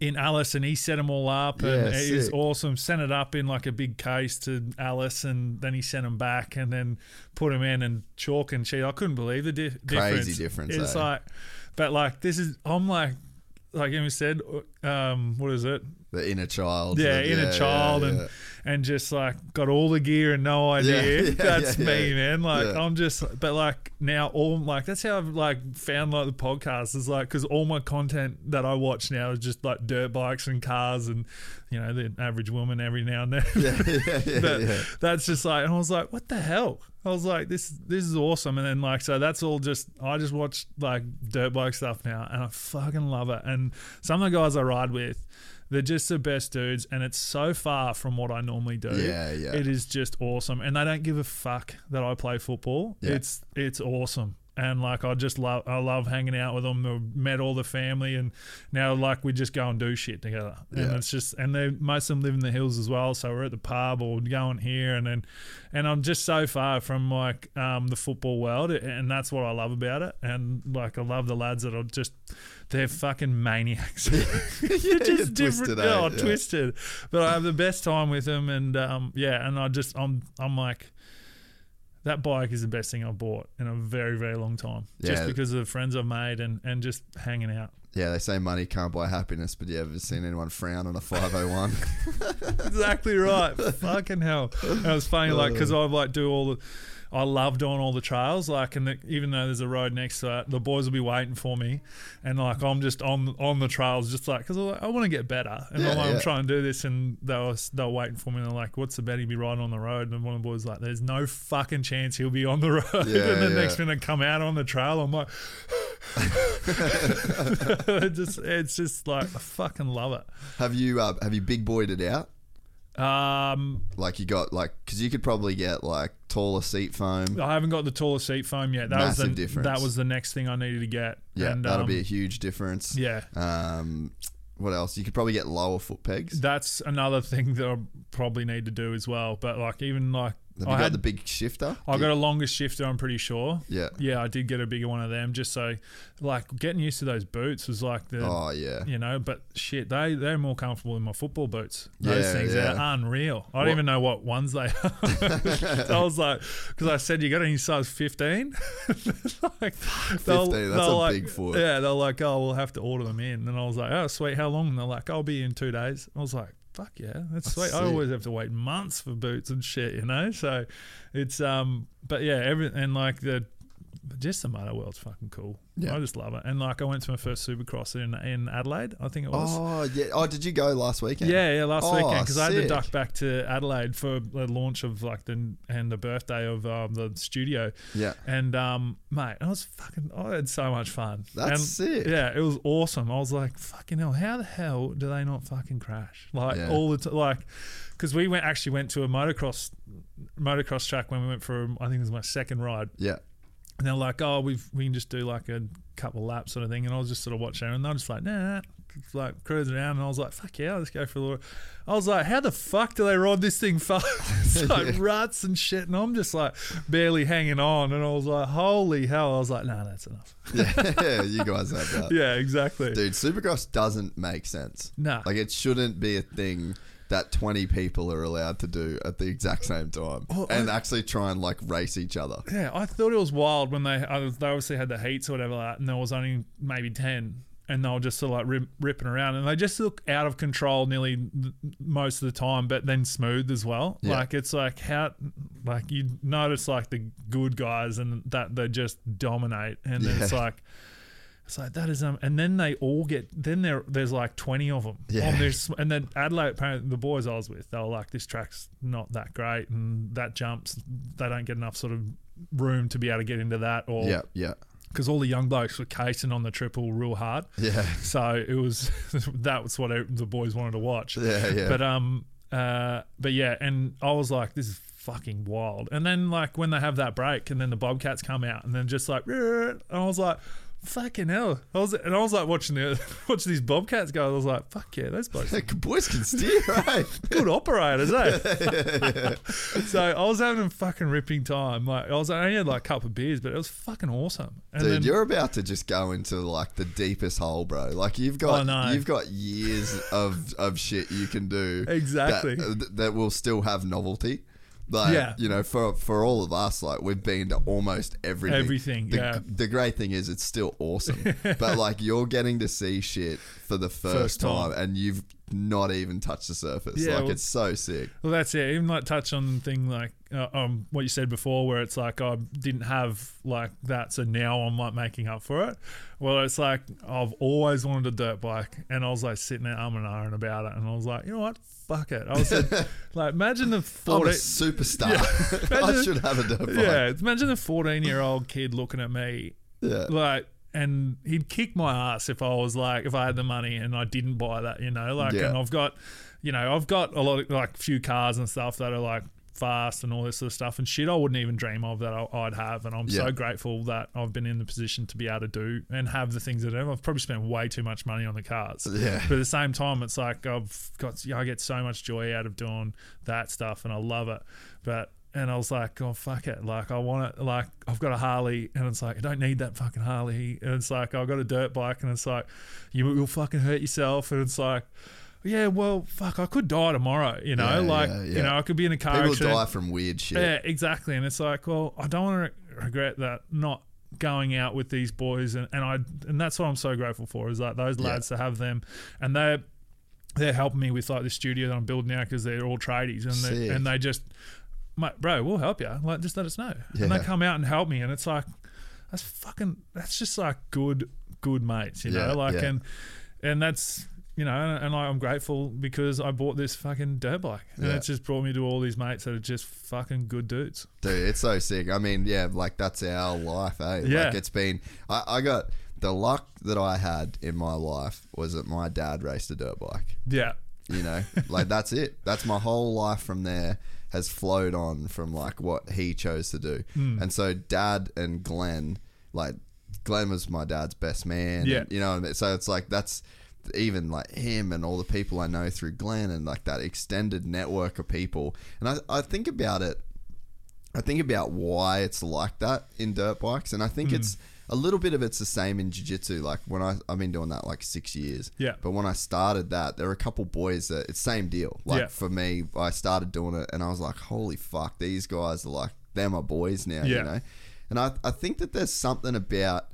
in Alice and he set them all up and Yeah, it was awesome. Sent it up in like a big case to Alice and then he sent them back and then put them in and chalk and shit. I couldn't believe the di- difference. Crazy difference, It's eh? like, but like this is I'm like. Like Emma said, um, what is it? The inner child. Yeah, The- inner child yeah, and yeah. And just like got all the gear and no idea. [LAUGHS] yeah, [LAUGHS] that's yeah, me, yeah. man. Like Yeah. I'm just, but like now all like that's how I've like found like the podcast is like because all my content that I watch now is just like dirt bikes and cars and you know the average woman every now and then. yeah, [LAUGHS] yeah, yeah, but yeah. that's just like, and I was like, what the hell? I was like, this this is awesome. And then like, so that's all just I just watch like dirt bike stuff now, and I fucking love it. And some of the guys I ride with, they're just the best dudes, and it's so far from what I normally do. Yeah, yeah. It is just awesome, and they don't give a fuck that I play football. Yeah. It's it's awesome. And like I just love, I love hanging out with them. I've met all the family, and now like we just go and do shit together. And Yeah. it's just, and they most of them live in the hills as well. So we're at the pub or going here, and then, and I'm just so far from like um, the football world, and that's what I love about it. And like I love the lads that are just, they're fucking maniacs. [LAUGHS] you're [LAUGHS] just different, twisted, eh? oh, Yeah. twisted. But I have the best time with them, and um, yeah, and I just, I'm, I'm like. That bike is the best thing I've bought in a very, very long time. Just because of the friends I've made and, and just hanging out. Yeah, they say money can't buy happiness, but you ever seen anyone frown on a 501? [LAUGHS] exactly right. [LAUGHS] Fucking hell. And it was funny, like, because I like do all the, I love doing all the trails, like, and the, even though there's a road next to it, the boys will be waiting for me, and like I'm just on on the trails, just like because I, want to get better, and Yeah, I'm, like, yeah. I'm trying to do this, and they were they were waiting for me, and they're like, "What's the bet he'll be riding on the road?" And one of the boys like, "There's no fucking chance he'll be on the [LAUGHS] road." Yeah, and the next minute, come out on the trail, I'm like. [LAUGHS] [LAUGHS] just it's just like I fucking love it. have you uh, have you big boyed it out? Um, Like you got like because you could probably get like taller seat foam. I haven't got the taller seat foam yet. That was Massive the, difference. That was the next thing I needed to get. Yeah, and, that'll um, be a huge difference. yeah. Um, what else? You could probably get lower foot pegs. That's another thing that I probably need to do as well. But like even like Have I you got had, the big shifter? I got a longer shifter. I'm pretty sure. Yeah. Yeah, I did get a bigger one of them. Just so like getting used to those boots was like the. Oh yeah. You know, but shit, they they're more comfortable than my football boots. Those Yeah, things yeah. are unreal. I don't even know what ones they are. so [LAUGHS] [LAUGHS] I was like, because I said you got any size fifteen? [LAUGHS] like, 15, that's a big foot. Yeah, they're like, oh, we'll have to order them in, and I was like, oh, sweet, how long? And they're like, I'll be in two days. I was like. Fuck yeah, that's, sweet. I always have to wait months for boots and shit, you know. So it's um, but yeah, every and like the just the motor world's fucking cool. Yeah. I just love it. And like I went to my first Supercross in in Adelaide, I think it was. Oh yeah. Oh, did you go last weekend? Yeah, yeah, last Oh, weekend because I had to duck back to Adelaide for the launch of like the and the birthday of um, the studio. Yeah. And um, mate, I was fucking. I had so much fun. That's and, sick. Yeah, it was awesome. I was like, fucking hell, how the hell do they not fucking crash? Like Yeah. all the t- like, because we went actually went to a motocross motocross track when we went for I think it was my second ride. Yeah. And they're like, oh, we've we can just do like a couple laps sort of thing. And I was just sort of watching, her and they're just like, nah, like cruising around, and I was like, "Fuck yeah, let's go for a little." I was like, "How the fuck do they ride this thing [LAUGHS] fast?" it's [LAUGHS] like ruts and shit, and I'm just like barely hanging on, and I was like, "Holy hell!" I was like, "No, nah, that's enough." [LAUGHS] yeah, you guys have that. yeah, exactly. Dude, Supercross doesn't make sense. Nah. Like it shouldn't be a thing that 20 people are allowed to do at the exact same time Well, and I- actually try and like race each other. Yeah, I thought it was wild when they uh, they obviously had the heats or whatever like and there was only maybe ten, and they were just sort of like rip, ripping around, and they just look out of control nearly th- most of the time, but then smooth as well. Yeah. Like it's like how like you notice like the good guys and that they just dominate, and then it's like. It's like that is um, and then they all get. Then there, there's like twenty of them. Yeah. On this, and then Adelaide, apparently the boys I was with, they were like, "This track's not that great, and that jumps, they don't get enough sort of room to be able to get into that." Or Yeah, yeah. because all the young blokes were casing on the triple real hard. Yeah. [LAUGHS] So it was [LAUGHS] that was what the boys wanted to watch. Yeah, yeah. But um, uh, but yeah, and I was like, this is fucking wild. And then like when they have that break, and then the Bobcats come out, and then just like, [LAUGHS] and I was like. Fucking hell! I was and I was like watching the [LAUGHS] watching these Bobcats go. I was like, "Fuck yeah, those are [LAUGHS] Boys can steer, [LAUGHS] right? good operators, eh?" so I was having a fucking ripping time. Like I was I only had like a couple of beers, but it was fucking awesome. And Dude, then, you're about to just go into like the deepest hole, bro. Like you've got, I know. you've got years of of shit you can do Exactly. that, that will still have novelty. Like Yeah. you know, for for all of us, like we've been to almost everything. Everything, The, yeah. the great thing is it's still awesome, [LAUGHS] but like you're getting to see shit for the first, First time. time, and you've not even touched the surface. Yeah, like well- it's so sick. Well, that's it. Even like touch on the thing like uh, um what you said before, where it's like I didn't have like that, so now I'm like making up for it. Well, it's like I've always wanted a dirt bike, and I was like sitting there umming and ahhing about it, and I was like, you know what, fuck it. I was like, [LAUGHS] like imagine the I'm a superstar. [LAUGHS] I Imagine- should have a [LAUGHS] dirt bike. Yeah, imagine the 14 year old kid looking at me Yeah. like and he'd kick my ass if I was like if I had the money and I didn't buy that, you know. Like Yeah. and I've got you know, I've got a lot of like few cars and stuff that are like fast and all this sort of stuff and shit I wouldn't even dream of that I'd have and I'm Yeah. so grateful that I've been in the position to be able to do and have the things that I have. I've probably spent way too much money on the cars. Yeah. But at the same time it's like I've got I get so much joy out of doing that stuff and I love it. But and I was like, oh fuck it, like I want it, like I've got a Harley, and it's like I don't need that fucking Harley, and it's like I've got a dirt bike, and it's like you will fucking hurt yourself, and it's like, yeah, well, fuck, I could die tomorrow, you know, Yeah, like yeah, you know, I could be in a car People accident. die from weird shit. Yeah, exactly, and it's like, well, I don't want to re- regret that not going out with these boys, and, and I and that's what I'm so grateful for is like those Yeah. lads to have them, and they're they're helping me with like the studio that I'm building now because they're all tradies and they, and they just, bro, we'll help you. Like, just let us know. And they come out and help me, and it's like, that's fucking, that's just like good, good mates, you Yeah, know, like yeah. and and that's. You know, and, and I'm grateful because I bought this fucking dirt bike, and Yeah. it's just brought me to all these mates that are just fucking good dudes. Dude, it's so sick. I mean, yeah, like that's our life, eh? Yeah. Like it's been I, I got the luck that I had in my life was that my dad raced a dirt bike. Yeah, You know? [LAUGHS] like that's it. That's my whole life from there has flowed on from like what he chose to do. Hmm. And so dad and Glenn, like Glenn was my dad's best man. Yeah. and, you know, so it's like that's even like him and all the people I know through Glenn and like that extended network of people. And I, I think about it I think about why it's like that in dirt bikes, and I think Hmm. it's a little bit of it's the same in jiu-jitsu. Like when I I've been doing that like six years. Yeah. But when I started that, there were a couple boys that it's same deal. Like Yeah. for me, I started doing it, and I was like, holy fuck, these guys are like they're my boys now. Yeah. You know, and I I think that there's something about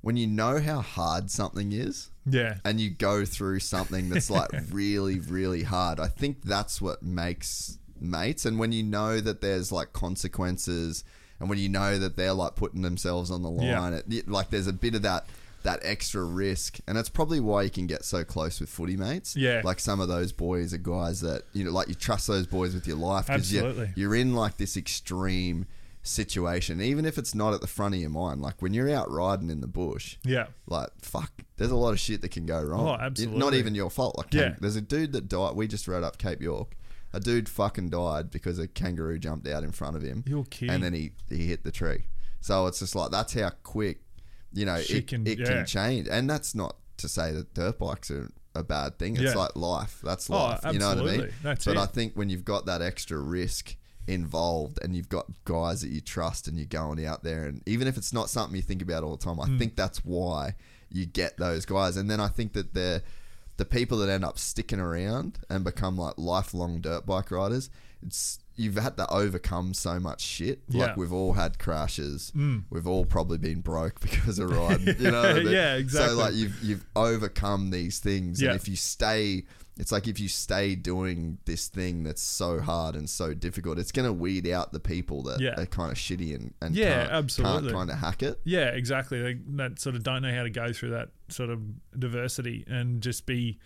when you know how hard something is yeah, and you go through something that's like [LAUGHS] really, really hard, I think that's what makes mates. And when you know that there's like consequences, and when you know that they're like putting themselves on the Yeah. line, it, like there's a bit of that that extra risk, and that's probably why you can get so close with footy mates. Yeah. like some of those boys are guys that you know, like you trust those boys with your life Absolutely. you're, you're in like this extreme situation, even if it's not at the front of your mind. Like when you're out riding in the bush, yeah, like fuck there's a lot of shit that can go wrong Oh, absolutely. not even your fault like Yeah. there's a dude that died we just rode up cape york a dude fucking died because a kangaroo jumped out in front of him You're kidding. and then he he hit the tree so it's just like that's how quick you know Shit it can- it yeah. can change and that's not to say that dirt bikes are a bad thing. It's Yeah. like life. That's Oh, life. you know what I mean? That's but it. I think when you've got that extra risk involved and you've got guys that you trust and you're going out there and even if it's not something you think about all the time, I Hmm. think that's why you get those guys. And then I think that they're the people that end up sticking around and become like lifelong dirt bike riders. It's you've had to overcome so much shit. Yeah. Like we've all had crashes. Mm. We've all probably been broke [LAUGHS] because of riding. You know what I [LAUGHS] mean? Yeah, exactly. So like you've you've overcome these things, Yeah. and if you stay, it's like if you stay doing this thing that's so hard and so difficult, it's gonna weed out the people that Yeah. are kind of shitty and, and Yeah, can't, absolutely. can't kind of hack it. Yeah, exactly. They, that sort of don't know how to go through that sort of diversity and just be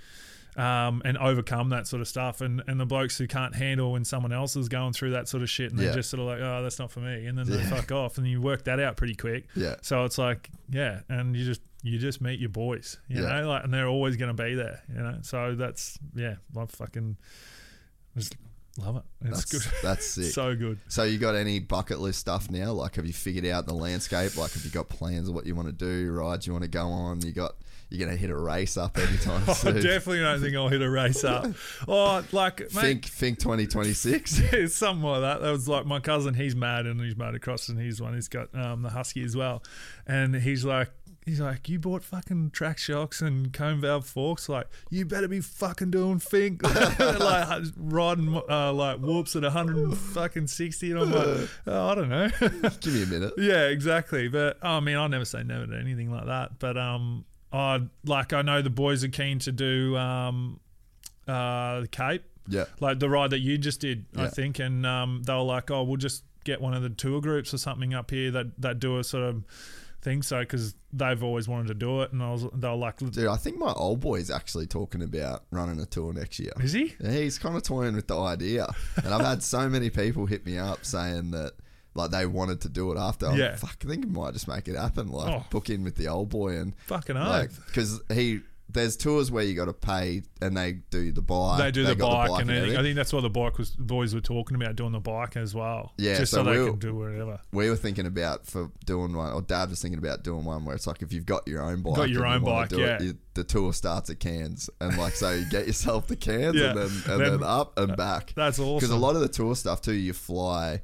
um, and overcome that sort of stuff. And and the blokes who can't handle when someone else is going through that sort of shit, and they're just sort of like, oh, that's not for me, and then they Yeah. fuck off, and you work that out pretty quick. Yeah. So it's like, yeah, and you just you just meet your boys, you Yeah. know, like, and they're always going to be there, you know. So that's yeah, I fucking just love it. It's That's good. that's [LAUGHS] sick. so good. So you got any bucket list stuff now? Like, have you figured out the landscape? Like, have you got plans of what you want to do, rides you want to go on? You got you're gonna hit a race up anytime [LAUGHS] I soon. definitely don't think I'll hit a race up. [LAUGHS] Oh, like mate, think think 2026. it's something like that. That was like my cousin. He's mad and he's motocross and he's one. He's got um, the husky as well, and he's like. He's like, you bought fucking track shocks and cone valve forks. Like, you better be fucking doing Finke, [LAUGHS] like riding uh, like whoops at 160. And I'm like, [LAUGHS] oh, I don't know. Give me a minute. [LAUGHS] Yeah, exactly. But I mean, I never say never to anything like that. But um, I like I know the boys are keen to do um, uh, the Cape, Yeah. like the ride that you just did, I think, and um, they were like, oh, we'll just get one of the tour groups or something up here that that do a sort of thing. So because they've always wanted to do it, and I was they were like, Dude, I think my old boy's actually talking about running a tour next year. is he? Yeah, he's kind of toying with the idea, and I've had so many people hit me up saying that like they wanted to do it after. I'm Yeah. like, fuck, I think might just make it happen. Like Oh. book in with the old boy and Fucking like because he there's tours where you got to pay and they do the bike. They do the got bike, and then I think that's what the bike was. The boys were talking about doing the bike as well. Yeah, just so so, they we'll- can do whatever. we were thinking about for doing one, or Dad was thinking about doing one where it's like if you've got your own bike, Got your and you own bike, do it, yeah. you- the tour starts at Cairns, and like so you get yourself to Cairns Yeah. and then and Then- then up and back. That's awesome. Because a lot of the tour stuff too, you fly,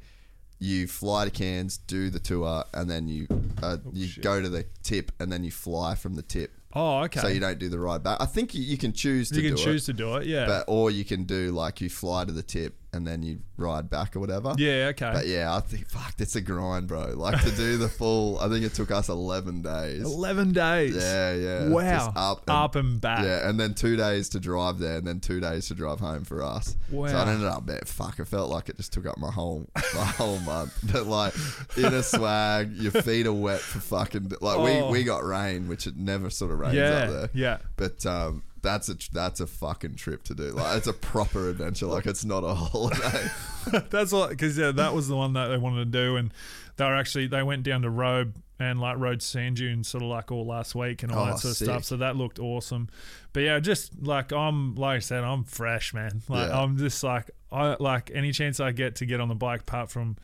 you fly to Cairns, do the tour, and then you uh, you go to the tip, and then you fly from the tip. Oh, okay. So you don't do the ride back. I think you, you can choose to you can do choose it, to do it. Yeah. but or you can do like you fly to the tip and then you ride back or whatever. yeah. Okay. But yeah, I think fuck, it's a grind, bro. Like to do the full. I think it took us eleven days. Eleven days. Yeah, yeah. Wow. Just up and, Up and back. Yeah, and then two days to drive there, and then two days to drive home for us. Wow. So. I ended up there. Fuck, it felt like it just took up my whole my whole month. [LAUGHS] But like in a swag, your feet are wet for fucking. Like Oh. we we got rain, which it never sort of rains Yeah. up there. Yeah. But um, that's a that's a fucking trip to do. Like it's a proper adventure. Like it's not a [LAUGHS] holiday. [LAUGHS] That's what because yeah, that was the one that they wanted to do, and they were actually they went down to Robe and like rode sand dunes sort of like all last week and all Oh, that sort of sick. stuff. So that looked awesome. But yeah, just like I'm like I said, I'm fresh, man. Like Yeah. I'm just like I like any chance I get to get on the bike, apart from.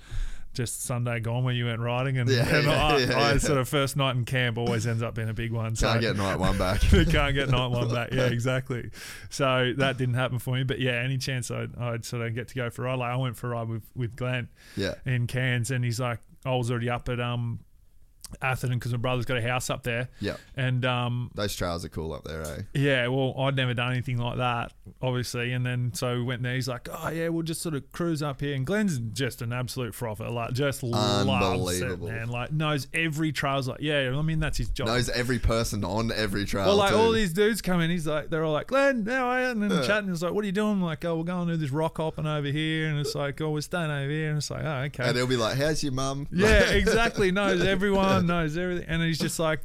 Just Sunday gone where you went riding, and, Yeah, and yeah, I, yeah, I sort of first night in camp always ends up being a big one. So Can't get night one back. [LAUGHS] can't get night one back. Yeah, [LAUGHS] exactly. So that didn't happen for me. But yeah, any chance I'd, I'd sort of get to go for a ride. Like I went for a ride with, with Glenn Yeah. in Cairns, and he's like, I was already up at um Atherton because my brother's got a house up there. Yeah. And um Those trails are cool up there, eh? yeah, well, I'd never done anything like that, obviously. And then so we went there. He's like, "Oh yeah, we'll just sort of cruise up here." And Glenn's just an absolute frother, like just loves it, man. Like knows every trail's like, yeah. I mean, that's his job. Knows every person on every trail. Well, like too. all these dudes come in, he's like, they're all like, Glenn, how are you? And then Yeah. chatting, he's like, what are you doing? I'm like, oh, we're going to do this rock hopping over here. And it's like, oh, we're staying over here. And it's like, oh, okay. and they'll be like, "How's your mum?" yeah, [LAUGHS] exactly. Knows everyone, knows everything. And he's just like,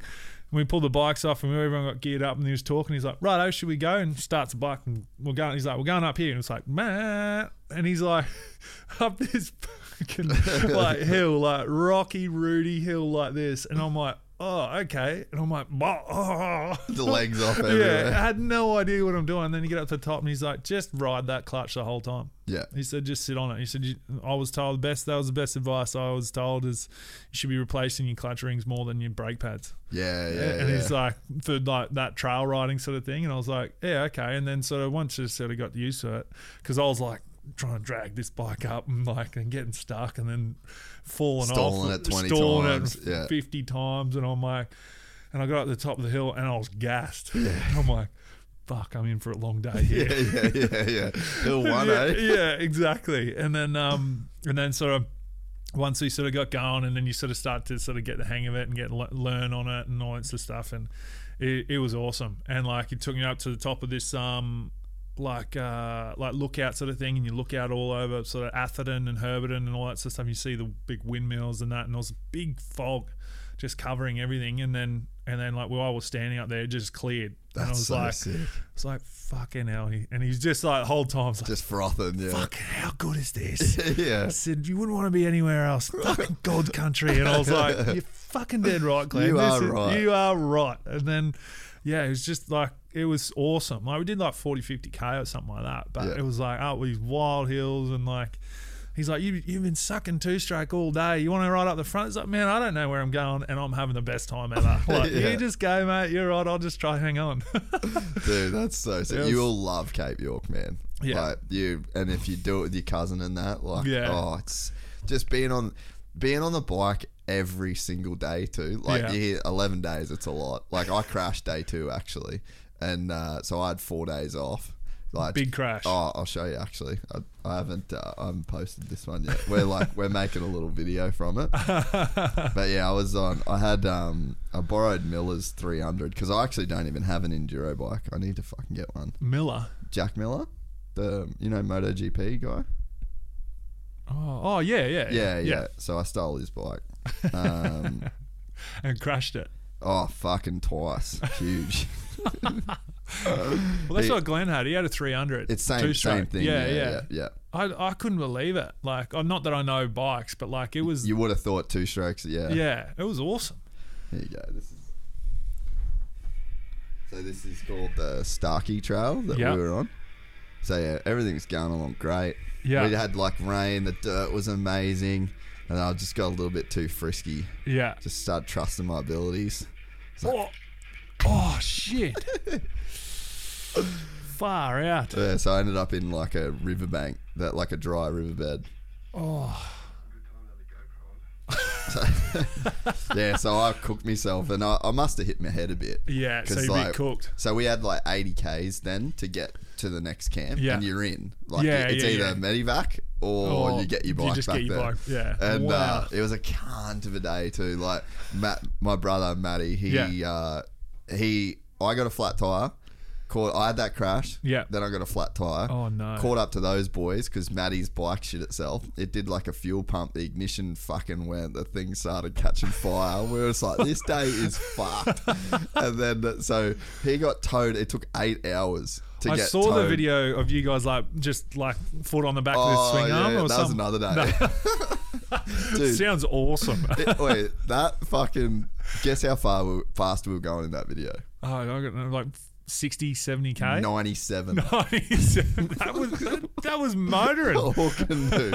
we pulled the bikes off and everyone got geared up and he was talking. He's like, right, oh, should we go? And starts the bike and we're going. He's like, we're going up here. And it's like, man. And he's like, [LAUGHS] up this fucking [LAUGHS] like hill, like rocky, rooty hill like this. And I'm like, oh, okay. And I'm like, oh. [LAUGHS] The legs off [LAUGHS] yeah, I had no idea what I'm doing. And then you get up to the top and he's like, just ride that clutch the whole time. Yeah. He said, just sit on it. He said, I was told the best, that was the best advice I was told is you should be replacing your clutch rings more than your brake pads. Yeah, yeah, and yeah. he's like, for like that trail riding sort of thing. And I was like, yeah, okay. And then sort of once I sort of got used to it, because I was like, trying to drag this bike up and like and getting stuck and then falling Stalling off it 20 stalling times, it yeah. 50 times and I'm like and I got up the top of the hill and I was gassed [LAUGHS] I'm like fuck I'm in for a long day here [LAUGHS] yeah, yeah, yeah, yeah. Hill one, [LAUGHS] yeah, eh? yeah, exactly. And then um and then sort of once we sort of got going, and then you sort of start to sort of get the hang of it and get learn on it and all that sort of stuff, and it, it was awesome. And like it took me up to the top of this um like uh like lookout sort of thing, and you look out all over sort of Atherton and Herberton and all that sort of stuff. You see the big windmills and that, and there was a big fog just covering everything, and then and then like while I was standing up there, it just cleared. and I That's was so like, sick. it's like fucking hell. And he's just like, whole time, like, Just frothing, yeah. fucking how good is this? [LAUGHS] yeah. I said, you wouldn't want to be anywhere else. [LAUGHS] Fucking God country. And I was like, you're fucking dead right, Glenn. You This are is- right. You are right. And then, yeah, it was just like, it was awesome. Like, we did like 40, 50K or something like that. But Yeah. it was like, up these wild hills and like, He's like, you, you've been sucking two stroke all day. You want to ride up the front? It's like, man, I don't know where I'm going, and I'm having the best time ever. [LAUGHS] Like, Yeah. you just go, mate. You're right. I'll just try hang on. [LAUGHS] Dude, that's so sick. Yes. You will love Cape York, man. Yeah. Like you and if you do it with your cousin and that, like Yeah. oh it's just being on being on the bike every single day too. Like Yeah. you hear eleven days, it's a lot. Like I crashed day two actually. And uh, so I had four days off. Like Big crash. Oh, I'll show you actually. I, I haven't uh, I haven't posted this one yet. We're [LAUGHS] like we're making a little video from it. but yeah, I was on. I had um I borrowed Miller's 300 because I actually don't even have an enduro bike. I need to fucking get one. Miller. Jack Miller, the you know MotoGP guy. Oh, oh yeah, yeah, Yeah, yeah. So I stole his bike. [LAUGHS] Um, and crashed it. Oh, fucking twice. Huge. [LAUGHS] [LAUGHS] Well, that's what Glenn had. He had a 300. It's same same thing. Yeah, Yeah, yeah. yeah. yeah. I, I couldn't believe it. Like, not that I know bikes, but like it was. You would have thought two strokes. Yeah. yeah, it was awesome. Here you go. This is. So this is called the Starkey Trail that Yeah. we were on. So yeah, everything's going along great. Yeah. We had like rain. The dirt was amazing, and I just got a little bit too frisky. Yeah. Just started trusting my abilities. Oh, oh shit. [LAUGHS] Far out. Yeah, so I ended up in like a riverbank, that like a dry riverbed. Oh, [LAUGHS] Yeah, so I cooked myself, and I, I must have hit my head a bit. yeah. So you like, cooked. So we had like 80 k's then to get to the next camp, Yeah. and you're in. Like Yeah, it's yeah, either medivac or Or you get your you bike just back get your there. bike, yeah. And Wow. uh, it was a cunt of a day too. Like Matt, my brother Matty, he uh, he I got a flat tire. Caught, I had that crash. Yeah. Then I got a flat tire. Oh, no. Caught up to those boys because Matty's bike shit itself. It did like a fuel pump. The ignition fucking went. The thing started catching fire. We were just like, this day is fucked. [LAUGHS] and then so he got towed. It took eight hours to get I saw the video of you guys like just like foot on the back of the Oh swing yeah, arm or that was another day. [LAUGHS] [LAUGHS] Dude, Sounds awesome. it- wait, that fucking. Guess how far we, fast we were going in that video? oh, I got like 60, 70 k. Ninety-seven. [LAUGHS] 97. that was that, that was motoring. Fucking dude.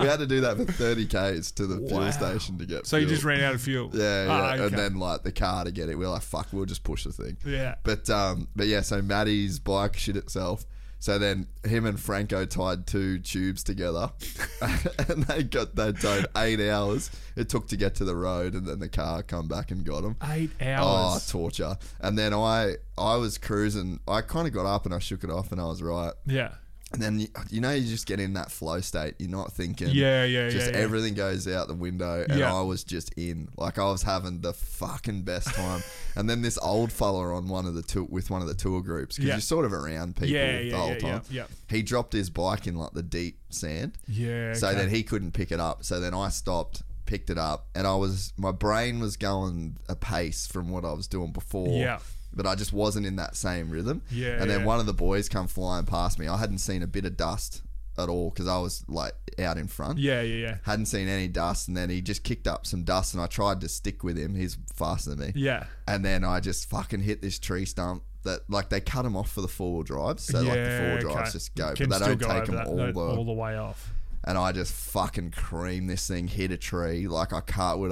we had to do that for 30 k's to the Wow. fuel station to get So you fuel. just ran out of fuel. yeah, yeah. Ah, and then like the car to get it. We are like, fuck, we'll just push the thing. Yeah. But um, but yeah. So Maddie's bike shit itself. So then him and Franco tied two tubes together, [LAUGHS] and they got they towed eight hours. It took to get to the road, and then the car come back and got them. Eight oh, hours. Oh, torture! And then I I was cruising. I kind of got up and I shook it off, and I was right. yeah. And then you, you know you just get in that flow state. You're not thinking. Yeah, yeah, Just yeah, yeah. everything goes out the window, and Yeah. I was just in. Like I was having the fucking best time. [LAUGHS] and then this old fella on one of the tour with one of the tour groups because you're sort of around people Yeah, the yeah, whole time. yeah, yeah. He dropped his bike in like the deep sand. Yeah. So okay. then he couldn't pick it up. So then I stopped, picked it up, and I was my brain was going a pace from what I was doing before. Yeah. But I just wasn't in that same rhythm. Yeah, And then yeah. one of the boys come flying past me. I hadn't seen a bit of dust at all because I was like out in front. Yeah, yeah, yeah. Hadn't seen any dust, and then he just kicked up some dust, and I tried to stick with him. He's faster than me. Yeah. And then I just fucking hit this tree stump that like they cut them off for the four wheel drives, so like the four wheel drives okay. just go, Can but they don't take them that, all no, the all the way off. And I just fucking creamed this thing, hit a tree like I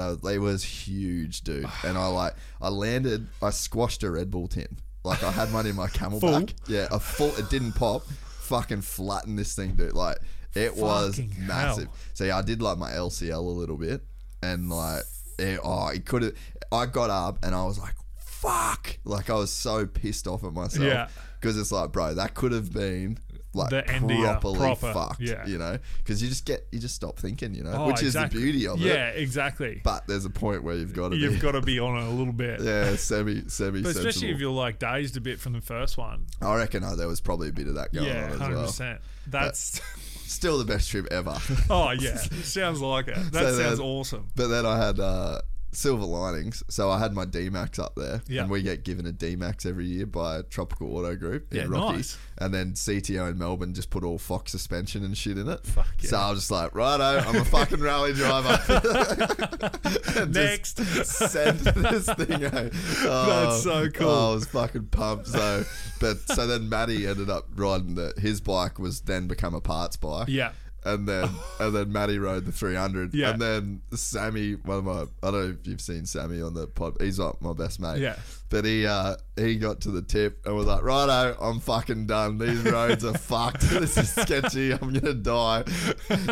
over- It was huge, dude. [SIGHS] And I like, I landed, I squashed a Red Bull tin. Like I had one in my CamelBak. Yeah, a full. It didn't pop. Fucking flattened this thing, dude. Like it was Fucking hell. massive. So yeah, I did like my LCL a little bit, and like, it, oh, it could have. I got up and I was like, fuck. Like I was so pissed off at myself. Yeah. Because it's like, bro, that could have been like The of your properly proper- fucked. yeah. You know, because you just get you just stop thinking. You know, Oh, which exactly. is the beauty of Yeah, it. Yeah, exactly. But there's a point where you've got to You've be. got to be on it a little bit. [LAUGHS] yeah, semi semi. But especially if you're like dazed a bit from the first one. I reckon oh, there was probably a bit of that going yeah, on as hundred well. percent. That's Still the best trip ever. [LAUGHS] oh yeah, [LAUGHS] sounds like it. That So sounds then- awesome. But then I had uh, silver linings. So I had my D Max up there, Yeah. and we get given a D Max every year by Tropical Auto Group Yeah, in Rocky. nice. And then CTO in Melbourne just put all Fox suspension and shit in it. Fuck yeah. So. I was just like, righto, I'm a fucking rally driver. [LAUGHS] Next. sent this thing out. [LAUGHS] Oh, That's so cool. oh, I was fucking pumped. So, but so then Matty ended up riding the his bike was then become a parts bike. Yeah. And then [LAUGHS] and then Matty rode the 300. Yeah. And then Sammy, one of my, I don't know if you've seen Sammy on the pod. He's like my best mate. Yeah. But he uh, he got to the tip and was like, righto, I'm fucking done. These roads are [LAUGHS] fucked. [LAUGHS] This is sketchy. I'm gonna die.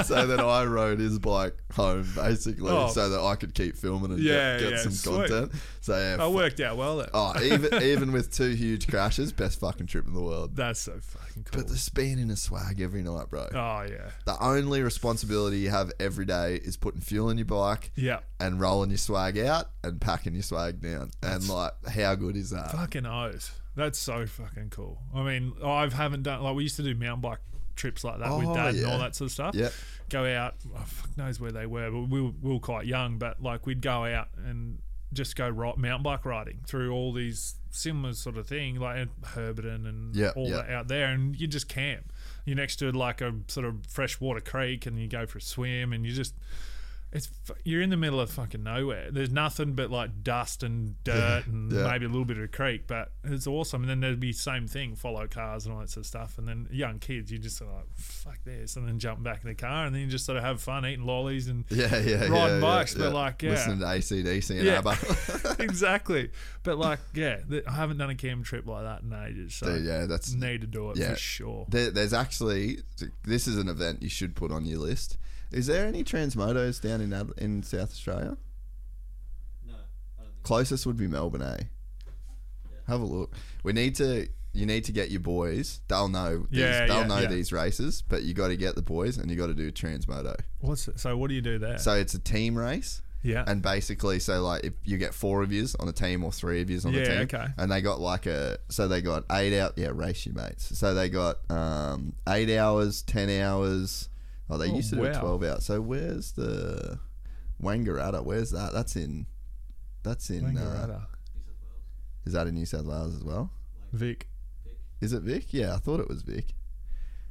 So then I rode his bike home basically, Oh. so that I could keep filming and Yeah, get, get yeah, some sweet. content. So yeah. Fu- worked out well. Oh, even even with two huge crashes, best fucking trip in the world. That's so fucking cool. But the spin in a swag every night, bro. oh yeah, The only responsibility you have every day is putting fuel in your bike yeah. and rolling your swag out and packing your swag down. And like, how good is that? Fucking oath. That's so fucking cool. I mean, I haven't done like we used to do mountain bike trips like that with Oh, dad and yeah. all that sort of stuff. Yep. Go out. Oh, fuck knows where they were, but we were, we were quite young. But like we'd go out and just go ri- mountain bike riding through all these similar sort of thing, like Herberton and Yeah, all yeah. that out there, and you just camp. You're next to like a sort of freshwater creek, and you go for a swim, and you just. It's you're in the middle of fucking nowhere. There's nothing but like dust and [LAUGHS] dirt and yeah. maybe a little bit of a creek, but it's awesome. And then there'd be same thing, follow cars and all that sort of stuff. And then young kids, you just sort of like fuck this, and then jump back in the car, and then you just sort of have fun eating lollies and Yeah, yeah, riding yeah, bikes. yeah, But like, yeah, Listening to ACDC and Yeah. ABBA. [LAUGHS] [LAUGHS] exactly. But like, yeah, I haven't done a cam trip like that in ages. So Dude, yeah, that's need to do it yeah. for sure. There, there's actually this is an event you should put on your list. Is there any Transmotos down in Ad- in South Australia? No, I don't Closest would be Melbourne, eh? Have a look. We need to. You need to get your boys. They'll know. These, Yeah, they'll yeah, know yeah. these races, but you got to get the boys, and you got to do Transmoto. What's so? What do you do there? So it's a team race. yeah, And basically, so like if you get four of yous on a team or three of yous on Yeah, a team, okay. and they got like a, so they got eight out, yeah, race your mates. So they got um, eight hours, ten hours. Oh, they Oh, used to do wow. twelve out. So where's the Wangaratta? Where's that? That's in, that's in. Uh, is that in New South Wales as well? Vic. Is it Vic? Yeah, I thought it was Vic.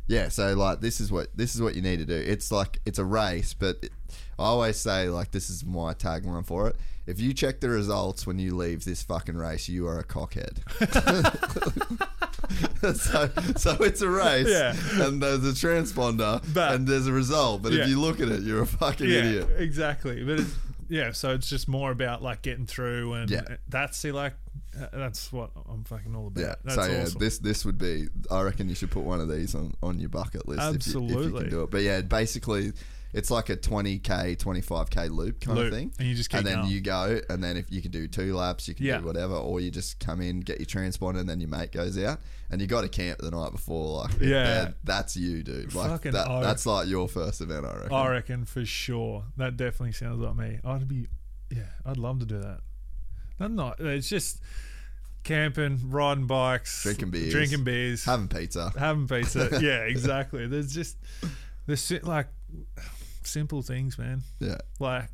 Yeah, so like this is what this is what you need to do. It's like it's a race, but it, I always say like this is my tagline for it. If you check the results when you leave this fucking race, you are a cockhead. [LAUGHS] [LAUGHS] [LAUGHS] so, so it's a race, Yeah. and there's a transponder, But- and there's a result. But Yeah. if you look at it, you're a fucking yeah, idiot. exactly. But it's, yeah, so it's just more about like getting through, and Yeah. that's see, like uh, that's what I'm fucking all about. Yeah, that's so yeah, awesome. this this would be. I reckon you should put one of these on, on your bucket list if you, if you can do it. But yeah, basically, it's like a twenty k, twenty five k loop kind Loop, of thing, and you just keep and then going. you go, and then if you can do two laps, you can Yeah. do whatever, or you just come in, get your transponder, and then your mate goes out, and you got to camp the night before. Like, Yeah. that's you, dude. Like Fucking that, oath. that's like your first event, I reckon. I reckon for sure. That definitely sounds like me. I'd be, yeah, I'd love to do that. I'm not. It's just camping, riding bikes, Drinking beers. drinking beers, Having pizza. having pizza. [LAUGHS] yeah, exactly. There's just there's like simple things, man. Yeah. Like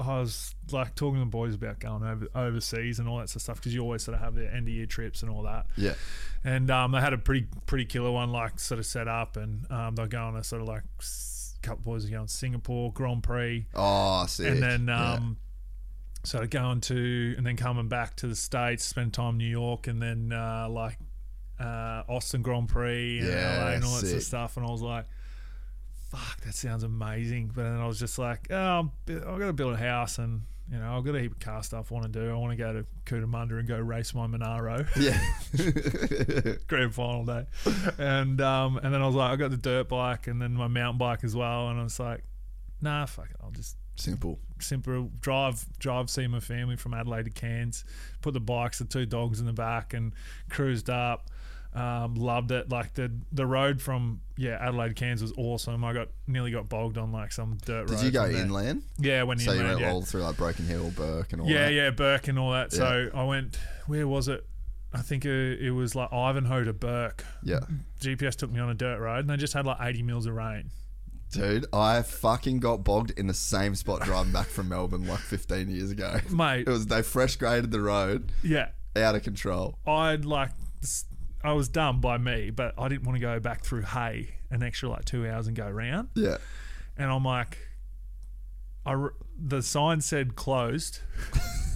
I was like talking to the boys about going over overseas and all that sort of stuff because you always sort of have the end of year trips and all that. Yeah. And um, they had a pretty pretty killer one like sort of set up, and um, they're going to sort of like s- couple of boys are going to Singapore Grand Prix, Oh, sick. and then Yeah. um, sort of going to and then coming back to the states, spend time in New York, and then uh, like uh, Austin Grand Prix and Yeah, LA and all that sort of stuff, and I was like. Fuck, that sounds amazing. But then I was just like, oh, I've got to build a house and, you know, I've got a heap of car stuff I want to do. I want to go to Cootamundra and go race my Monaro. yeah. [LAUGHS] grand final day, and um, and then I was like, I got the dirt bike and then my mountain bike as well, and I was like, nah, fuck it, I'll just Simple. simple drive drive see my family from Adelaide to Cairns, put the bikes, the two dogs in the back, and cruised up. Um, loved it. Like the the road from yeah Adelaide Cairns was awesome. I got nearly got bogged on like some dirt. Did road Did you go inland? Yeah, when So you went yeah. all through like Broken Hill, Bourke, and all Yeah, that. yeah, Bourke and all that. So I went. Where was it? I think it, it was like Ivanhoe to Bourke. Yeah. GPS took me on a dirt road, and they just had like 80 mils of rain. Dude, I fucking got bogged in the same spot driving back from Melbourne like 15 years ago. Mate, It was they fresh graded the road, yeah, out of control. I'd like. I was dumb by me, but I didn't want to go back through Hay an extra like two hours and go round. Yeah. And I'm like, I r- the sign said closed,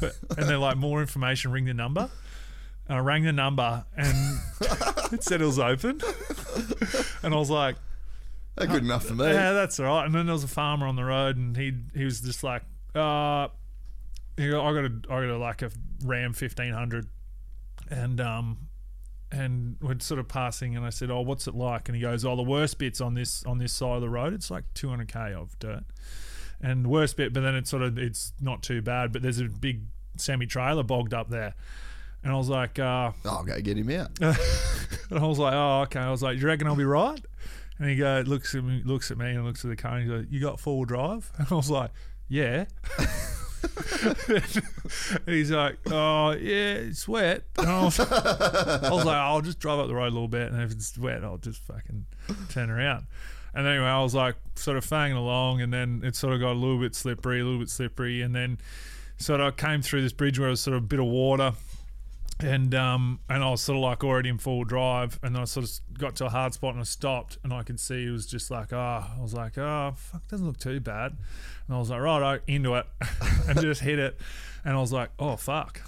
but, and they're like more information. Ring the number. And I rang the number and [LAUGHS] it said it was open. And I was like, They're good enough for me. Yeah, that's all right. And then there was a farmer on the road, and he he was just like, uh, he go, I got a I got a, like a Ram fifteen hundred, and um, and we're sort of passing, and I said, oh, what's it like? And he goes, oh, the worst bit's on this on this side of the road. It's like two hundred k of dirt, and worst bit, but then it's sort of it's not too bad, but there's a big semi trailer bogged up there. And I was like, uh, I'll go get him out. [LAUGHS] and I was like, oh, okay. I was like, you reckon I'll be right? And he goes, looks at me, looks at me, and looks at the car. And he goes, you got four wheel drive? [LAUGHS] And I was like, yeah. [LAUGHS] he's like, oh yeah, it's wet. And I was, I was like, I'll just drive up the road a little bit, and if it's wet, I'll just fucking turn around. And anyway, I was like, sort of fanging along, and then it sort of got a little bit slippery, a little bit slippery, and then sort of came through this bridge where it was sort of a bit of water and um and I was sort of like already in full drive and then I sort of got to a hard spot and I stopped and I could see it was just like oh I was like oh fuck doesn't look too bad. And I was like right into it [LAUGHS] and just hit it. And I was like oh fuck.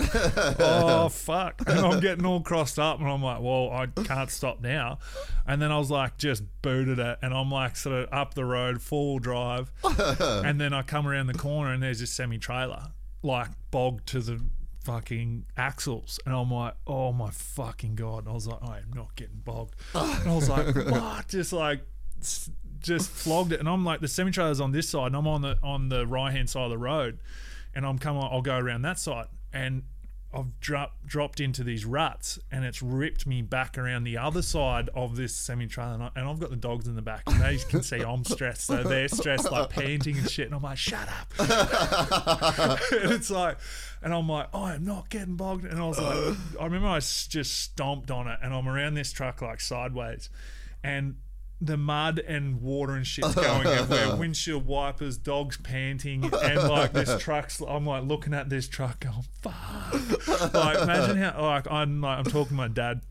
Oh [LAUGHS] fuck. [LAUGHS] And I'm getting all crossed up and I'm like well I can't stop now. And then I was like just booted it and I'm like sort of up the road full drive. And then I come around the corner and there's this semi trailer like bogged to the fucking axles. And I'm like oh my fucking god. And I was like I am not getting bogged. And I was like [LAUGHS] what? Just like just flogged it. And I'm like the semi trailer's on this side and I'm on the on the right hand side of the road. And I'm coming I'll go around that side. And I've dropped dropped into these ruts and it's ripped me back around the other side of this semi trailer and, I, and I've got the dogs in the back and they can see I'm stressed. So they're stressed like panting and shit and I'm like shut up. [LAUGHS] And it's like and I'm like oh, I'm not getting bogged. And I was like I remember I just stomped on it and I'm around this truck like sideways and the mud and water and shit's [LAUGHS] going everywhere. Windshield wipers, dogs panting, and like this [LAUGHS] truck's. I'm like looking at this truck, going fuck. Like imagine how like I'm like I'm talking to my dad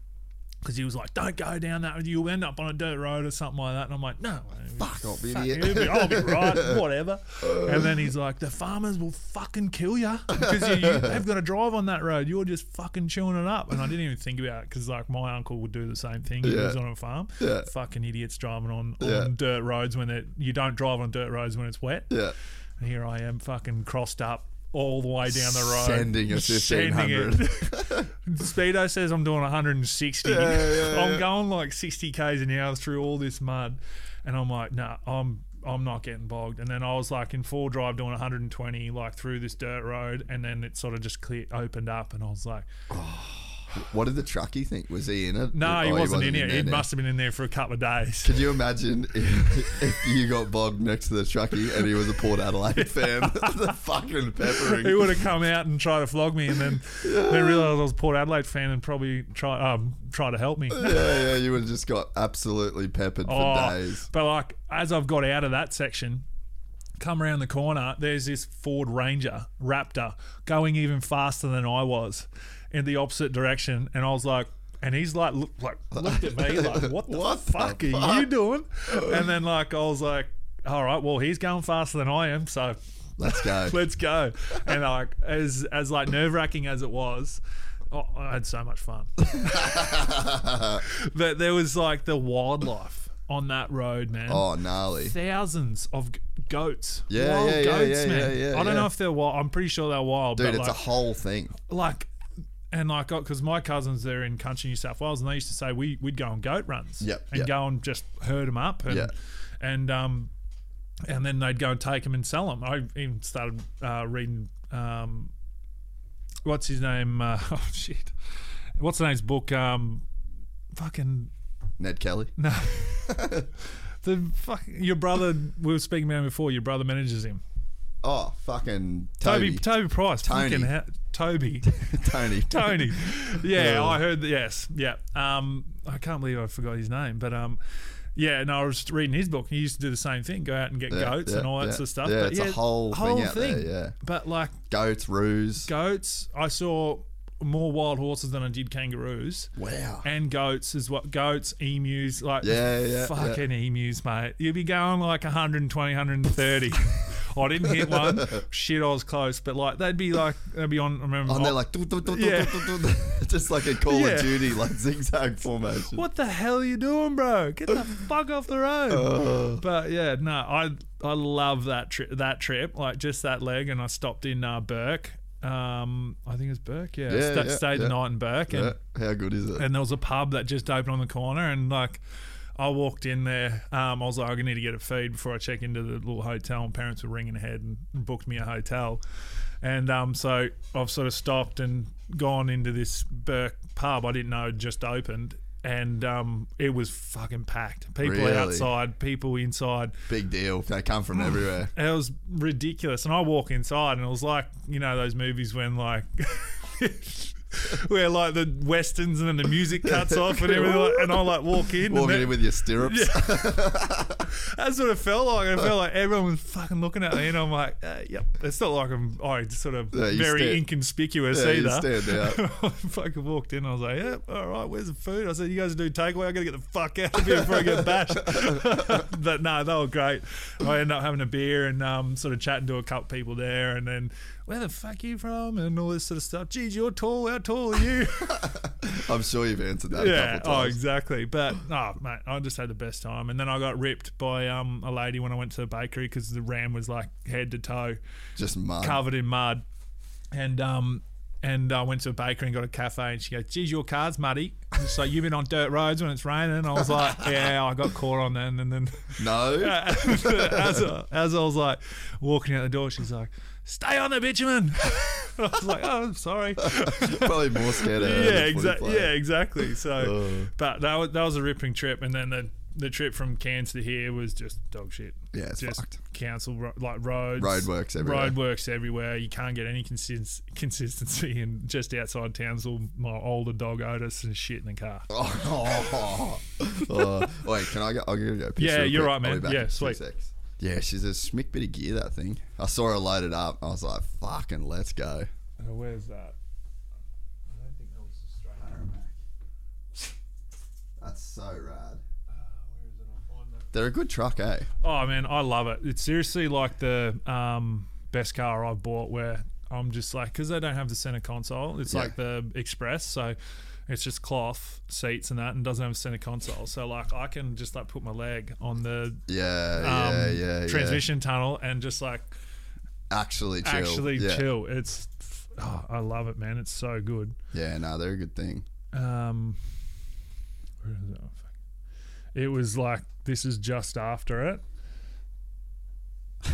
because he was like, "Don't go down that. You'll end up on a dirt road or something like that." And I'm like, "No, Fuck, I'll be fuck, it'll be- I'll be right, whatever." And then he's like, "The farmers will fucking kill you because you, you, they've got to drive on that road. You're just fucking chewing it up." And I didn't even think about it because like my uncle would do the same thing. He Yeah. was on a farm. Yeah. Fucking idiots driving on, on Yeah. dirt roads when they you don't drive on dirt roads when it's wet. Yeah. And here I am, fucking crossed up all the way down the road, Sending a Sending it. [LAUGHS] 1500. Speedo says I'm doing 160. Yeah, yeah, [LAUGHS] I'm going like 60 k's an hour through all this mud, and I'm like, nah, I'm I'm not getting bogged. And then I was like in full drive doing 120 like through this dirt road, and then it sort of just clear opened up, and I was like, oh. What did the truckie think? Was he in it? no, Oh, he wasn't in there here. He must have been in there for a couple of days. Could you imagine if, [LAUGHS] if you got bogged next to the truckie and he was a Port Adelaide [LAUGHS] fan? [LAUGHS] the fucking peppering. He would have come out and tried to flog me, and then then realised I was a Port Adelaide fan and probably try um try to help me. yeah, yeah, you would have just got absolutely peppered for Oh, days. But like as I've got out of that section, come around the corner. There's this Ford Ranger Raptor going even faster than I was in the opposite direction, and I was like. And he's like, look, like looked at me like, "What the [LAUGHS] What the fuck are fuck?" you doing?" And then like I was like, "All right, well he's going faster than I am, so Let's go. [LAUGHS] let's go. And like as as like nerve wracking as it was, oh, I had so much fun. [LAUGHS] but there was like the wildlife on that road, man. oh, gnarly. Thousands of g- goats. Yeah, wild yeah, yeah, goats, yeah, man. yeah, yeah, I don't yeah. know if they're wild. I'm pretty sure they're wild. Dude, but it's like, a whole thing. like and like because my cousins they're in country New South Wales and they used to say we we'd go on goat runs Yep, and yep. go and just herd them up and Yeah. and um and then they'd go and take them and sell them. I even started uh, reading um what's his name uh, [LAUGHS] oh shit what's the name's book um fucking Ned Kelly. no [LAUGHS] the fuck your brother we were speaking about him before your brother manages him Oh, fucking Toby Toby. Toby Price Tony. fucking ha- Toby [LAUGHS] Tony. Tony. Yeah. [LAUGHS] I heard that. Yes, yeah. Um, I can't believe I forgot his name, but um, yeah. No, I was reading his book. He used to do the same thing: go out and get Yeah, goats yeah, and all that yeah. sort of stuff. Yeah, but it's a whole whole thing out there, yeah. But like Goats, roos. goats, I saw more wild horses than I did kangaroos. Wow. And goats is what goats, emus, like Yeah, yeah, fucking emus, mate. You'd be going like 120, 130. [LAUGHS] I didn't hit one. Shit, I was close, but like they'd be like they'd be on. I remember And they're like, doo, doo, doo, doo, Yeah. [LAUGHS] just like a Call Yeah. of Duty, like zigzag formation. what the hell are you doing, bro? Get the [LAUGHS] fuck off the road. Uh. but yeah, no, I I love that trip. That trip, like just that leg, and I stopped in uh, Bourke. Um, I think it was Bourke. Yeah, Yeah, Sta- yeah, stayed yeah. the night in Bourke, and How good is it? and there was a pub that just opened on the corner, and like. I walked in there. Um, I was like, I need to get a feed before I check into the little hotel. And parents were ringing ahead and booked me a hotel. And um, so I've sort of stopped and gone into this Bourke pub. I didn't know it just opened, and um, it was fucking packed. People Really? outside, people inside. Big deal. They come from everywhere. It was ridiculous. And I walk inside, and it was like you know those movies when like. [LAUGHS] [LAUGHS] Where like the westerns and then the music cuts [LAUGHS] off and everything, like, and I like walk in. Walking in with your stirrups. [LAUGHS] that's what it felt like. It felt like everyone was fucking looking at me, and I'm like, uh, "Yep." It's not like I'm, I sort of Yeah, very stand- inconspicuous Yeah, either. stand out. I fucking walked in. I was like, "Yep, all right. Where's the food?" I said, "You guys do takeaway. I got to get the fuck out of here before I get bashed." but no, they were great. I ended up having a beer and um, sort of chatting to a couple people there, and then where the fuck are you from and all this sort of stuff. Geez, you're tall. How tall are you? [LAUGHS] I'm sure you've answered that yeah. Oh, exactly. But oh, mate, I just had the best time. And then I got ripped by um a lady when I went to the bakery because the ram was like head to toe Just mud. covered in mud, and um. And I went to a bakery and got a cafe, and she goes, "Geez, your car's muddy." So you've been on dirt roads when it's raining. I was like, [LAUGHS] "Yeah, I got caught on then." And then No. [LAUGHS] as, I, as I was like walking out the door, she's like, "Stay on the bitumen." [LAUGHS] I was like, "Oh, I'm sorry." [LAUGHS] Probably more scared of yeah, exactly. Yeah, [LAUGHS] exactly. So, Oh. but that was that was a ripping trip, and then the the trip from Cairns to here was just dog shit. Yeah, it's just fucked. council ro- like roads, Roadworks everywhere. roadworks everywhere. You can't get any consist- consistency, and just outside towns, all my older dog Otis and shit in the car. Oh, oh. Wait, can I go? I'll go. go piss Yeah, you're quick. right, man. I'll be back Yeah, sweet. secs. Yeah, she's a smick bit of gear, that thing. I saw her loaded up. I was like, fucking let's go. Uh, where's that? I don't think that was the straight. That's so rad. Where is it? I'll find that. They're a good truck, eh? Oh man, I love it. It's seriously like the um, best car I've bought. Where I'm just like, because they don't have the center console. It's Yeah. like the Express, so it's just cloth seats and that, and doesn't have a center console. So like, I can just like put my leg on the Yeah, um, yeah, yeah, yeah. transmission tunnel and just like Actually chill. actually yeah. chill. It's oh, I love it, man. It's so good. Yeah, no, they're a good thing. Um, where is it? Oh. It was like this is just after it. [LAUGHS]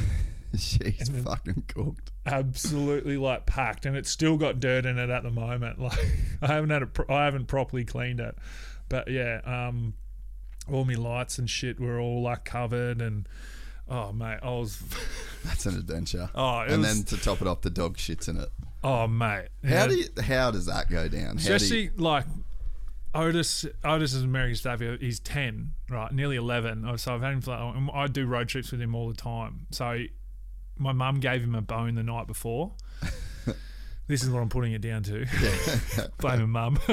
She's fucking cooked. Absolutely like packed and it's still got dirt in it at the moment [LAUGHS] like i haven't had it pro- i haven't properly cleaned it but yeah um all my lights and shit were all like covered and oh mate i was [LAUGHS] That's an adventure. Oh, and was- then to top it off, the dog shits in it. oh mate How Yeah. do you, how does that go down? How do you, like Otis. Otis is American staff. He's ten, right? Nearly eleven. Oh, So I've had him. For, I do road trips with him all the time. So my mum gave him a bone the night before. [LAUGHS] this is what I'm putting it down to. [LAUGHS] Blaming mum. [LAUGHS]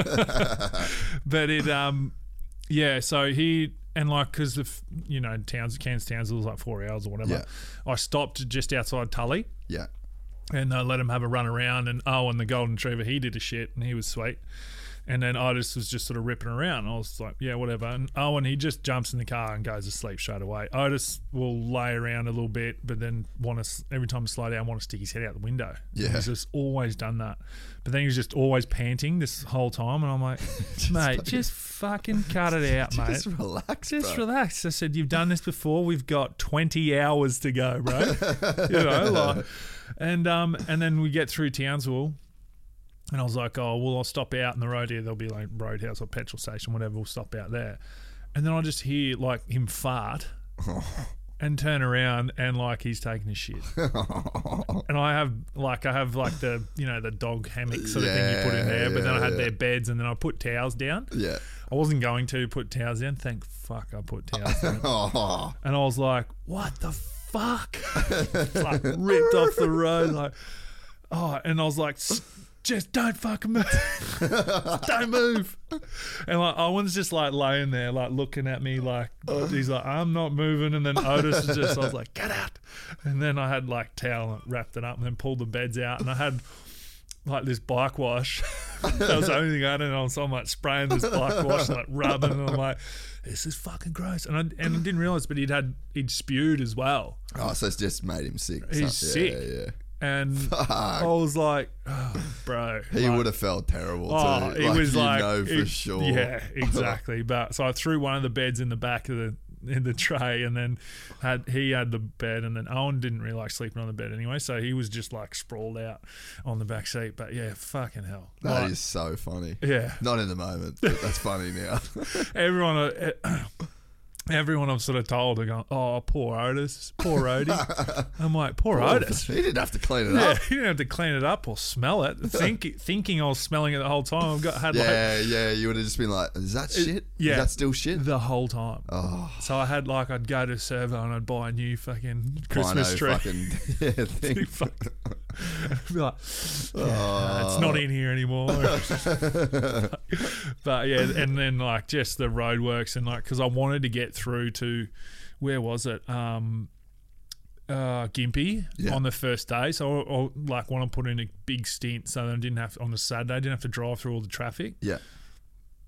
but it, um, yeah. So he and like because the you know Towns, Cairns Townsville was like four hours or whatever. Yeah. I stopped just outside Tully Yeah. and I let him have a run around. And oh, and the golden retriever, he did a shit, and he was sweet. And then Otis was just sort of ripping around. I was like, yeah, whatever. And Owen, he just jumps in the car and goes to sleep straight away. Otis will lay around a little bit, but then want to every time I slow down, want to stick his head out the window. Yeah. he's just always done that. But then he was just always panting this whole time, and I'm like, [LAUGHS] mate, just fucking cut it out, [LAUGHS] mate. Just relax, Just bro. relax. I said, You've done this before. We've got 20 hours to go, bro. [LAUGHS] you know, like, and, um, and then we get through Townsville. And I was like, oh, well, I'll stop out in the road here. There'll be like Roadhouse or petrol station, whatever. We'll stop out there. And then I just hear like him fart [LAUGHS] and turn around and like he's taking a shit. [LAUGHS] and I have like, I have like the, you know, the dog hammock sort of thing you put in there. But then I had their beds and then I put towels down. Yeah. I wasn't going to put towels down. Thank fuck I put towels down. [LAUGHS] Oh, And I was like, what the fuck? like ripped off the road. Like, oh, and I was like, "S- just don't fucking [LAUGHS] move. don't move. And like Owen's just like laying there, like looking at me, like he's like, I'm not moving. And then Otis is just, I was like, get out. And then I had like towel and wrapped it up and then pulled the beds out. And I had like this bike wash. [LAUGHS] that was the only thing I had. And I was so like spraying this bike wash, like rubbing. And I'm like, this is fucking gross. And I, and I didn't realize, but he'd had, he'd spewed as well. oh, so it's just made him sick. He's So- sick. Yeah, yeah. And I was like, oh, bro. He like- would have felt terrible too. Oh, it was you like know for it- sure. Yeah, [LAUGHS] exactly. but so I threw one of the beds in the back of the in the tray, and then had he had the bed, and then Owen didn't really like sleeping on the bed anyway, so he was just like sprawled out on the back seat. But yeah, fucking hell. That Like, is so funny. Yeah, Not in the moment, but that's funny now. [LAUGHS] everyone. Uh, Everyone I've sort of told are going, oh, poor Otis, poor Odie. [LAUGHS] I'm like, poor Otis. he didn't have to clean it Yeah, up. you didn't have to clean it up or smell it. [LAUGHS] Think, thinking I was smelling it the whole time. I've got had like Yeah, yeah. You would have just been like, "Is that shit? yeah. Is that still shit?" the whole time. Oh, So I had like I'd go to Servo and I'd buy a new fucking Christmas tree. fucking [LAUGHS] yeah, thing. Fuck. I'd be like, "Yeah, oh. it's not in here anymore. but yeah, and then like just the roadworks and like because I wanted to get through to where was it? Um, uh, Gympie Yeah. on the first day, so I, I like want to put in a big stint so that I didn't have on the Saturday, I didn't have to drive through all the traffic. Yeah.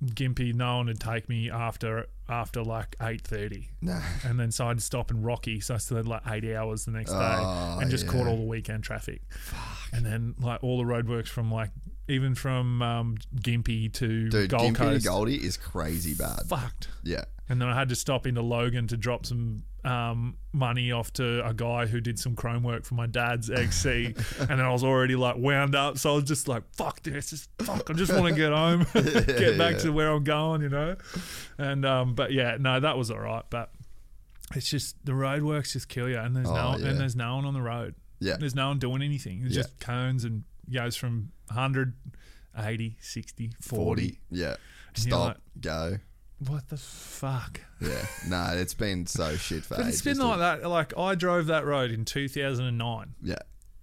Gympie, no one would take me after after like eight thirty. Nah. And then so I'd stop in Rocky, so I still had like eight hours the next day, Oh, and just caught all the weekend traffic. Fuck. and then like all the roadworks from like even from um, Gympie to Dude, Gold Gympie to Coast, Goldie is crazy bad. fucked. Yeah. And then I had to stop into Logan to drop some um, money off to a guy who did some chrome work for my dad's XC. [LAUGHS] and then I was already like wound up. So I was just like, fuck this. Just, fuck. I just want to get home, [LAUGHS] [LAUGHS] get back Yeah. to where I'm going, you know? And, um, but yeah, no, that was all right. But it's just the roadworks just kill you. And there's, Oh, no, yeah. and there's no one on the road. Yeah. There's no one doing anything. It's Yeah. just cones and goes from 100, 80, 60, 40. 40. Yeah. you're Stop. like- go. What the fuck? Yeah. [LAUGHS] nah, it's been so shit for But it's been like that. Like I drove that road in 2009. Yeah.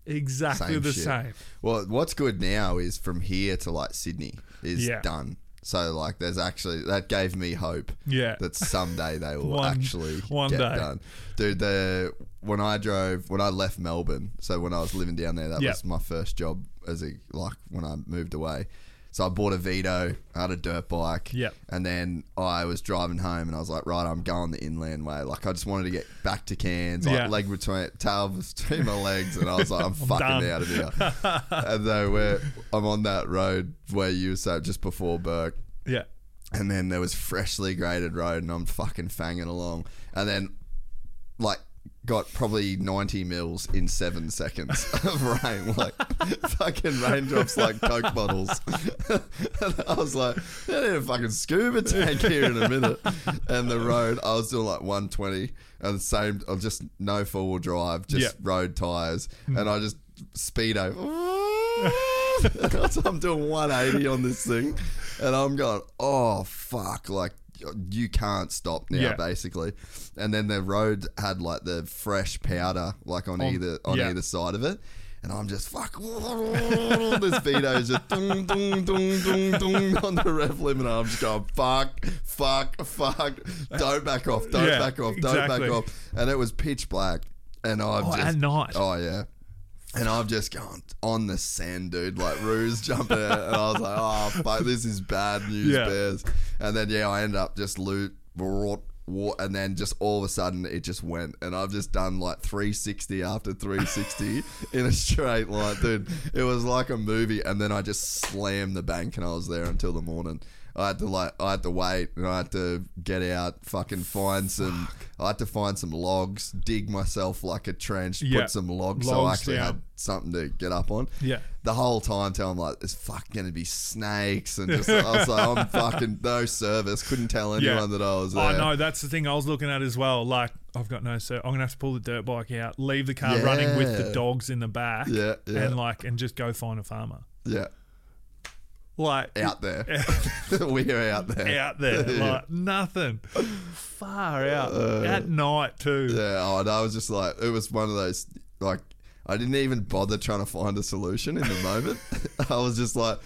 Exactly Same the shit. same. Well, what's good now is from here to like Sydney is Yeah. done. So like, there's actually that gave me hope Yeah. that someday they will [LAUGHS] One- actually one get day. done. Dude, the when I drove when I left Melbourne, so when I was living down there, that Yep. was my first job as a like when I moved away. So I bought a Vito, I had a dirt bike, Yep. and then I was driving home, and I was like, right, I'm going the inland way. Like I just wanted to get back to Cairns, like Yeah. leg between tail between my legs, and I was like, I'm, [LAUGHS] fucking done. out of here. [LAUGHS] and then we're, I'm on that road where you said just before Bourke, Yeah. and then there was freshly graded road, and I'm fucking fanging along, and then like got probably 90 mils in seven seconds [LAUGHS] of rain, like [LAUGHS] fucking raindrops like coke bottles. [LAUGHS] and I was like, I need a fucking scuba tank here in a minute. And the road, I was doing like 120, and the same, just no four wheel drive, just Yeah. road tires, hmm. and I just speedo. so I'm doing 180 on this thing, and I'm going, oh fuck, like you can't stop now, Yeah. basically. And then the road had like the fresh powder, like on, On- either on yeah. either side of it. And I'm just fuck. [LAUGHS] this is just dung, dung, dung, dung, dung [LAUGHS] on the rev limiter. I'm just going fuck, fuck, fuck. Don't back off. Don't Yeah, back off. Don't exactly. back off. And it was pitch black. And I'm Oh, just at night. Oh yeah. And I've just gone on the sand, dude. Like Roos [LAUGHS] jumping out, and I was like, "Oh fuck, this is bad news, Yeah. bears." And then yeah, I end up just loot, wrought, wa- and then just all of a sudden it just went, and I've just done like 360 after 360 [LAUGHS] in a straight line, dude. It was like a movie, and then I just slammed the bank, and I was there until the morning. I had to like, I had to wait, and I had to get out, fucking find some. I had to find some logs, dig myself like a trench, Yeah. put some logs, so I Logs actually down. had something to get up on. Yeah. The whole time telling like there's fucking gonna be snakes and just I was like I'm [LAUGHS] fucking no service. Couldn't tell anyone that I was oh, there. I know that's the thing I was looking at as well. Like I've got no so I'm gonna have to pull the dirt bike out, leave the car running with the Yeah. dogs in the back, Yeah, yeah. and like and just go find a farmer. Yeah. Like Out there. [LAUGHS] [LAUGHS] We're out there. out there, [LAUGHS] Yeah. like nothing, far out at night too. Uh, Yeah, oh, and I was just like, it was one of those, like, I didn't even bother trying to find a solution in the moment. I was just like,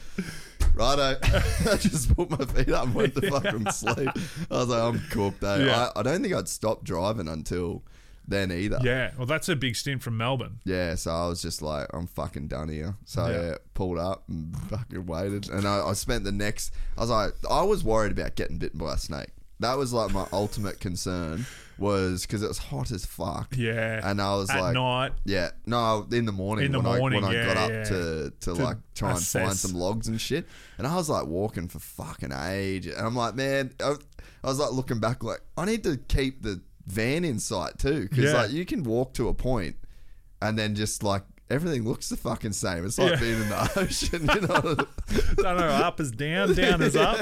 righto. I just put my feet up and went to fucking sleep. I was like, I'm cooked, eh? Yeah. I, I don't think I'd stop driving until then either. Yeah, well, that's a big stint from Melbourne. Yeah, so I was just like, I'm fucking done here. So Yeah. yeah, pulled up and fucking waited. And I, I spent the next, I was like, I was worried about getting bitten by a snake. That was like my ultimate concern was because it was hot as fuck. Yeah, And I was at like, night. yeah, no, in the morning In the when morning, I when yeah, I got up yeah. to, to To like try and find assess. some logs and shit, and I was like walking for fucking age, and I'm like, man, I, I was like looking back, like I need to keep the van in sight too, because Yeah. like you can walk to a point, and then just like everything looks the fucking same. It's like Yeah. being in the [LAUGHS] ocean, you know. [LAUGHS] don't know, up is down, [LAUGHS] down is up.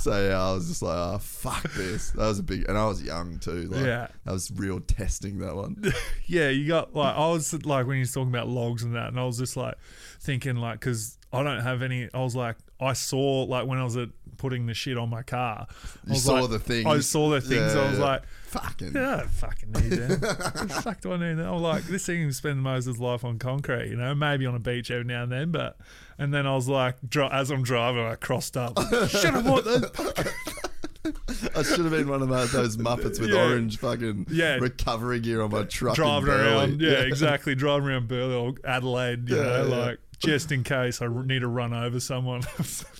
so yeah, I was just like, oh fuck this. That was a big, and I was young too. Like, Yeah. that was real testing that one. Yeah, you got like I was like when he was talking about logs and that, and I was just like thinking like because I don't have any. I was like I saw like when I was at putting the shit on my car. I You saw like- the things. I saw the things. Yeah, I was yeah. like. fucking. Yeah, I fucking need that. What the fuck do I need that? I'm like, this thing can spend most of his life on concrete, you know, maybe on a beach every now and then, but. And then I was like, dri- as I'm driving, I crossed up. Should have bought those. I should have been one of those, Muppets with Yeah. orange fucking Yeah. recovery gear on my truck. in driving around. Yeah, exactly. Driving around Burleigh or Adelaide, you Yeah, know, yeah. like just in case I need to run over someone. [LAUGHS]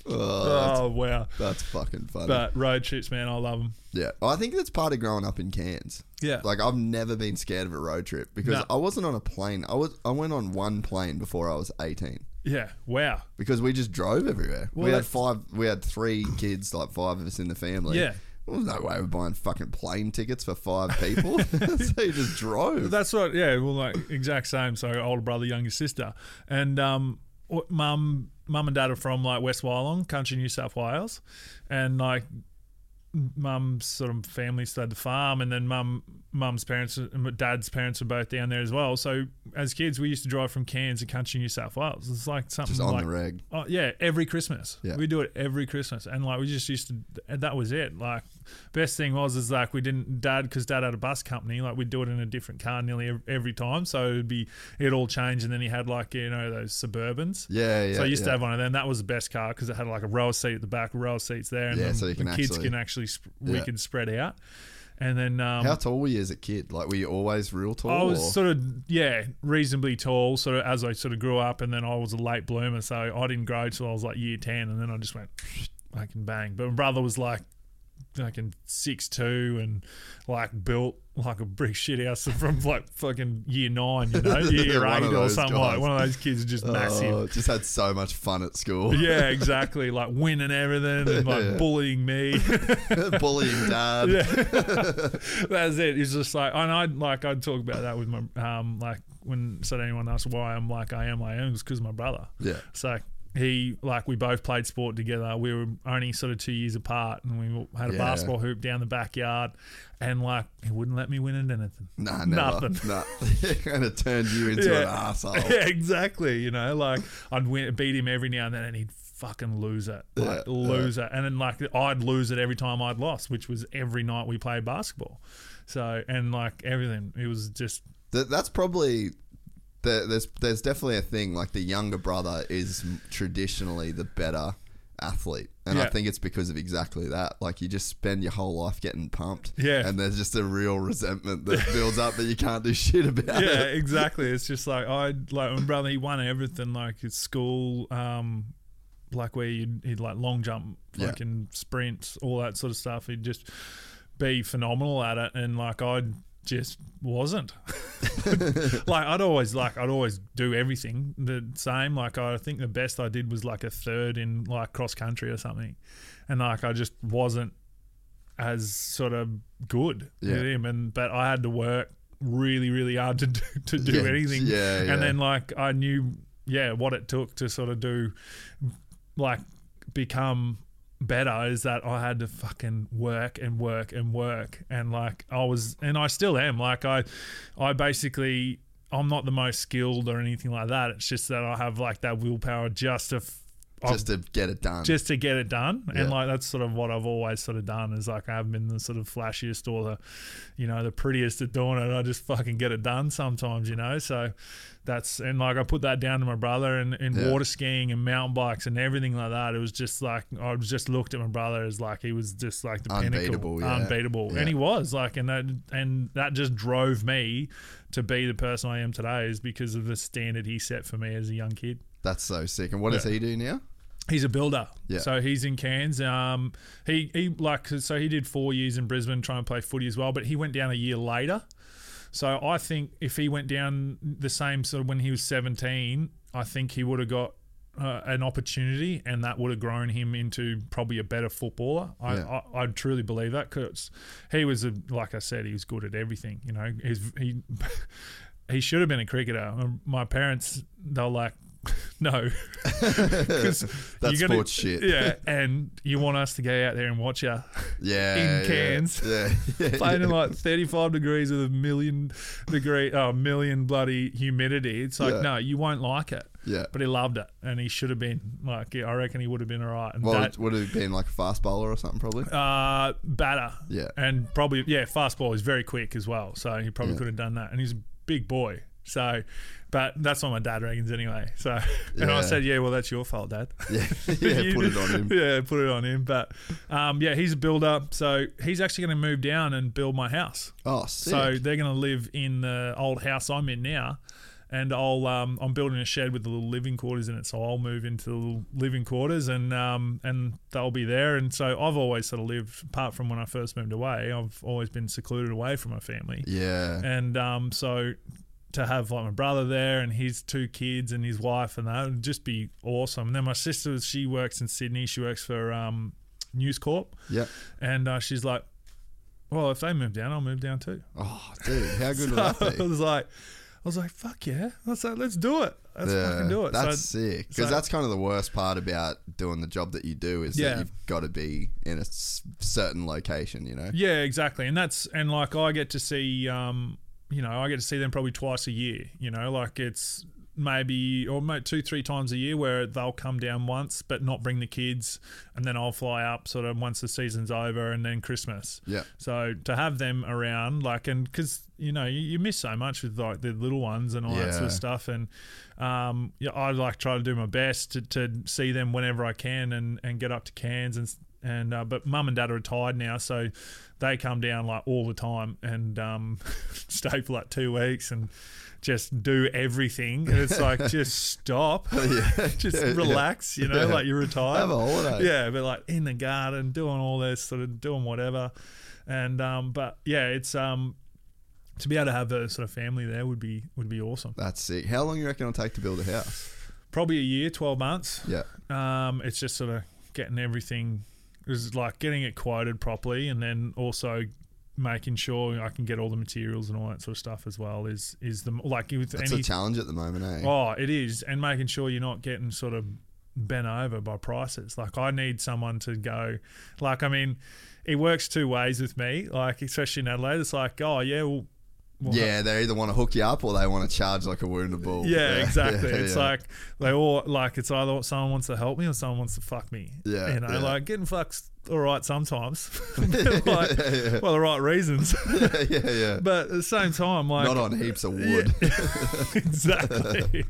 Oh, oh, wow. That's fucking funny. But road trips, man, I love them. yeah, I think that's part of growing up in Cairns. Yeah. Like I've never been scared of a road trip because No. I wasn't on a plane. I was I went on one plane before I was 18 Yeah, wow. because we just drove everywhere. Well, we had five we had three kids, like five of us in the family. Yeah. There was no way we're buying fucking plane tickets for five people. [LAUGHS] so you just drove. That's what, yeah, well, like exact same. So older brother, younger sister, and um, mum, mum and dad are from like West Wyalong, country New South Wales, and like mum's sort of family had the farm, and then mum, mum's parents, uh, and dad's parents were both down there as well. So as kids, we used to drive from Cairns to country New South Wales. It's like something just on like the reg. Oh yeah, every Christmas. Yeah. we do it every Christmas, and like we just used to. And that was it. Like best thing was is like we didn't dad because dad had a bus company. Like we'd do it in a different car nearly every time. So it'd be it all changed, and then he had like you know those Suburbans. Yeah, yeah. so I used to have one of them. That was the best car because it had like a row seat at the back, row seats there, and Yeah, so you the can kids actually- can actually sp- we Yeah. could spread out. And then um, How tall were you as a kid? Like, were you always real tall? I was or- sort of yeah, reasonably tall. Sort of as I sort of grew up, and then I was a late bloomer, so I didn't grow till I was like year ten, and then I just went, [SNIFFS] I can bang. But my brother was like, like in six two and like built like a brick shit house [LAUGHS] from like fucking year nine, you know, [LAUGHS] year eight or something like one of those kids just [LAUGHS] massive. Oh, just had so much fun at school. Yeah, exactly. Like winning everything and like Yeah. bullying me. Bullying dad. Yeah. That's it. It's just like, and I'd like I'd talk about that with my um like when said anyone asked why I'm like I am, I am, it's because my brother. Yeah. So he like we both played sport together. We were only sort of two years apart, and we had a Yeah. basketball hoop down the backyard, and like he wouldn't let me win at anything. Nah, never. Nothing. [LAUGHS] Nah. [LAUGHS] and it turned you into an asshole. [LAUGHS] Yeah, exactly. You know, like I'd win, beat him every now and then, and he'd fucking lose it, like Yeah, lose it, and then like I'd lose it every time I'd lost, which was every night we played basketball. So and like everything, it was just That, that's probably there, there's there's definitely a thing like the younger brother is traditionally the better athlete, and I think it's because of exactly that. Like you just spend your whole life getting pumped, Yeah. and there's just a real resentment that [LAUGHS] builds up that you can't do shit about. yeah, it. exactly. It's just like I like my brother. He won everything, like his school, um, like where you'd, he'd like long jump, Yeah. fucking sprints, all that sort of stuff. He'd just be phenomenal at it, and like I just wasn't. [LAUGHS] [LAUGHS] like I'd always like I'd always do everything the same. Like I think the best I did was like a third in like cross country or something, and like I just wasn't as sort of good Yeah. with him, and but I had to work really really hard to do to do Yeah, anything. yeah, yeah. and then like I knew yeah what it took to sort of do like become better is that I had to fucking work and work and work. And like I was and I still am. Like I I basically I'm not the most skilled or anything like that. It's just that I have like that willpower just to just to get it done. just to get it done Yeah. and like that's sort of what I've always sort of done is like I haven't been the sort of flashiest or the you know the prettiest at doing it I just fucking get it done sometimes you know so that's and like I put that down to my brother and, and Yeah. water skiing and mountain bikes and everything like that it was just like I just looked at my brother as like he was just like the Unbeatable, pinnacle yeah. unbeatable Yeah. and he was like and that and that just drove me to be the person I am today is because of the standard he set for me as a young kid That's so sick. And what does he do now? He's a builder. Yeah. So he's in Cairns. Um, he he like so he did four years in Brisbane trying to play footy as well, but he went down a year later. So I think if he went down the same sort of when he was seventeen, I think he would have got uh, an opportunity, and that would have grown him into probably a better footballer. I Yeah. I, I truly believe that because he was a, like I said, he was good at everything. You know, He's, he [LAUGHS] he should have been a cricketer. My parents, they're like. [LAUGHS] No, [LAUGHS] 'Cause That's you're gonna- sports shit. Yeah, and you want us to go out there and watch you Yeah, in yeah, Yeah, [LAUGHS] yeah, playing in like 35 degrees with a million degree, oh, million bloody humidity. It's like, Yeah. no, you won't like it. Yeah. But he loved it, and he should have been like, yeah, I reckon he would have been all right. And Well, that, would have been like a fast bowler or something, probably? uh, batter. Yeah. And probably, yeah, fastball is very quick as well. So he probably Yeah. could have done that. And he's a big boy. So, but that's what my dad reckons anyway. So, [LAUGHS] and Yeah. I said, yeah, well, that's your fault, dad. [LAUGHS] Yeah, [LAUGHS] yeah. You- Put it on him. Yeah, put it on him. But um, yeah, he's a builder. So he's actually going to move down and build my house. Oh, sick. So they're going to live in the old house I'm in now. And I'll um, I'm building a shed with the little living quarters in it, so I'll move into the little living quarters, and um, and they'll be there. And so I've always sort of lived, apart from when I first moved away, I've always been secluded away from my family. yeah. And um, so to have like my brother there and his two kids and his wife and that would just be awesome. And then my sister, she works in Sydney. She works for um, News Corp, Yeah. and uh, she's like, "Well, if they move down, I'll move down too." Oh, dude, how good [LAUGHS] would that be? I was like, I was like, "Fuck yeah, let's let's do it. Let's fucking do it." That's so, sick. Because so- that's kind of the worst part about doing the job that you do is Yeah. that you've got to be in a certain location, you know? Yeah, exactly. And that's and like I get to see um you know, I get to see them probably twice a year, you know, like it's maybe or maybe two, three times a year where they'll come down once but not bring the kids and then I'll fly up sort of once the season's over and then Christmas. Yeah. So to have them around, like, and because you know you, you miss so much with like the little ones and all that sort of stuff, and um, yeah, I like try to do my best to, to see them whenever I can and, and get up to Cairns and and uh, but mum and dad are retired now, so they come down like all the time and um, [LAUGHS] stay for like two weeks and just do everything. And it's like [LAUGHS] just stop, Yeah. [LAUGHS] just Yeah, yeah. relax, you know, Yeah. like you're retired. Have a holiday. Yeah, but like in the garden, doing all this, sort of doing whatever, and um, but yeah, it's um, to be able to have a sort of family there would be would be awesome. That's sick. How long you reckon it'll take to build a house? Probably a year, twelve months. Yeah. Um, it's just sort of getting everything, is like getting it quoted properly, and then also making sure I can get all the materials and all that sort of stuff as well. Is is the like with That's any a challenge at the moment, eh? Oh, it is, and making sure you're not getting sort of bent over by prices. Like I need someone to go. Like I mean, it works two ways with me. Like especially in Adelaide, it's like oh yeah, well. Well Yeah, they either want to hook you up or they want to charge like a wounded bull. yeah, [LAUGHS] exactly. yeah, it's yeah. like they all like it's either someone wants to help me or someone wants to fuck me. Yeah, you know, yeah. like getting fucks all right sometimes, [LAUGHS] [LAUGHS] like, well, the right reasons. yeah, yeah, yeah. but at the same time, like Not on heaps of wood. exactly.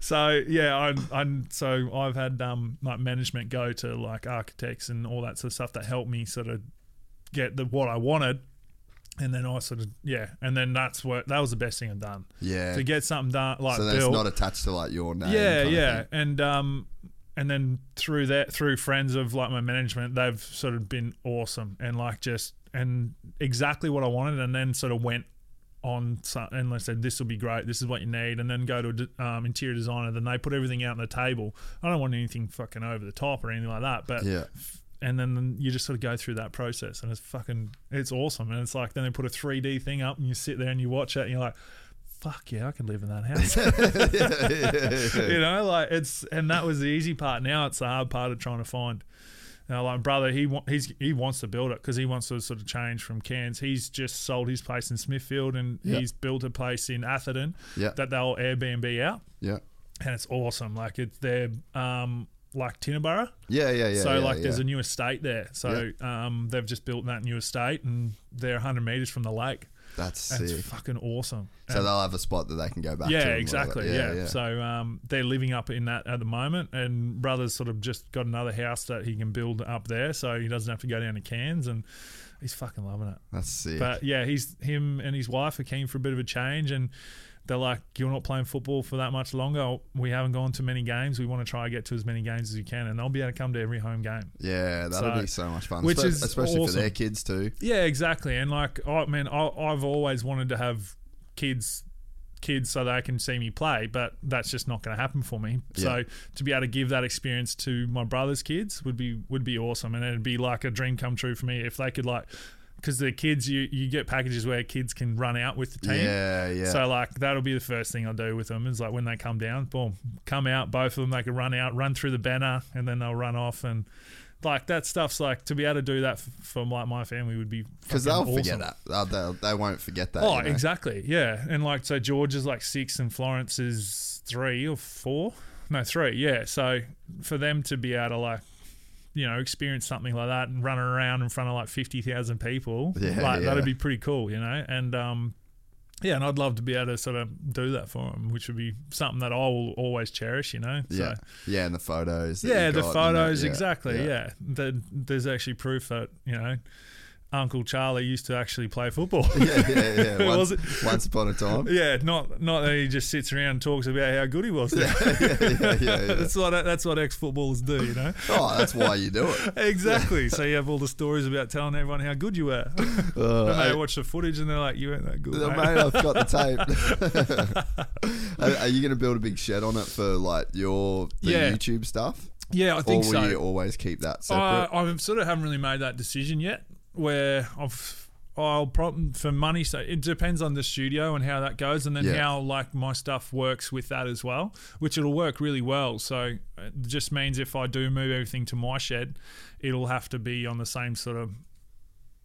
so yeah, I'm, I'm so I've had um like management go to like architects and all that sort of stuff that helped me sort of get the what I wanted. And then I sort of yeah, and then that's what that was the best thing I've done Yeah. to get something done like so that's built. not attached to like your name. yeah, yeah, and um, and then through that, through friends of like my management, they've sort of been awesome and like just and exactly what I wanted, and then sort of went on some, and they said this will be great, this is what you need, and then go to a um, interior designer. Then they put everything out on the table. I don't want anything fucking over the top or anything like that, but Yeah. And then you just sort of go through that process and it's fucking it's awesome and it's like then they put a 3d thing up and you sit there and you watch it and you're like fuck yeah i can live in that house [LAUGHS] [LAUGHS] you know like it's and that was the easy part now it's the hard part of trying to find now, like brother, he wa- he's he wants to build it because he wants to sort of change from Cairns. He's just sold his place in Smithfield and Yeah. he's built a place in Atherton Yeah. that they'll Airbnb out, Yeah. and it's awesome. Like it's they're um like Tinaburra, Yeah, yeah, yeah. so yeah, like there's a new estate there. So um, they've just built that new estate and they're 100 meters from the lake. That's And sick. it's fucking awesome. So And- they'll have a spot that they can go back to. yeah, and whatever. exactly. Yeah, So um, they're living up in that at the moment, and brother's sort of just got another house that he can build up there, so he doesn't have to go down to Cairns, and he's fucking loving it. That's sick. But yeah, he's him and his wife are keen for a bit of a change, and they're like, "You're not playing football for that much longer. We haven't gone to many games. We want to try to get to as many games as we can, and they'll be able to come to every home game." yeah, that'll So- be so much fun. which is especially for their kids too. Yeah, exactly. And like, oh, I mean, I, I've always wanted to have kids, kids, so they can see me play, but that's just not going to happen for me. So to be able to give that experience to my brother's kids would be would be awesome, and it'd be like a dream come true for me if they could like. Because the kids, you, you get packages where kids can run out with the team. Yeah, yeah. So like that'll be the first thing I'll do with them is like when they come down, boom, come out, both of them they can run out, run through the banner, and then they'll run off and like that stuff's like to be able to do that f- for like my family would be Because they'll forget awesome. that. They'll, they'll, they won't forget that. Oh, you know? exactly. Yeah, and like so George is like six and Florence is three or four. No, three. Yeah. So for them to be able to like. You know, experience something like that and running around in front of like fifty thousand people, [LAUGHS] Yeah, like yeah. that'd be pretty cool, you know. And um, yeah, and I'd love to be able to sort of do that for them, which would be something that I will always cherish, you know. Yeah, So, yeah, and the photos. yeah, the got photos, yeah, exactly. Yeah, The- there's actually proof that you know, Uncle Charlie used to actually play football. [LAUGHS] yeah, yeah, yeah. [LAUGHS] Once, once upon a time. [LAUGHS] Yeah, not not that he just sits around and talks about how good he was. yeah, yeah, yeah, that's what that's what ex footballers do, you know. Oh, that's why you do it. exactly. So you have all the stories about telling everyone how good you were. Uh, and they I- watch the footage and they're like, "You weren't that good." Mate." mate, I've got the tape. are, are you going to build a big shed on it for like your. YouTube stuff, yeah, I or think will so. you always keep that Uh, separate? I sort of haven't really made that decision yet. Where I've, I'll probably for money. So it depends on the studio and how that goes, and then Yeah. how like my stuff works with that as well. Which it'll work really well. So it just means if I do move everything to my shed, it'll have to be on the same sort of.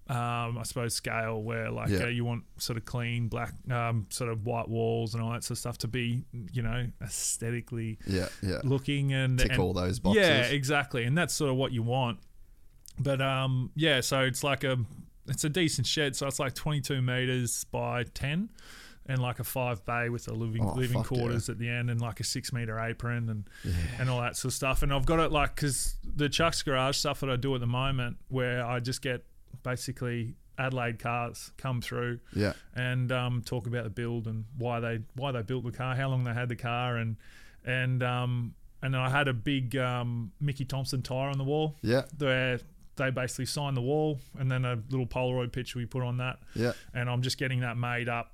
Um, I suppose scale where like Yeah. uh, you want sort of clean black, um, sort of white walls and all that sort of stuff to be, you know, aesthetically yeah, yeah. looking and Tick and- all those boxes. Yeah, exactly, and that's sort of what you want. But um, yeah, so it's like a it's a decent shed, so it's like 22 meters by 10, and like a five bay with a living Oh, living fuck yeah. quarters at the end, and like a six meter apron and and all that sort of stuff. And I've got it like because the Chuck's Garage stuff that I do at the moment, where I just get basically Adelaide cars come through yeah, and um, talk about the build and why they why they built the car, how long they had the car, and and um, and then I had a big um, Mickey Thompson tire on the wall yeah, where they basically signed the wall, and then a little Polaroid picture we put on that, yeah. and I'm just getting that made up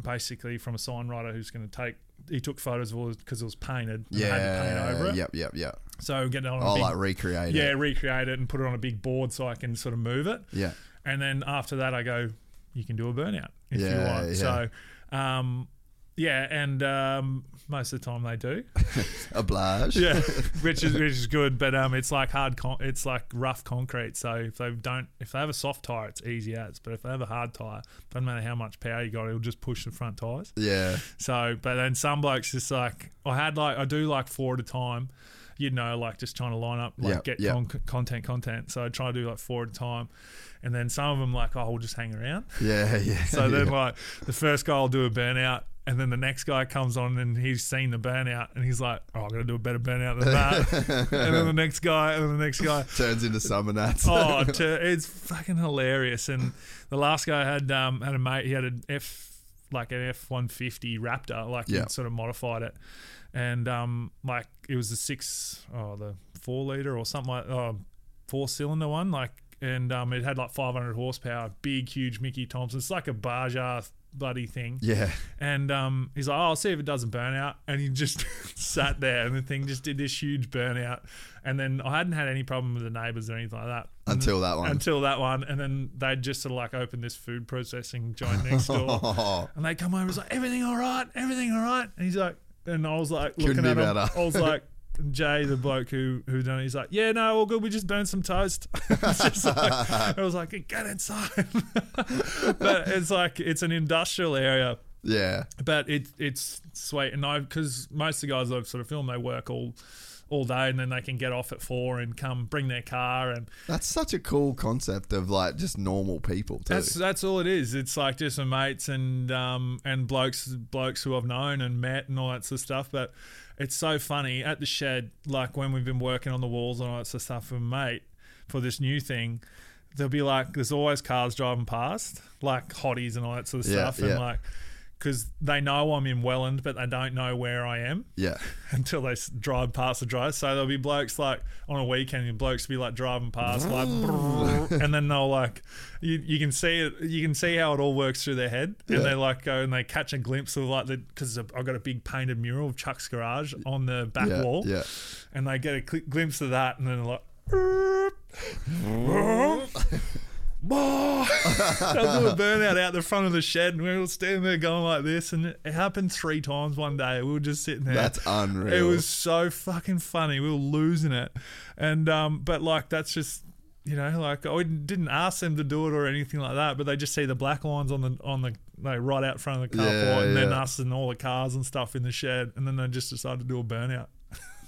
basically from a sign writer who's going to take. He took photos of all because it was painted. and I had to paint over it. yep, yep, yep. So get it on a Oh, big, like recreate yeah, it. recreate it and put it on a big board so I can sort of move it. Yeah, And then after that, I go, you can do a burnout if you want. yeah. So, um, yeah, and um, most of the time they do. [LAUGHS] Oblige. Yeah, [LAUGHS] which is which is good, but um, it's like hard, con- it's like rough concrete. So if they don't, if they have a soft tire, it's easy as. But if they have a hard tire, doesn't matter how much power you got, it'll just push the front tires. Yeah. So, but then some blokes just like I had like I do like four at a time. You know, like just trying to line up, like Yep, get yep. con- content, content. So I try to do like four at a time, and then some of them like, oh, we'll just hang around. Yeah. Yeah. [LAUGHS] So then, yeah. like, the first guy will do a burnout, and then the next guy comes on and he's seen the burnout, and he's like, "Oh, I'm gonna do a better burnout than that." [LAUGHS] and then the next guy, and then the next guy. turns into Summernats. Oh, to, [LAUGHS] it's fucking hilarious. And the last guy had um had a mate. He had an F like an F one fifty Raptor, like Yeah. he sort of modified it, and um like it was the six oh the four liter or something like oh four cylinder one like and um it had like 500 horsepower, big huge Mickey Thompson. It's like a Baja bloody thing. yeah. And um, he's like, oh, I'll see if it doesn't burn out. And he just [LAUGHS] sat there and the thing just did this huge burnout. And then I hadn't had any problem with the neighbours or anything like that. Until that one. Until that one. And then they'd just sort of like opened this food processing joint [LAUGHS] next door. [LAUGHS] And they come over and was like, everything all right? Everything all right? And he's like, and I was like, Couldn't looking at him. better. I was like, Jay, the bloke who who done it, he's like, yeah, no, all good. We just burned some toast. [LAUGHS] It's like, I was like, get inside. [LAUGHS] but it's like it's an industrial area yeah. but it it's sweet and I because most of the guys I've sort of filmed they work all all day and then they can get off at four and come bring their car and That's such a cool concept of like just normal people too. that's that's all it is. It's like just some mates and um and blokes blokes who I've known and met and all that sort of stuff. But it's so funny at the shed, like when we've been working on the walls and all that sort of stuff a mate for this new thing. There'll be like there's always cars driving past, like hotties and all that sort of Yeah, stuff, and like because they know I'm in Welland, but they don't know where I am. yeah. [LAUGHS] until they s- drive past the drive. So there'll be blokes like on a weekend, and blokes will be like driving past, like, and then they'll like, you, you can see it, you can see how it all works through their head, Yeah. and they like go and they catch a glimpse of like the because I've got a big painted mural of Chuck's garage on the back Yeah. wall, Yeah. and they get a cl- glimpse of that, and then they're like. [LAUGHS] They'll [LAUGHS] do a burnout out the front of the shed, and we were standing there going like this, and it happened three times one day. We were just sitting there. That's unreal. It was so fucking funny. We were losing it, and um, but like that's just you know like I didn't ask them to do it or anything like that, but they just see the black lines on the on the like right out front of the carport, Yeah, and then yeah. us and all the cars and stuff in the shed, and then they just decided to do a burnout.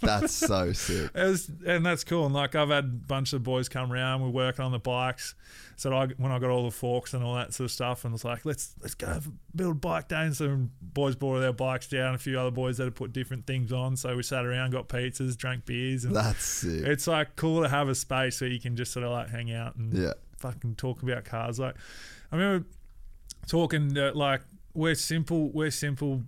That's [LAUGHS] so sick. It was, and that's cool. And like I've had a bunch of boys come around. We're working on the bikes. So I, when I got all the forks and all that sort of stuff, and it's like let's let's go build bike day. And some boys brought their bikes down. A few other boys that had put different things on. So we sat around, got pizzas, drank beers, and That's sick. it's like cool to have a space where you can just sort of like hang out and Yeah. fucking talk about cars. Like I remember talking uh, like we're simple, we're simple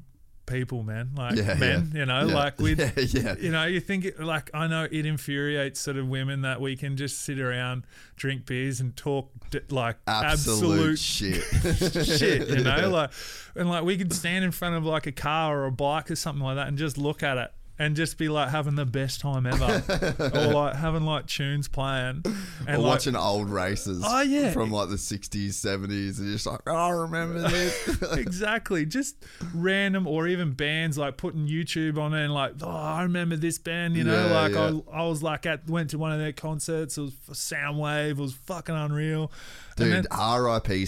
people, man. Like Yeah, men, yeah. you know, Yeah. like we, [LAUGHS] Yeah, you know, you think it, like I know it infuriates sort of women that we can just sit around, drink beers, and talk d- like Absolute, absolute, shit. [LAUGHS] shit, you [LAUGHS] know, like and like we can stand in front of like a car or a bike or something like that and just look at it and just be like having the best time ever, [LAUGHS] or like having like tunes playing and or like, watching old races Oh, yeah. from like the 60s, 70s, and just like, oh, I remember this. [LAUGHS] exactly. Just random or even bands like putting YouTube on it and like, oh, I remember this band, you know, Yeah, like yeah. I, I was like at went to one of their concerts. It was Soundwave. It was fucking unreal. Dude, RIP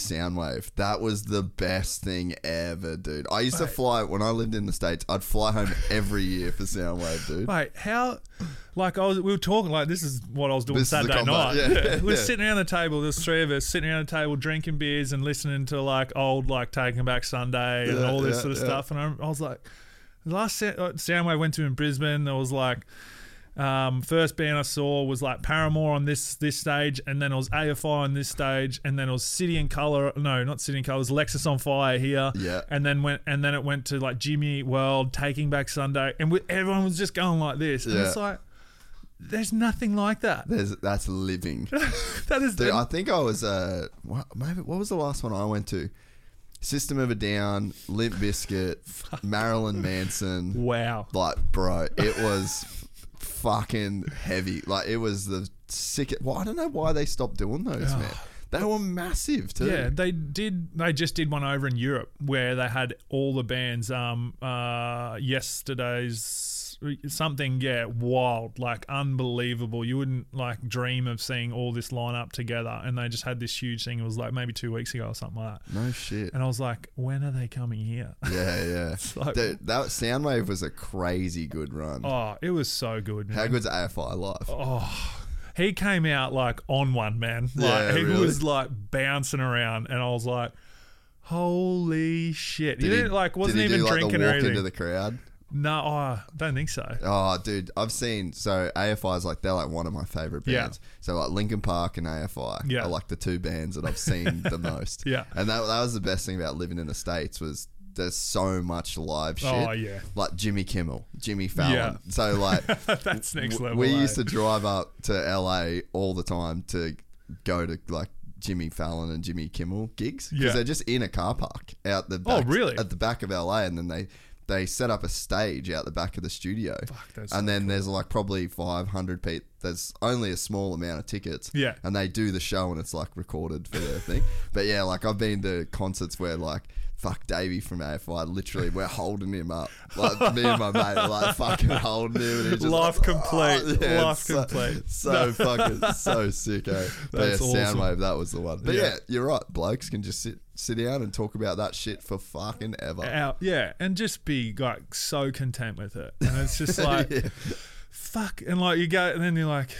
Soundwave. That was the best thing ever, dude. I used to fly, when I lived in the States, I'd fly home every year for Soundwave, dude. Mate, how? Like I was, we were talking like this is what I was doing This is the Saturday night. yeah, [LAUGHS] we're yeah. sitting around the table. There's three of us sitting around the table drinking beers and listening to like old like Taking Back Sunday and Yeah, all this yeah, sort of yeah. stuff. And I, I was like, the last sa- uh, Soundwave I went to in Brisbane, there was like. Um, first band I saw was like Paramore on this this stage, and then it was AFI on this stage, and then it was City and Colour. No, not City and Colour. It was Alexisonfire here. Yeah. And then went, and then it went to like Jimmy Eat World, Taking Back Sunday, and we, everyone was just going like this. And Yeah. it's like, there's nothing like that. There's, that's living. [LAUGHS] That is Dude, I think I was, uh, what, maybe, what was the last one I went to? System of a Down, Limp Bizkit, [LAUGHS] Marilyn Manson. wow. Like, bro, it was fucking heavy. Like, it was the sick. Well, I don't know why they stopped doing those, man. They were massive too. Yeah, they did. They just did one over in Europe where they had all the bands. Um, uh, yesterday's something, yeah, wild, like unbelievable. You wouldn't like dream of seeing all this line up together, and they just had this huge thing. It was like maybe two weeks ago or something like that. No shit. And I was like, when are they coming here? Yeah, yeah. [LAUGHS] like- Dude, that Soundwave was a crazy good run. oh, it was so good. How good's AFI live? Oh, he came out like on one man. Like Yeah, he really? was like bouncing around, and I was like, "Holy shit!" he Did didn't like wasn't did he even do, like, drinking the or walk anything. into the crowd? No, oh, I don't think so. Oh, dude, I've seen so AFI is like they're like one of my favorite bands. Yeah. So like Linkin Park and AFI Yeah. are like the two bands that I've seen the [LAUGHS] most. Yeah. and that that was the best thing about living in the states was there's so much live shit. Oh, yeah. like Jimmy Kimmel, Jimmy Fallon. Yeah. So like [LAUGHS] That's next level. We eh? used to drive up to LA all the time to go to like Jimmy Fallon and Jimmy Kimmel gigs because Yeah. they're just in a car park out the Oh, really? at the back of LA, and then they they set up a stage out the back of the studio. that's and so then there's like probably 500 people. There's only a small amount of tickets. Yeah. and they do the show and it's like recorded for their thing. [LAUGHS] But yeah, like I've been to concerts where like. Fuck Davey from AFI. Literally, we're holding him up. Like [LAUGHS] me and my mate, are like fucking holding him. And he's just Life like, complete. "Oh," yeah, Life so- complete. So fucking so [LAUGHS] sick, eh? But yeah, That's awesome. Soundwave, that was the one. But yeah. Yeah. you're right. Blokes can just sit sit down and talk about that shit for fucking ever. out, yeah, and just be like so content with it. And it's just [LAUGHS] like, fuck. And like you go, and then you're like,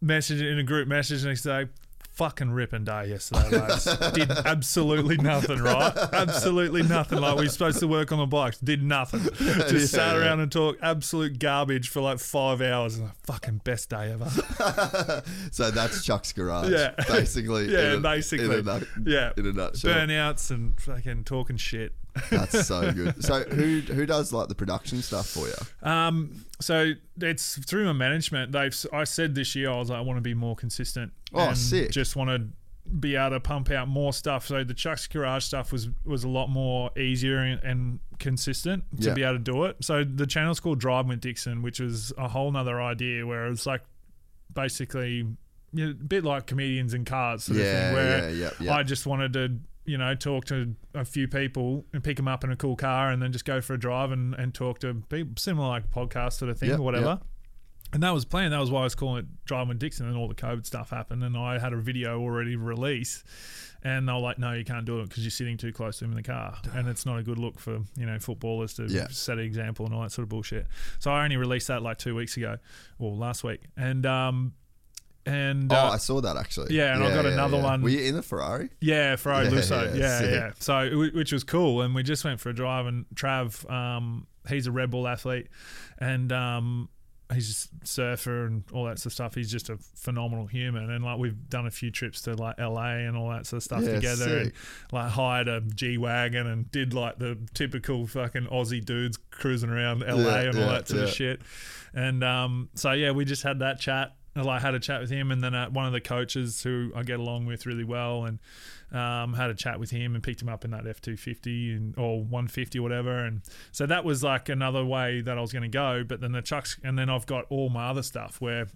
message in a group message next day. Fucking ripping day yesterday, lads. [LAUGHS] Did absolutely nothing, right? Absolutely nothing. Like we were supposed to work on the bikes, did nothing. [LAUGHS] Just Yeah, sat yeah. around and talked absolute garbage for like five hours. And like, fucking best day ever. [LAUGHS] so that's Chuck's garage. Yeah. basically. Yeah, in a, basically. In a, nut- Yeah. in a nutshell. Burnouts and fucking talking shit. That's so good. So who who does like the production stuff for you? Um, so it's through my management. They've I said this year I was like I want to be more consistent. Oh, and sick. Just want to be able to pump out more stuff. So the Chuck's Garage stuff was was a lot more easier and, and consistent to Yeah. be able to do it. So the channel's called Drive with Dixon, which was a whole nother idea where it's like basically you know, a bit like comedians in cars sort Yeah, of thing where yeah, yeah, yeah. I just wanted to you know talk to a few people and pick them up in a cool car and then just go for a drive and, and talk to people similar like podcast sort of thing Yep, or whatever. yep. and that was planned. That was why I was calling it Driving with Dixon and all the COVID stuff happened. And I had a video already released and they were like no you can't do it because you're sitting too close to him in the car. And it's not a good look for you know footballers to Yeah. set an example and all that sort of bullshit. So I only released that like two weeks ago or last week. And um and oh, uh, I saw that actually. yeah, and I've got another one- Were you in the Ferrari? yeah, Ferrari [LAUGHS] Yeah, Lusso. yeah, Yeah, yeah. So, which was cool. And we just went for a drive. And Trav, um, he's a Red Bull athlete, and um, he's a surfer and all that sort of stuff. He's just a phenomenal human. And like we've done a few trips to like LA and all that sort of stuff Yeah, together, and sick. like hired a G wagon and did like the typical fucking Aussie dudes cruising around LA Yeah, and all yeah, that sort yeah. of shit. And um, so yeah, we just had that chat. And, Like had a chat with him, and then uh, one of the coaches who I get along with really well, and um, had a chat with him and picked him up in that F two fifty and or one fifty whatever, and so that was like another way that I was going to go. But then the chucks, and then I've got all my other stuff where,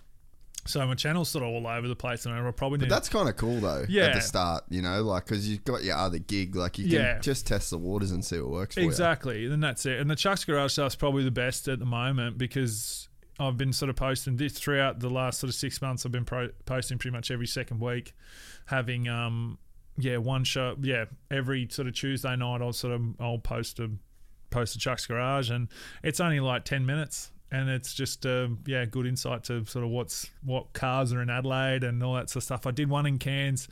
so my channel's sort of all over the place, and I probably But that's kind of cool though. Yeah. At the start, you know, like because you've got your other gig, like you can Yeah. just test the waters and see what works for Exactly, and that's it. And the Chuck's Garage stuff's probably the best at the moment because I've been sort of posting this throughout the last sort of six months. I've been pro- posting pretty much every second week, having um yeah one show yeah every sort of Tuesday night I'll sort of I'll post a post a Chuck's Garage and it's only like ten minutes. And it's just uh, yeah, good insight to sort of what's what cars are in Adelaide and all that sort of stuff. I did one in Cairns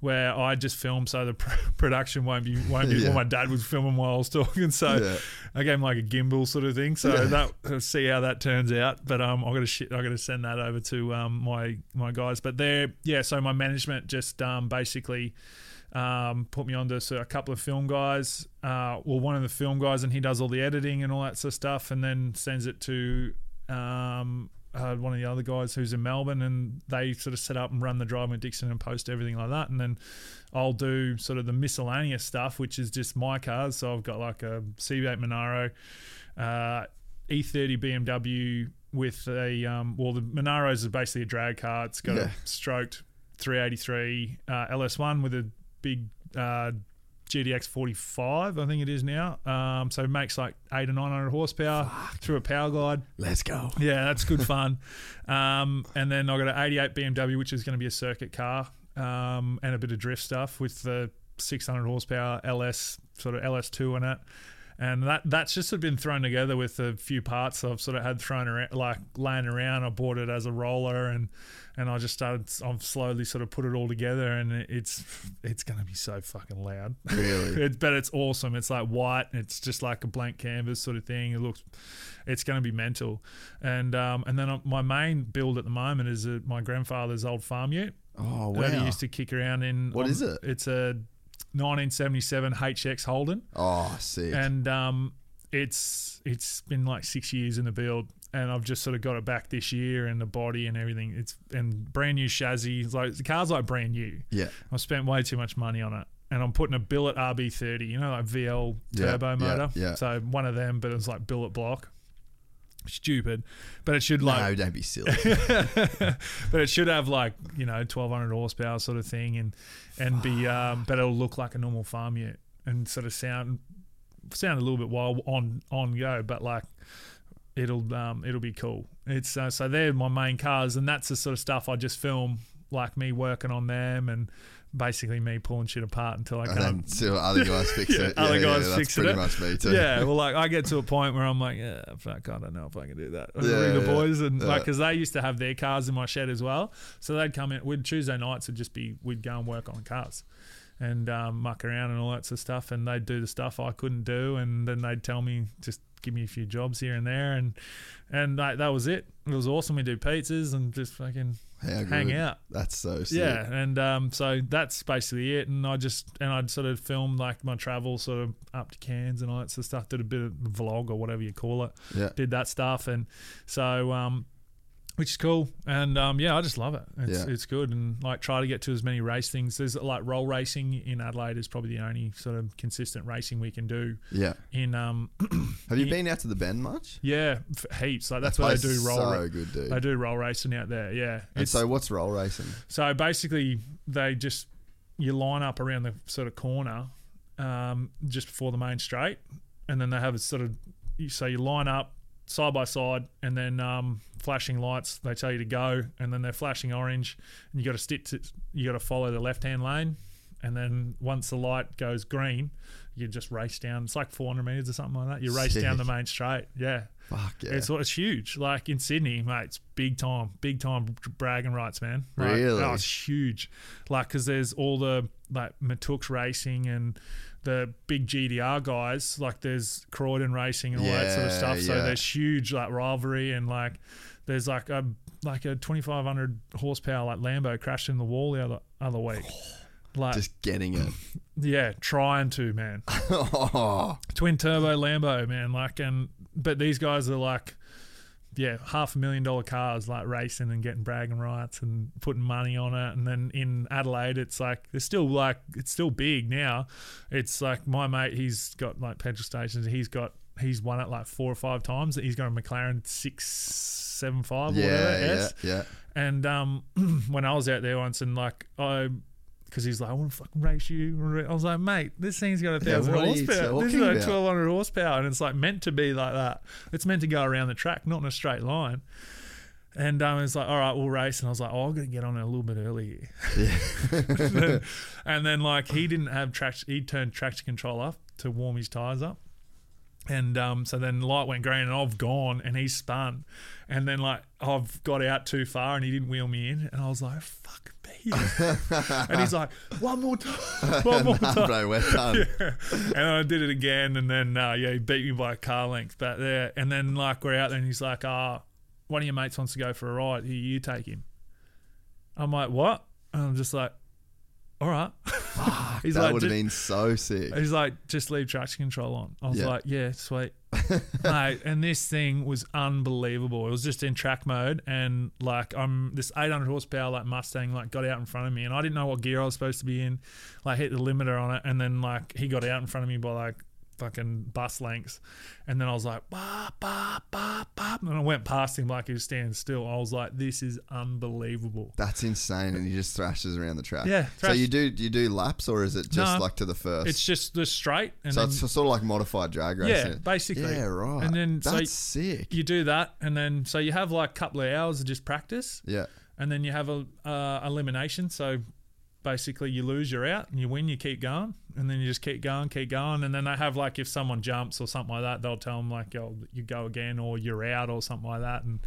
where I just filmed so the pr- [LAUGHS] production won't be won't be Yeah. well, my dad was filming while I was talking, so Yeah. I gave him like a gimbal sort of thing. So that see how that turns out. But um, I got to shit, I got to send that over to um my my guys. But they're yeah. So my management just um basically um put me on to so a couple of film guys. Uh, well, one of the film guys, and he does all the editing and all that sort of stuff, and then sends it to um. Uh, one of the other guys who's in Melbourne, and they sort of set up and run the drive with Dixon and post everything like that. And then I'll do sort of the miscellaneous stuff, which is just my cars. So I've got like a CV8 Monaro, uh, E30 BMW with a um, well, the Monaro's is basically a drag car. It's got Yeah. a stroked 383 uh, LS1 with a big uh, GDX 45, I think it is now. Um, so it makes like eight or 900 horsepower through a power glide. Let's go. Yeah, that's good [LAUGHS] fun. Um, and then I got an 88 BMW, which is going to be a circuit car um, and a bit of drift stuff with the 600 horsepower LS sort of LS2 in it. And that that's just sort of been thrown together with a few parts I've sort of had thrown around, like laying around. I bought it as a roller, and and I just started. I've slowly sort of put it all together, and it's it's gonna be so fucking loud. Really? [LAUGHS] It, but it's awesome. It's like white. It's just like a blank canvas sort of thing. It looks, it's going to be mental. And um, and then uh, my main build at the moment is uh my grandfather's old farm ute Oh that he used to kick around in. What on- is it? It's a 1977 HX Holden, Oh, sick. and um, it's it's been like six years in the build. And I've just sort of got it back this year, and the body and everything. It's and brand new chassis. It's like the car's like brand new. yeah. I've spent way too much money on it. And I'm putting a billet RB30, you know, like VL turbo yeah, motor. yeah. So one of them, but it's like billet block. Stupid, but it should like, no, don't be silly. [LAUGHS] but it should have like you know 1200 horsepower sort of thing, and and be, um, but it'll look like a normal farm ute and sort of sound sound a little bit wild on on go, but like it'll um it'll be cool. It's uh, so they're my main cars, and that's the sort of stuff I just film like me working on them and basically me pulling shit apart until I can't. [LAUGHS] till other guys fix Yeah, it. other guys that's fixing pretty much me too. Yeah, well, like I get to a [LAUGHS] point where I'm like, yeah, fuck, I don't know if I can do that. I Yeah, ring the boys and like, because they used to have their cars in my shed as well, so they'd come in. We'd Tuesday nights would just be we'd go and work on cars, and um, muck around and all that sort of stuff, and they'd do the stuff I couldn't do, and then they'd tell me just give me a few jobs here and there, and and like, that was it. It was awesome. We do pizzas and just fucking How hang good. out. That's so sick. Yeah, and um, so that's basically it. And I just and I'd sort of filmed like my travel, sort of up to Cairns and all that sort of stuff. Did a bit of vlog or whatever you call it. Yeah. Did that stuff, and so um, which is cool. And um, yeah, I just love it. It's Yeah. it's good, and like try to get to as many race things. There's like roll racing in Adelaide is probably the only sort of consistent racing we can do. Yeah. In um, [CLEARS THROAT] Have you Yeah. been out to the bend much? yeah, heaps. Like that's That [LAUGHS] where they do roll. So ra- good, dude. they do roll racing out there. Yeah, and so what's roll racing? So basically, they just you line up around the sort of corner um, just before the main straight, and then they have a sort of you so you line up side by side, and then um, flashing lights. They tell you to go, and then they're flashing orange, and you got to stick to you got to follow the left hand lane, and then once the light goes green, you just race down. It's like 400 meters or something like that. You race down the main straight. Yeah. Fuck yeah. It's it's huge. Like in Sydney, mate, it's big time, big time bragging rights, man. Like, Really? Oh, it's huge. Like because there's all the like Matux Racing and the big GDR guys. Like there's Croydon Racing and all that sort of stuff. So yeah. there's huge like rivalry and like there's like a like a 2500 horsepower like Lambo crashed in the wall the other other week. [SIGHS] Like Just getting it. [LAUGHS] yeah, trying to man [LAUGHS] oh, twin turbo Lambo, man. Like, and but these guys are like, yeah, half a million dollar cars, like racing and getting bragging rights and putting money on it. And then in Adelaide, it's like it's still like it's still big now. It's like my mate, he's got like petrol stations. He's got he's won it like four or five times. He's got a McLaren six seven five, or yeah, whatever. yeah, yeah. And um, [CLEARS THROAT] when I was out there once, and like I, because he's like, I want to fucking race you. I was like, mate, this thing's got a thousand you horsepower. This is like twelve hundred horsepower, and it's like meant to be like that. It's meant to go around the track, not in a straight line. And um, it's like, all right, we'll race. And I was like, oh, I've got to get on it a little bit early. Yeah. [LAUGHS] and then like he didn't have traction. He turned traction control off to warm his tires up. And um, so then the light went green and I've gone and he spun. And then like I've got out too far and he didn't wheel me in. And I was like, fuck and he's like, one more time. [LAUGHS] One more time. bro, we're [LAUGHS] done. and I did it again, and then uh, yeah, he beat me by a car length back there. And then like we're out there, and he's like, "Ah, one of your mates wants to go for a ride. Here, you take him." I'm like, "What?" And I'm just like, "All right." [LAUGHS] he's that like, would have been so sick. He's like, just leave traction control on. I was Yeah. like, yeah, sweet. [LAUGHS] Mate, and this thing was unbelievable. It was just in track mode, and like I'm this 800 horsepower like Mustang like got out in front of me, and I didn't know what gear I was supposed to be in. Like hit the limiter on it, and then like he got out in front of me by like fucking bus lengths, and then I was like, bah, bah, bah, bah, and I went past him like he was standing still. I was like, this is unbelievable. That's insane, and he just thrashes around the track. Yeah, So you do you do laps, or is it just No, like to the first? It's just the straight, and so then it's sort of like modified drag racing. yeah, basically, Yeah, right. And then so that's sick. you do that, and then so you have like a couple of hours of just practice, yeah, and then you have a uh, elimination. So basically, you lose, you're out, and you win, you keep going, and then you just keep going, keep going, and then they have like if someone jumps or something like that, they'll tell them like, "Oh, you go again," or "You're out," or something like that, and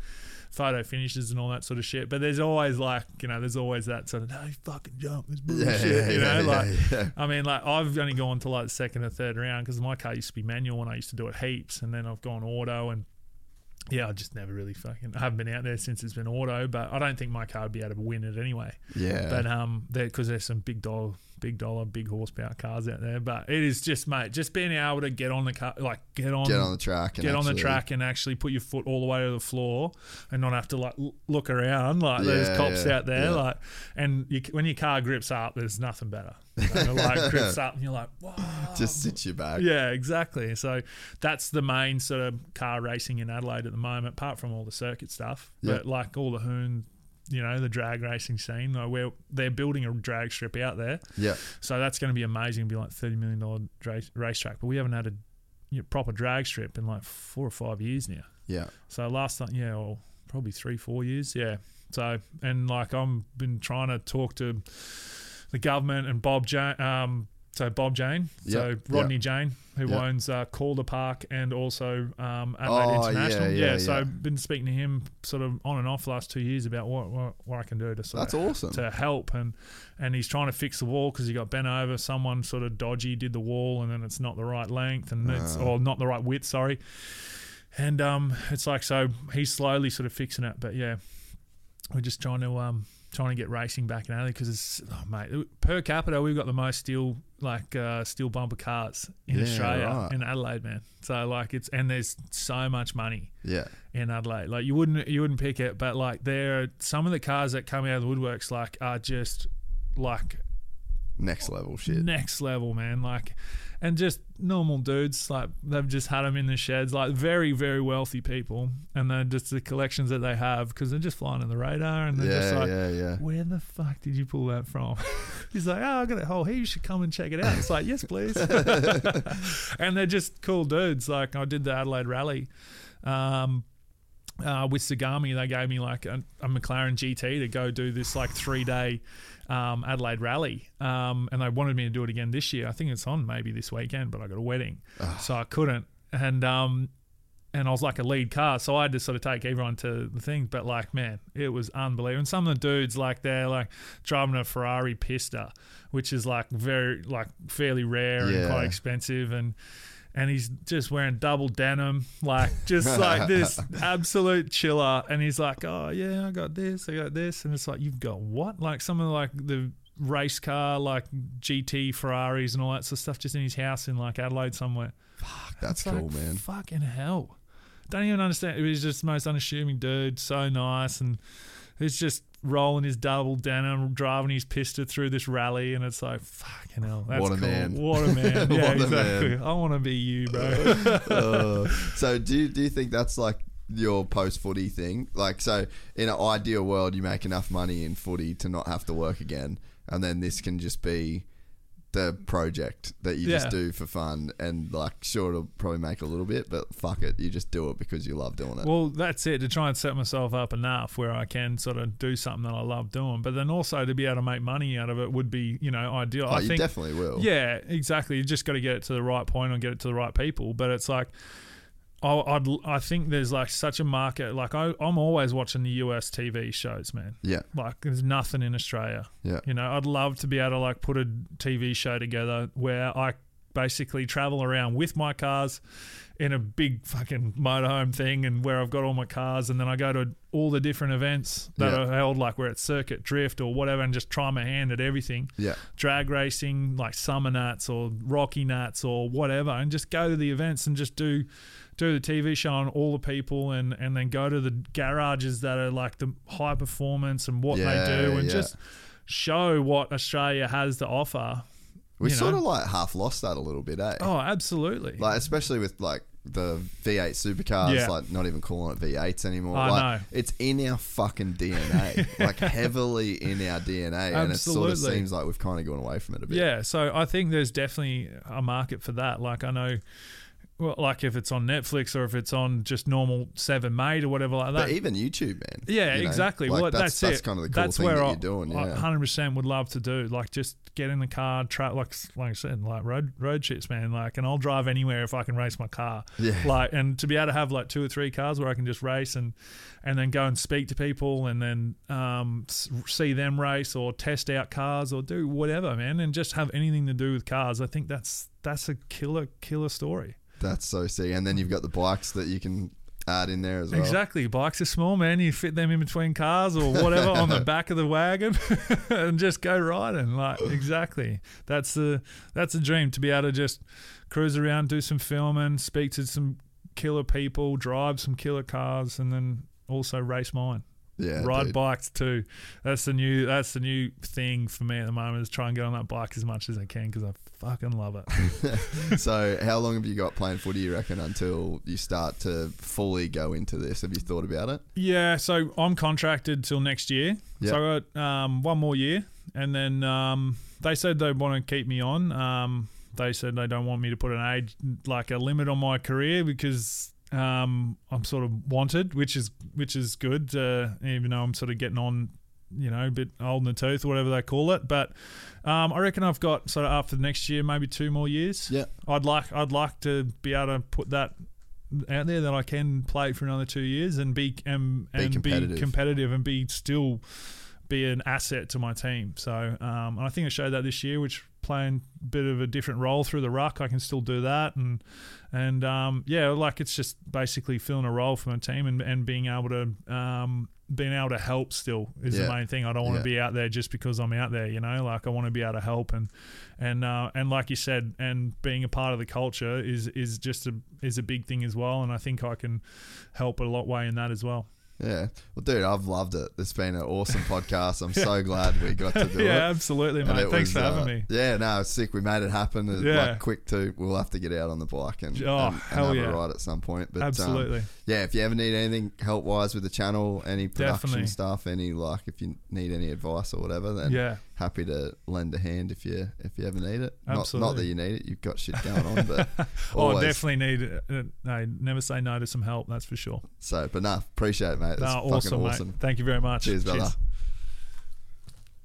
photo finishes and all that sort of shit. But there's always like, you know, there's always that sort of, "No, you fucking jump, this bullshit," yeah, you know, yeah, like. yeah. I mean, like I've only gone to like the second or third round because my car used to be manual and I used to do it heaps, and then I've gone auto and yeah, I just never really fucking. I haven't been out there since it's been auto, but I don't think my car would be able to win it anyway. yeah. But um, because there's some big dollar, big dollar, big horsepower cars out there. But it is just, mate, just being able to get on the car, like get on, get on the track. And get on the track and actually put your foot all the way to the floor and not have to like look around like there's cops yeah, out there yeah. like and you, when your car grips up there's nothing better it like [LAUGHS] grips up and you're like Whoa. Just sit you back. yeah exactly so that's the main sort of car racing in Adelaide at the moment apart from all the circuit stuff Yeah. but like all the hoon you know the drag racing scene like where they're building a drag strip out there Yeah. so that's going to be amazing. It'll be like thirty million dollar race, racetrack, but we haven't had a you know, proper drag strip in like four or five years now. Yeah. So last time, yeah, well, probably three, four years, yeah. So and like I'm been trying to talk to the government and Bob Jane, um, so Bob Jane, so Yeah, Rodney yeah. Jane, who Yeah. owns uh, Calder Park and also um, Adelaide Oh, International. yeah, yeah, so yeah. I've been speaking to him sort of on and off the last two years about what what, what I can do to sort That's of awesome. to help and and he's trying to fix the wall because he got bent over someone sort of dodgy did the wall and then it's not the right length and it's Ah. or not the right width sorry and um it's like so he's slowly sort of fixing it but yeah we're just trying to um trying to get racing back in Adelaide because it's oh mate per capita we've got the most steel like uh, steel bumper cars in Yeah, Australia right. in Adelaide man so like it's and there's so much money Yeah. in Adelaide. Like you wouldn't you wouldn't pick it, but like there are some of the cars that come out of the woodworks like are just like Next level shit. next level, man. Like and just normal dudes like they've just had them in the sheds like very very wealthy people and they're just the collections that they have because they're just flying on the radar and they're just like yeah, yeah. where the fuck did you pull that from? [LAUGHS] He's like, oh, I got a whole heap. You should come and check it out. It's like, yes, please. [LAUGHS] and they're just cool dudes. Like I did the Adelaide Rally um, uh, with Sagami. They gave me like a, a McLaren GT to go do this like three day um, Adelaide Rally, um, and they wanted me to do it again this year. I think it's on maybe this weekend, but I got a wedding, so I couldn't. And um, and I was like a lead car, so I had to sort of take everyone to the thing. But like, man, it was unbelievable. And some of the dudes, like, they're like driving a Ferrari Pista, which is like very, like, fairly rare and quite expensive, and and he's just wearing double denim, like just like this [LAUGHS] absolute chiller. And he's like, "Oh yeah, I got this, I got this," and it's like, "You've got what?" Like some of like the race car, like GT Ferraris and all that sort of stuff, just in his house in like Adelaide somewhere. Fuck, That's It's like, cool, man. Fucking hell. Don't even understand. He was just the most unassuming dude, so nice. And he's just rolling his double denim, driving his pista through this rally. And it's like, fucking hell. That's What a cool. man. What a man. [LAUGHS] Yeah, What exactly. man. I want to be you, bro. [LAUGHS] Uh, [LAUGHS] so do you, do you think that's like your post footy thing? Like, so in an ideal world, you make enough money in footy to not have to work again, and then this can just be the project that you just do for fun, and like, sure, it'll probably make a little bit, but fuck it, you just do it because you love doing it. Well, that's it to try and set myself up enough where I can sort of do something that I love doing, but then also to be able to make money out of it would be, you know, ideal. oh, I you think definitely will. Yeah, exactly. You just got to get it to the right point and get it to the right people. But it's like, I, I'd, I think there's like such a market. Like I, I'm always watching the US TV shows, man. yeah, Like there's nothing in Australia. yeah, You know, I'd love to be able to like put a TV show together where I basically travel around with my cars in a big fucking motorhome thing and where I've got all my cars and then I go to all the different events that Yeah. are held like where it's circuit drift or whatever and just try my hand at everything yeah, drag racing like Summernats or Rockynats or whatever and just go to the events and just do do the TV show on all the people and and then go to the garages that are like the high performance and what Yeah, they do and yeah. just show what Australia has to offer We sort know. of like half lost that a little bit, eh? Oh, absolutely. Like especially with like the V8 supercars, Yeah. like not even calling it V8s anymore. I like know. it's in our fucking DNA, [LAUGHS] like heavily in our DNA, and it sort of seems like we've kind of gone away from it a bit. Yeah, so I think there's definitely a market for that. Like I know, well, like if it's on Netflix or if it's on just normal 7mate or whatever like that. But even YouTube, man. yeah, you know? exactly. Like, well, that's, that's, that's it. kind of the cool that's thing where that I, you're doing. Yeah, 100% would love to do. Like just get in the car, tra- like like I said, like road road trips, man. Like, and I'll drive anywhere if I can race my car. Yeah. Like, and to be able to have like two or three cars where I can just race and and then go and speak to people and then um, see them race or test out cars or do whatever, man, and just have anything to do with cars. I think that's that's a killer killer story. That's so sick. And then you've got the bikes that you can add in there as well. Exactly. Bikes are small, man. You fit them in between cars or whatever on the [LAUGHS] back of the wagon [LAUGHS] and just go riding. Like exactly. That's the that's a dream to be able to just cruise around, do some filming, speak to some killer people, drive some killer cars, and then also race mine. Yeah, Ride dude. bikes too. That's the new. That's the new thing for me at the moment. Is try and get on that bike as much as I can because I fucking love it. [LAUGHS] [LAUGHS] so, how long have you got playing footy? You reckon until you start to fully go into this? Have you thought about it? Yeah, so I'm contracted till next year. Yeah. So I got um, one more year, and then um, they said they want to keep me on. Um, they said they don't want me to put an age like a limit on my career because um, I'm sort of wanted, which is which is good. Uh, even though I'm sort of getting on, you know, a bit old in the tooth, or whatever they call it. But um, I reckon I've got sort of after the next year, maybe two more years. Yeah. I'd like I'd like to be able to put that out there that I can play for another two years and be and, Be and competitive. be competitive and be still be an asset to my team. So um, I think I showed that this year, which playing a bit of a different role through the ruck, I can still do that and and um, yeah, like it's just basically filling a role for my team and, and being able to um, being able to help still is Yeah. the main thing. I don't want Yeah. to be out there just because I'm out there, you know. Like I want to be able to help and and uh, and like you said, and being a part of the culture is is just a is a big thing as well. And I think I can help a lot way in that as well. Yeah. Well, dude, I've loved it. It's been an awesome podcast. I'm so [LAUGHS] glad we got to do yeah, it. Yeah, absolutely, mate. Thanks was, for having uh, me. Yeah, no, it's sick. We made it happen. It's Yeah. Like quick too. We'll have to get out on the bike and, Oh, and, and have yeah. a ride at some point. But um, Absolutely. yeah, if you ever need anything help wise with the channel, any production Definitely. stuff, any like if you need any advice or whatever, then Yeah. Happy to lend a hand if you if you ever need it. Not, not that you need it, you've got shit going on, but [LAUGHS] Oh, always. definitely need. Uh, no, never say no to some help. That's for sure. So, but nah, appreciate it, mate. That's fucking awesome, awesome. mate. Thank you very much. Cheers, brother.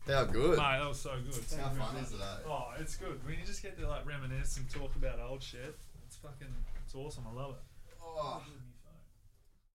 How good. Mate, that was so good. Thank How fun is it? eh? Oh, it's good. When you just get to like reminisce and talk about old shit, it's fucking, it's awesome. I love it.